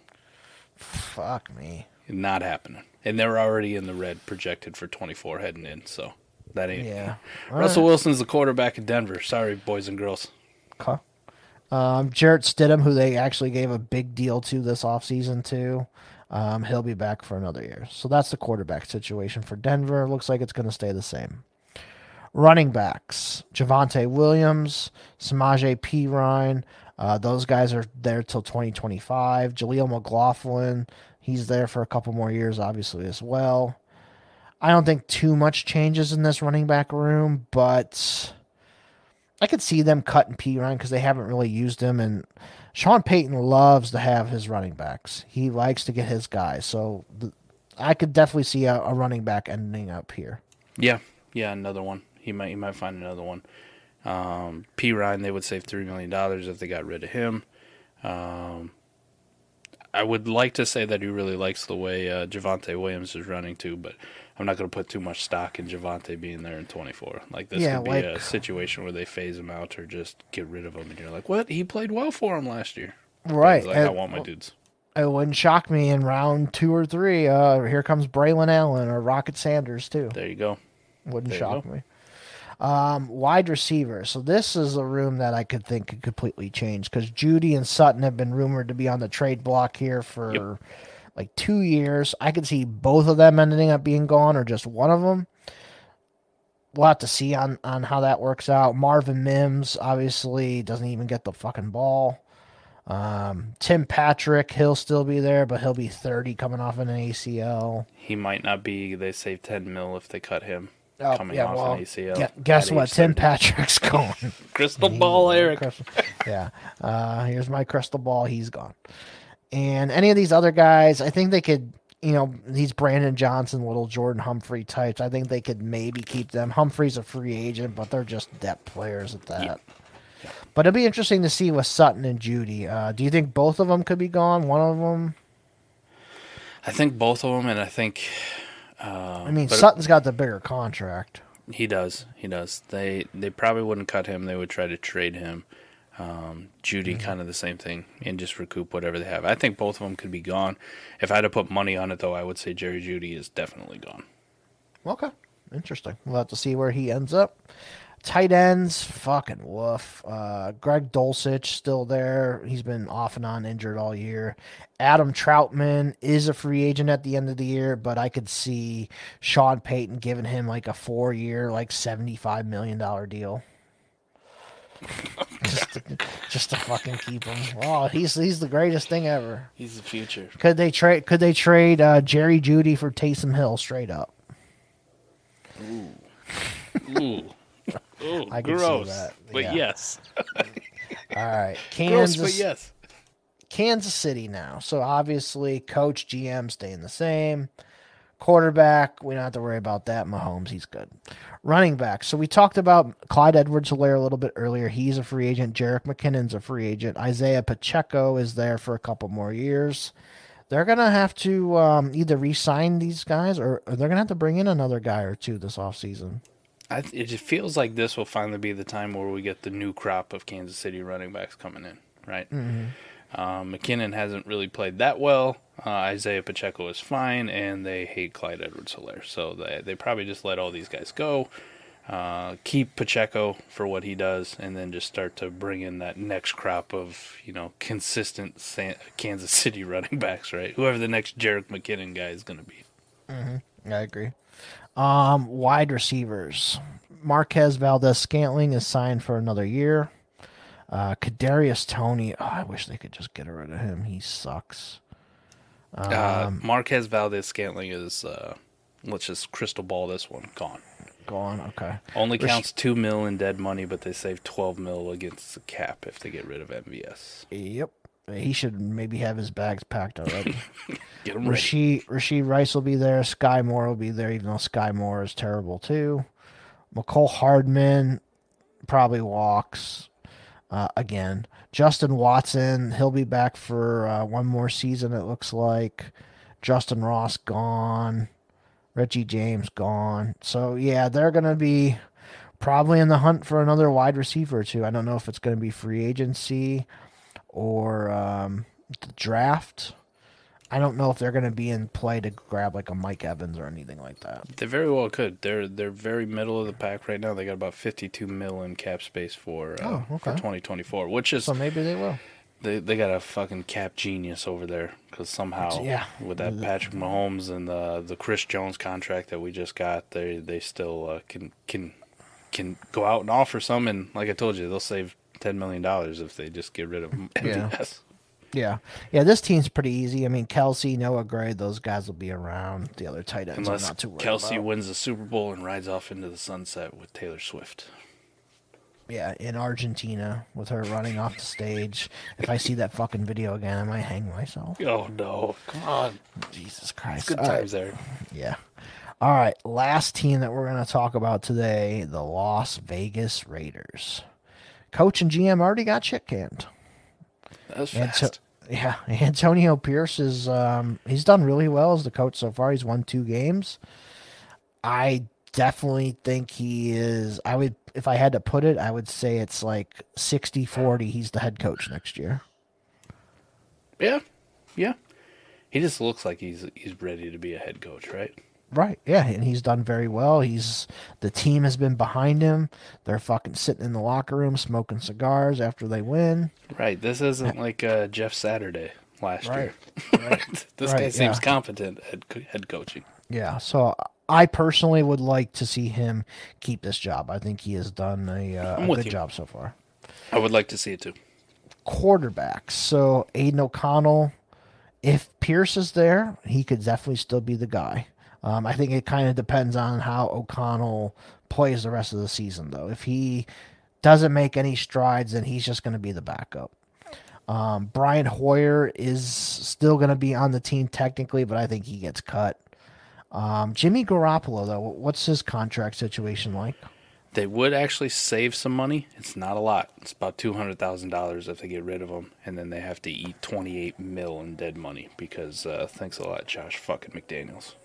Fuck me. Not happening, and they're already in the red, projected for twenty four heading in. So that ain't. Yeah. Russell right. Wilson's the quarterback of Denver. Sorry, boys and girls. Okay. Um, Jarrett Stidham, who they actually gave a big deal to this offseason, too. Um, he'll be back for another year. So that's the quarterback situation for Denver. Looks like it's going to stay the same. Running backs Javonte Williams, Samaje Perine. Uh, those guys are there till 2025. Jaleel McLaughlin, he's there for a couple more years, obviously, as well. I don't think too much changes in this running back room, but I could see them cutting Perine because they haven't really used him. And Sean Payton loves to have his running backs. He likes to get his guys. So I could definitely see a, a running back ending up here. Yeah, yeah, another one. He might he might find another one. Um, Perine, they would save three million dollars if they got rid of him. Um, I would like to say that he really likes the way uh, Javonte Williams is running too, but I'm not going to put too much stock in Javonte being there in 24. Like this Yeah, could be like- a situation where they phase him out or just get rid of him, and you're like, what? He played well for him last year. Right. Like, I and want my dudes. It wouldn't shock me in round two or three. Uh, here comes Braelon Allen or Rocket Sanders, too. There you go. Wouldn't There shock go. me. Um, wide receiver. So this is a room that I could think could completely change because Jeudy and Sutton have been rumored to be on the trade block here for Yep. like two years. I could see both of them ending up being gone or just one of them. We'll have to see on on how that works out. Marvin Mims obviously doesn't even get the fucking ball. Um, Tim Patrick, he'll still be there, but he'll be 30 coming off an ACL. He might not be. They save 10 mil if they cut him. Oh, coming yeah, off well, an ACL. gue- guess what? Tim 30. Patrick's gone. Crystal ball, Eric. Crystal- yeah. Uh, here's my crystal ball. He's gone. And any of these other guys, I think they could, you know, these Brandon Johnson, little Jordan Humphrey types, I think they could maybe keep them. Humphrey's a free agent, but they're just depth players at that. But it'll be interesting to see with Sutton and Jeudy. Uh, do you think both of them could be gone? One of them? I think both of them, and I think uh, I mean, Sutton's got the bigger contract. he does. He does. They they probably wouldn't cut him. They would try to trade him. Um, Jeudy, Mm-hmm. kind of the same thing, and just recoup whatever they have. I think both of them could be gone. If I had to put money on it, though, I would say Jerry Jeudy is definitely gone. Okay. Interesting. We'll have to see where he ends up. Tight ends, fucking woof. Uh, Greg Dulcich still there. He's been off and on injured all year. Adam Trautman is a free agent at the end of the year, but I could see Sean Payton giving him like a four year, like $75 million deal. just, to, just to fucking keep him. Oh, he's he's the greatest thing ever. He's the future. Could they trade? Could they trade uh, Jerry Jeudy for Taysom Hill straight up? Ooh. Ooh, I can see that, But yeah. yes. All right, Gross, Kansas. but yes. Kansas City now. So obviously, coach, GM staying the same. Quarterback, we don't have to worry about that. Mahomes, he's good. Running back. So we talked about Clyde Edwards Helaire a little bit earlier. He's a free agent. Jerick McKinnon's a free agent. Isaiah Pacheco is there for a couple more years. They're going to have to um, either re sign these guys or, or they're going to have to bring in another guy or two this offseason. I, it feels like this will finally be the time where we get the new crop of Kansas City running backs coming in, right? Um, McKinnon hasn't really played that well. Uh, Isaiah Pacheco is fine, and they hate Clyde Edwards Helaire. So they, they probably just let all these guys go, uh, keep Pacheco for what he does, and then just start to bring in that next crop of, you know, consistent San- Kansas City running backs, right? Whoever the next Jerick McKinnon guy is going to be. I agree. Um, wide receivers. Marquez Valdes Scantling is signed for another year. Uh, Kadarius Toney. Oh, I wish they could just get rid of him. He sucks. Uh, Marquez Valdes Scantling is uh, let's just crystal ball this one. Gone. Gone. Okay. Only counts two mil in dead money, but they save twelve mil against the cap if they get rid of MVS. Yep. He should maybe have his bags packed already. Get ready. Rashee Rashee Rice will be there. Sky Moore will be there, even though Sky Moore is terrible too. Mecole Hardman probably walks uh, again. Justin Watson, he'll be back for uh, one more season. It looks like. Justin Ross gone. Reggie James gone. So yeah, they're gonna be probably in the hunt for another wide receiver or two. I don't know if it's gonna be free agency or um, the draft. I don't know if they're going to be in play to grab like a Mike Evans or anything like that. They very well could. They're they're very middle of the pack right now. They got about fifty two mil in cap space for uh, Oh, for okay. twenty twenty four, which is So maybe they will. they they got a fucking cap genius over there because somehow Yeah. with that Patrick Mahomes and the the Chris Jones contract that we just got, they they still uh, can can can go out and offer some. And like I told you, they'll save ten million dollars if they just get rid of MVS. Yeah, yeah. yeah. This team's pretty easy. I mean, Kelce, Noah Gray, those guys will be around. The other tight ends, Unless not too Kelce about. wins the Super Bowl and rides off into the sunset with Taylor Swift. Yeah, in Argentina with her running off the stage. If I see that fucking video again, I might hang myself. Oh no! Come on, Jesus Christ! good All right. times there. Yeah. All right, last team that we're going to talk about today, the Las Vegas Raiders. Coach and GM already got shit canned. That was Anto- fast. yeah, Antonio Pierce is um he's done really well as the coach so far. He's won two games. I definitely think he is I would if I had to put it, I would say it's like 60-40 he's the head coach next year. Yeah, yeah. He just looks like he's he's ready to be a head coach, right? Right. Yeah, and he's done very well. He's the team has been behind him. They're fucking sitting in the locker room smoking cigars after they win. Right. This isn't like uh, Jeff Saturday last Right. year. Right. this guy seems yeah. competent at head coaching. Yeah. So I personally would like to see him keep this job. I think he has done a, uh, a good you. job so far. I would like to see it too. quarterbacks. So Aidan O'Connell, if Pierce is there, he could definitely still be the guy. Um, I think it kind of depends on how O'Connell plays the rest of the season, though. If he doesn't make any strides, then he's just going to be the backup. Um, Brian Hoyer is still going to be on the team technically, but I think he gets cut. Um, Jimmy Garoppolo, though, what's his contract situation like? They would actually save some money. It's not a lot. It's about two hundred thousand dollars if they get rid of him, and then they have to eat twenty eight mil in dead money because uh, thanks a lot, Josh fucking McDaniels.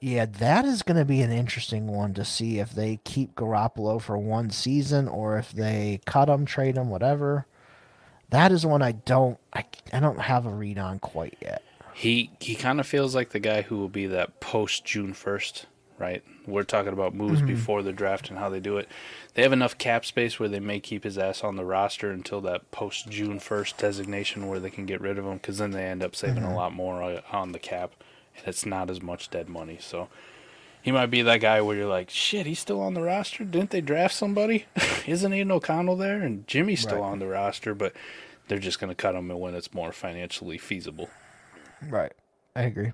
Yeah, that is going to be an interesting one to see if they keep Garoppolo for one season or if they cut him, trade him, whatever. That is one I don't I, I don't have a read on quite yet. He he kind of feels like the guy who will be that post June first, right? We're talking about moves before the draft and how they do it. They have enough cap space where they may keep his ass on the roster until that post June first designation where they can get rid of him because then they end up saving a lot more uh, on the cap and it's not as much dead money. So he might be that guy where you're like, shit, he's still on the roster. Didn't they draft somebody? Isn't Aidan O'Connell there? And Jimmy's still Right. on the roster, but they're just going to cut him when it's more financially feasible. Right. I agree.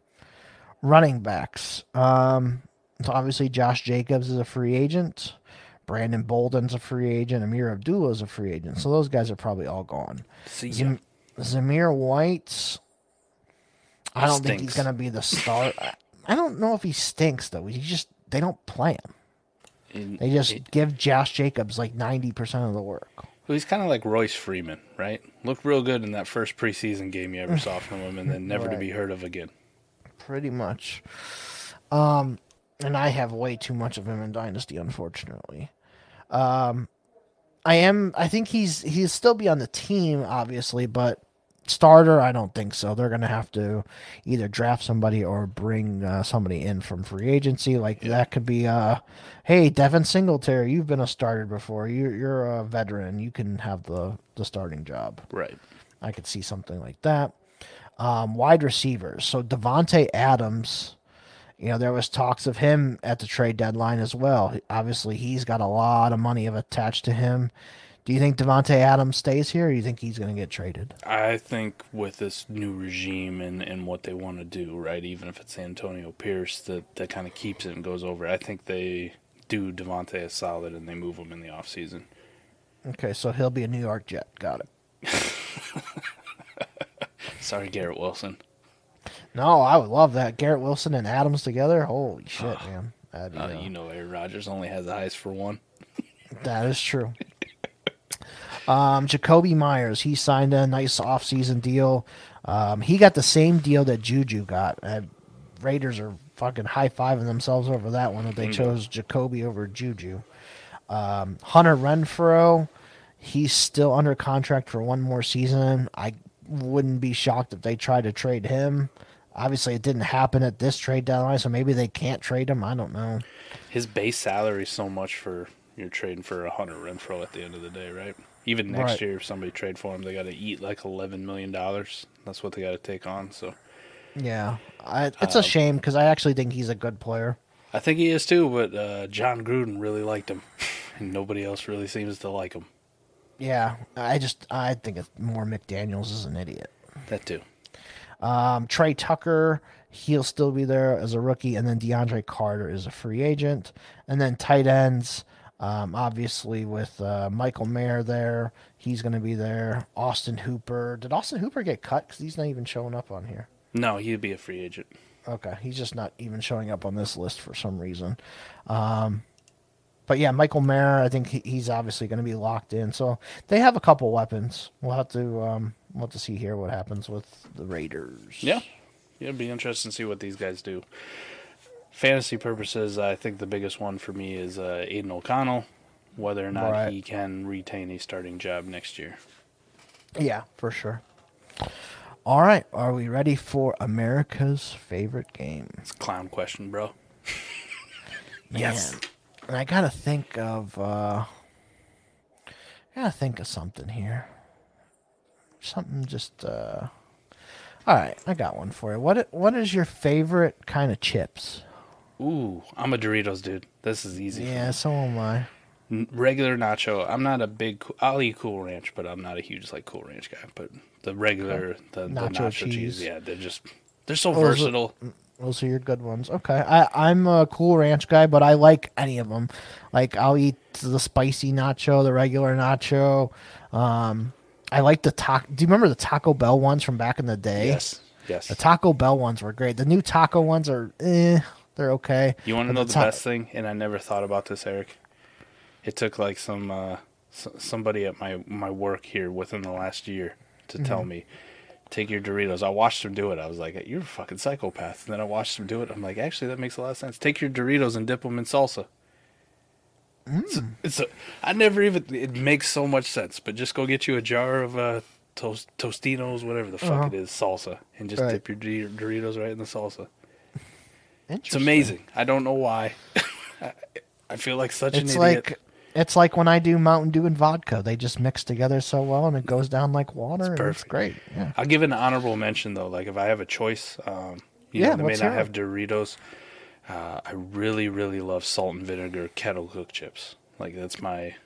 Running backs. Um so obviously Josh Jacobs is a free agent. Brandon Bolden's a free agent. Ameer Abdullah is a free agent. So those guys are probably all gone. See ya. Zamir White, I don't think he's going to be the star. I- don't know if he stinks though. He just they don't play him. And They just he- give Josh Jacobs like ninety percent of the work. well, he's kind of like Royce Freeman, right? Looked real good in that first preseason game you ever saw from him, and then never to be heard of again. Pretty much. Um, and I have way too much of him in Dynasty, unfortunately. Um, I am. I think he's he'll still be on the team, obviously, but starter, I don't think so. They're gonna have to either draft somebody or bring uh, somebody in from free agency. Like that could be, uh, hey, Devin Singletary, you've been a starter before. You're you're a veteran. You can have the the starting job. Right. I could see something like that. Um, wide receivers. So Davante Adams, you know, there was talks of him at the trade deadline as well. Obviously, he's got a lot of money attached to him. Do you think Davante Adams stays here, or do you think he's going to get traded? I think with this new regime and, and what they want to do, right, even if it's Antonio Pierce that, that kind of keeps it and goes over, I think they do Davante a solid and they move him in the offseason. Okay, so he'll be a New York Jet. Got it. Sorry, Garrett Wilson. No, I would love that. Garrett Wilson and Adams together. Holy shit, man. That'd be, Uh, uh, you know, Aaron Rodgers only has the eyes for one. That is true. Um, Jakobi Meyers, he signed a nice offseason deal. Um, he got the same deal that Juju got. Uh, Raiders are fucking high fiving themselves over that one that they chose Jakobi over Juju. Um, Hunter Renfrow, he's still under contract for one more season. I wouldn't be shocked if they tried to trade him. Obviously, it didn't happen at this trade deadline, so maybe they can't trade him. I don't know. His base salary is so much for you're trading for a Hunter Renfrow at the end of the day, right? Even next Right. year, if somebody trade for him, they got to eat like eleven million dollars. That's what they got to take on. So Yeah, I, it's a shame because I actually think he's a good player. I think he is too. But uh, Jon Gruden really liked him, and nobody else really seems to like him. Yeah, I just I think it's more McDaniel's is an idiot. That too. Um, Tre Tucker, he'll still be there as a rookie, and then DeAndre Carter is a free agent, and then tight ends. Um, obviously with uh, Michael Mayer there, he's going to be there. Austin Hooper. Did Austin Hooper get cut? Because he's not even showing up on here. No, he'd be a free agent. Okay, he's just not even showing up on this list for some reason. Um, but yeah, Michael Mayer, I think he, he's obviously going to be locked in. So they have a couple weapons. We'll have to um, we'll have to see here what happens with the Raiders. Yeah. Yeah, it'd be interesting to see what these guys do. Fantasy purposes, I think the biggest one for me is uh, Aidan O'Connell, whether or not Right. he can retain a starting job next year. Yeah, for sure. All right, are we ready for America's favorite game? It's a clown question, bro. Yes. And I gotta think of uh I gotta think of something here. Something just uh all right, I got one for you. What what is your favorite kind of chips? Ooh, I'm a Doritos dude. This is easy. Yeah, so am I. regular nacho. I'm not a big. I'll eat Cool Ranch, but I'm not a huge like Cool Ranch guy. But the regular, the the Nacho nacho, cheese. cheese. yeah, they're just they're so Those are- versatile. Those are your good ones. Okay, I I'm a Cool Ranch guy, but I like any of them. Like I'll eat the spicy nacho, the regular nacho. Um, I like the taco. Do you remember the Taco Bell ones from back in the day? Yes, yes. The Taco Bell ones were great. The new taco ones are eh, they're okay. You want to know the ta- best thing? And I never thought about this, Eric. It took like some uh, s- somebody at my my work here within the last year to Mm-hmm. tell me, take your Doritos. I watched them do it. I was like, you're a fucking psychopath. And then I watched them do it. I'm like, actually, that makes a lot of sense. Take your Doritos and dip them in salsa. It's, Mm. it's a, I never even. It makes so much sense. But just go get you a jar of uh, toast, Tostitos, whatever the fuck Uh-huh. it is, salsa, and just Right. dip your Dor- Doritos right in the salsa. It's amazing. I don't know why. I, I feel like such It's an idiot. like it's like when I do Mountain Dew and vodka. They just mix together so well, and it goes down like water. It's perfect. great. Yeah. I'll give an honorable mention though. Like if I have a choice, um, you Yeah, know, they may not have Doritos. Uh, I really, really love salt and vinegar kettle cooked chips. Like that's my.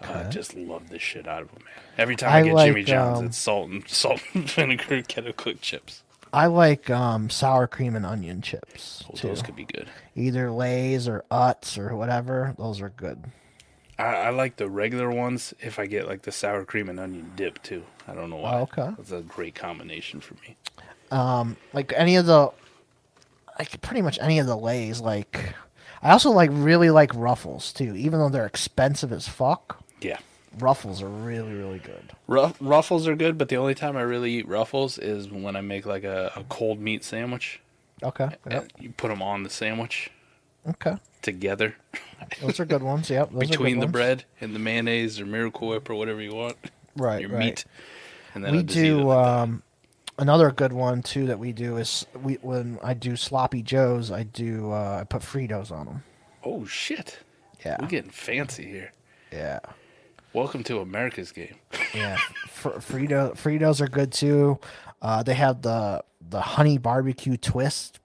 I Okay. just love the shit out of them, man. Every time I, I get like, Jimmy John's, um, it's salt and salt and vinegar kettle cooked chips. I like um, sour cream and onion chips Oh, too. those could be good. Either Lay's or Utz or whatever. Those are good. I, I like the regular ones. If I get like the sour cream and onion dip too, I don't know why. Oh, okay. that's a great combination for me. Um, like any of the, like pretty much any of the Lay's. Like, I also like really like Ruffles too. Even though they're expensive as fuck, Yeah. Ruffles are really really good. Ruff, ruffles are good, but the only time I really eat ruffles is when I make like a, a cold meat sandwich. Okay. Yep. You put them on the sandwich Okay. together Those are good ones. Yep. Between the ones. bread and the mayonnaise or Miracle Whip or whatever you want. Right. Your right. meat. And then we I just eat it do like um, another good one too that we do is we when I do sloppy joes I do uh, I put Fritos on them. Oh shit! Yeah. We're getting fancy here. Yeah. Welcome to America's game. Yeah. Fr- Frito Fritos are good too. Uh, they have the the honey barbecue twist.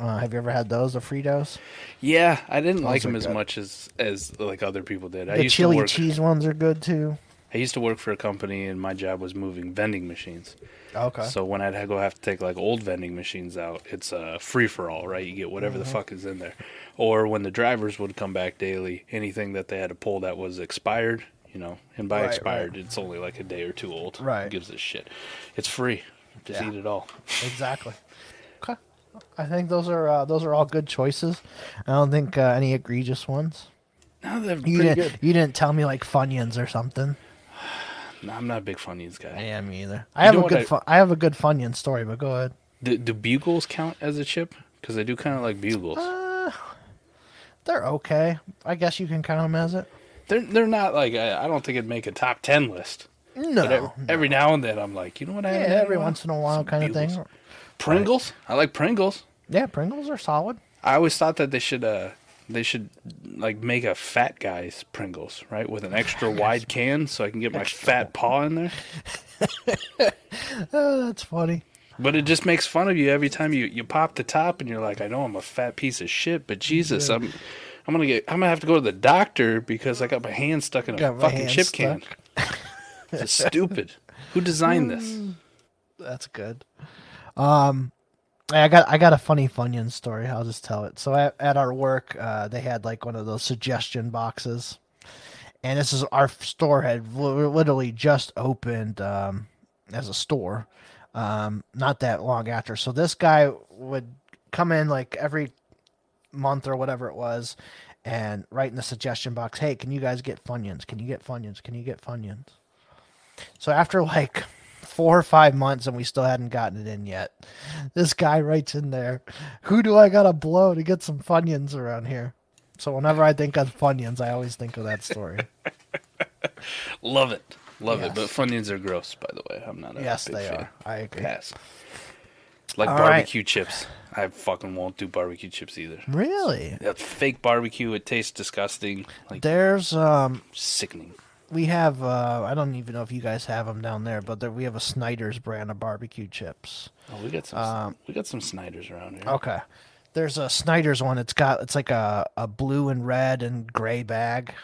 Uh, have you ever had those, the Fritos? Yeah, I didn't like are them as good. much as as like other people did. I The used chili to work. cheese ones are good too. I used to work for a company, and my job was moving vending machines. Okay. So when I'd go have to take like old vending machines out, it's a free for all, right? You get whatever Mm-hmm. the fuck is in there. Or when the drivers would come back daily, anything that they had to pull that was expired, you know, and by Right, expired, it's only like a day or two old. Right. Who gives a shit? It's free. Just Yeah. eat it all. Exactly. Okay. I think those are uh, those are all good choices. I don't think uh, any egregious ones. No, they're You pretty didn't good. you didn't tell me like Funyuns or something. No, I'm not a big Funyuns guy. I am either. I have a good I- fu- I have a good Funyun story, but go ahead. Do, do bugles count as a chip? Because they do kind of like bugles. Uh, they're okay. I guess you can count them as it. They're they're not like I, I don't think it'd make a top ten list. No, every, every now and then I'm like, you know what I yeah, every while? once in a while, Some kind of thing. Pringles. I like Pringles. Yeah, Pringles are solid. I always thought that they should uh they should like make a fat guy's Pringles, right? With an extra wide can so I can get my fat paw in there. Oh, that's funny. But it just makes fun of you every time you, you pop the top and you're like, I know I'm a fat piece of shit, but Jesus, I'm I'm gonna get I'm gonna have to go to the doctor because I got my hand stuck in a Got fucking chip stuck. can. it's stupid. Who designed this? That's good. Um, I got I got a funny Funyun story. I'll just tell it. So at, at our work, uh, they had like one of those suggestion boxes, and this is our store had literally just opened um, as a store, um, not that long after. So this guy would come in like every month or whatever it was, and write in the suggestion box, "Hey, can you guys get Funyuns? Can you get Funyuns? Can you get Funyuns?" So after like four or five months and we still hadn't gotten it in yet, this guy writes in there, "Who do I gotta blow to get some Funyuns around here?" So whenever I think of Funyuns, I always think of that story. Love it. Love Yes. it. But Funyuns are gross, by the way. I'm not a yes, big they fan. are. I agree. Pass. Like All right. barbecue chips. I fucking won't do barbecue chips either. Really? That's fake barbecue. It tastes disgusting. Like There's um sickening. we have uh I don't even know if you guys have them down there, but there, we have a Snyder's brand of barbecue chips. Oh, we got some. Um, we got some Snyders around here. Okay. There's a Snyder's one. It's got it's like a, a blue and red and gray bag.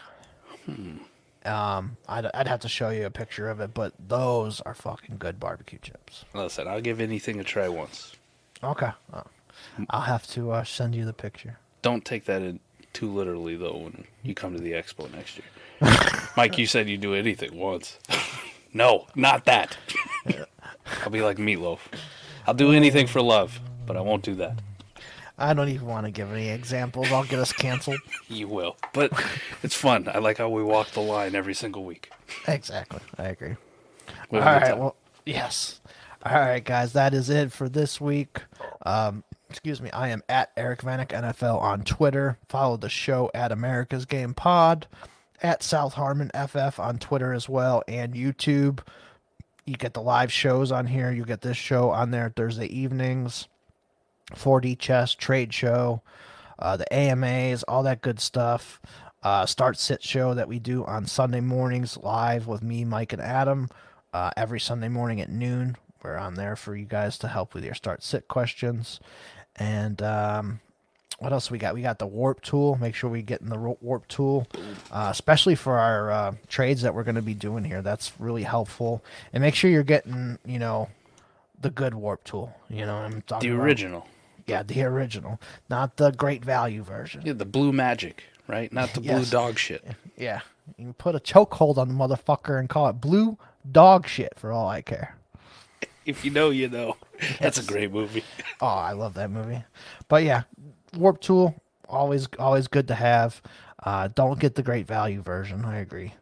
Um, I'd I'd have to show you a picture of it, but those are fucking good barbecue chips. Listen, I'll give anything a try once. Okay. Uh, I'll have to uh, send you the picture. Don't take that in too literally though when you come to the expo next year. Mike, you said you'd do anything once. no, not that. I'll be like Meat Loaf. I'll do anything for love, but I won't do that. I don't even want to give any examples. I'll get us canceled. You will, but it's fun. I like how we walk the line every single week. exactly. I agree. We All have a good right. time. Well, yes. All right, guys. That is it for this week. Um, excuse me. I am at Eric Vanek NFL on Twitter. Follow the show at America's Game Pod, at South Harmon FF on Twitter as well, and YouTube. You get the live shows on here. You get this show on there Thursday evenings. 4D chess trade show, uh, the AMAs, all that good stuff. Uh, start sit show that we do on Sunday mornings live with me, Mike, and Adam uh, every Sunday morning at noon. We're on there for you guys to help with your start sit questions. And um, what else we got? We got the WoRP tool. Make sure we get in the WoRP tool, uh, especially for our uh, trades that we're going to be doing here. That's really helpful. And make sure you're getting, you know, the good WoRP tool. You know, I'm talking the about? Yeah, the original, not the great value version. Yeah, the blue magic, right? Not the blue Yes. dog shit. Yeah, you can put a chokehold on the motherfucker and call it blue dog shit for all I care. If you know, you know. That's a great movie. Oh, I love that movie. But yeah, WoRP tool always always good to have. Uh, don't get the great value version. I agree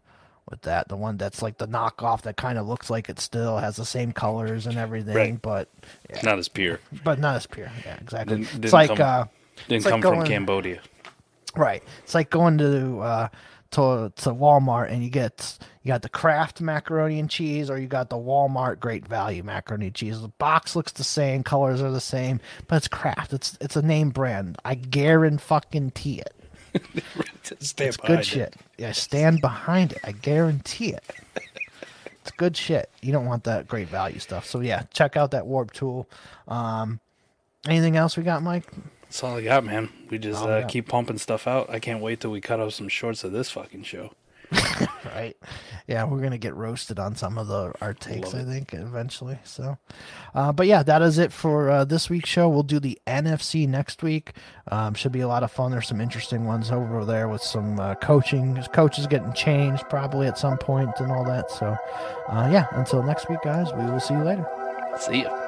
with that. The one that's like the knockoff that kind of looks like it still has the same colors and everything, Right. but Not as pure. but not as pure. Yeah, exactly. Didn't- didn't it's like come- uh, Didn't It's like come from going- Cambodia. Right. It's like going to uh to to Walmart and you get you got the Kraft macaroni and cheese or you got the Walmart Great Value macaroni and cheese. The box looks the same, colors are the same, but it's Kraft. It's it's a name brand. I guarantee it. Stand It's good it. shit. Yeah, stand behind it. I guarantee it. It's good shit. You don't want that great value stuff. So yeah, check out that WoRP tool. Um anything else we got, Mike? That's all I got, man. We just uh, keep pumping stuff out. I can't wait till we cut off some shorts of this fucking show. right? Yeah, we're gonna get roasted on some of the our takes. I think eventually. So, uh, but yeah, that is it for uh, this week's show. We'll do the NFC next week. Um, should be a lot of fun. There's some interesting ones over there with some uh, coaching. Coaches getting changed probably at some point and all that. So, uh, yeah. Until next week, guys. We will see you later. See ya.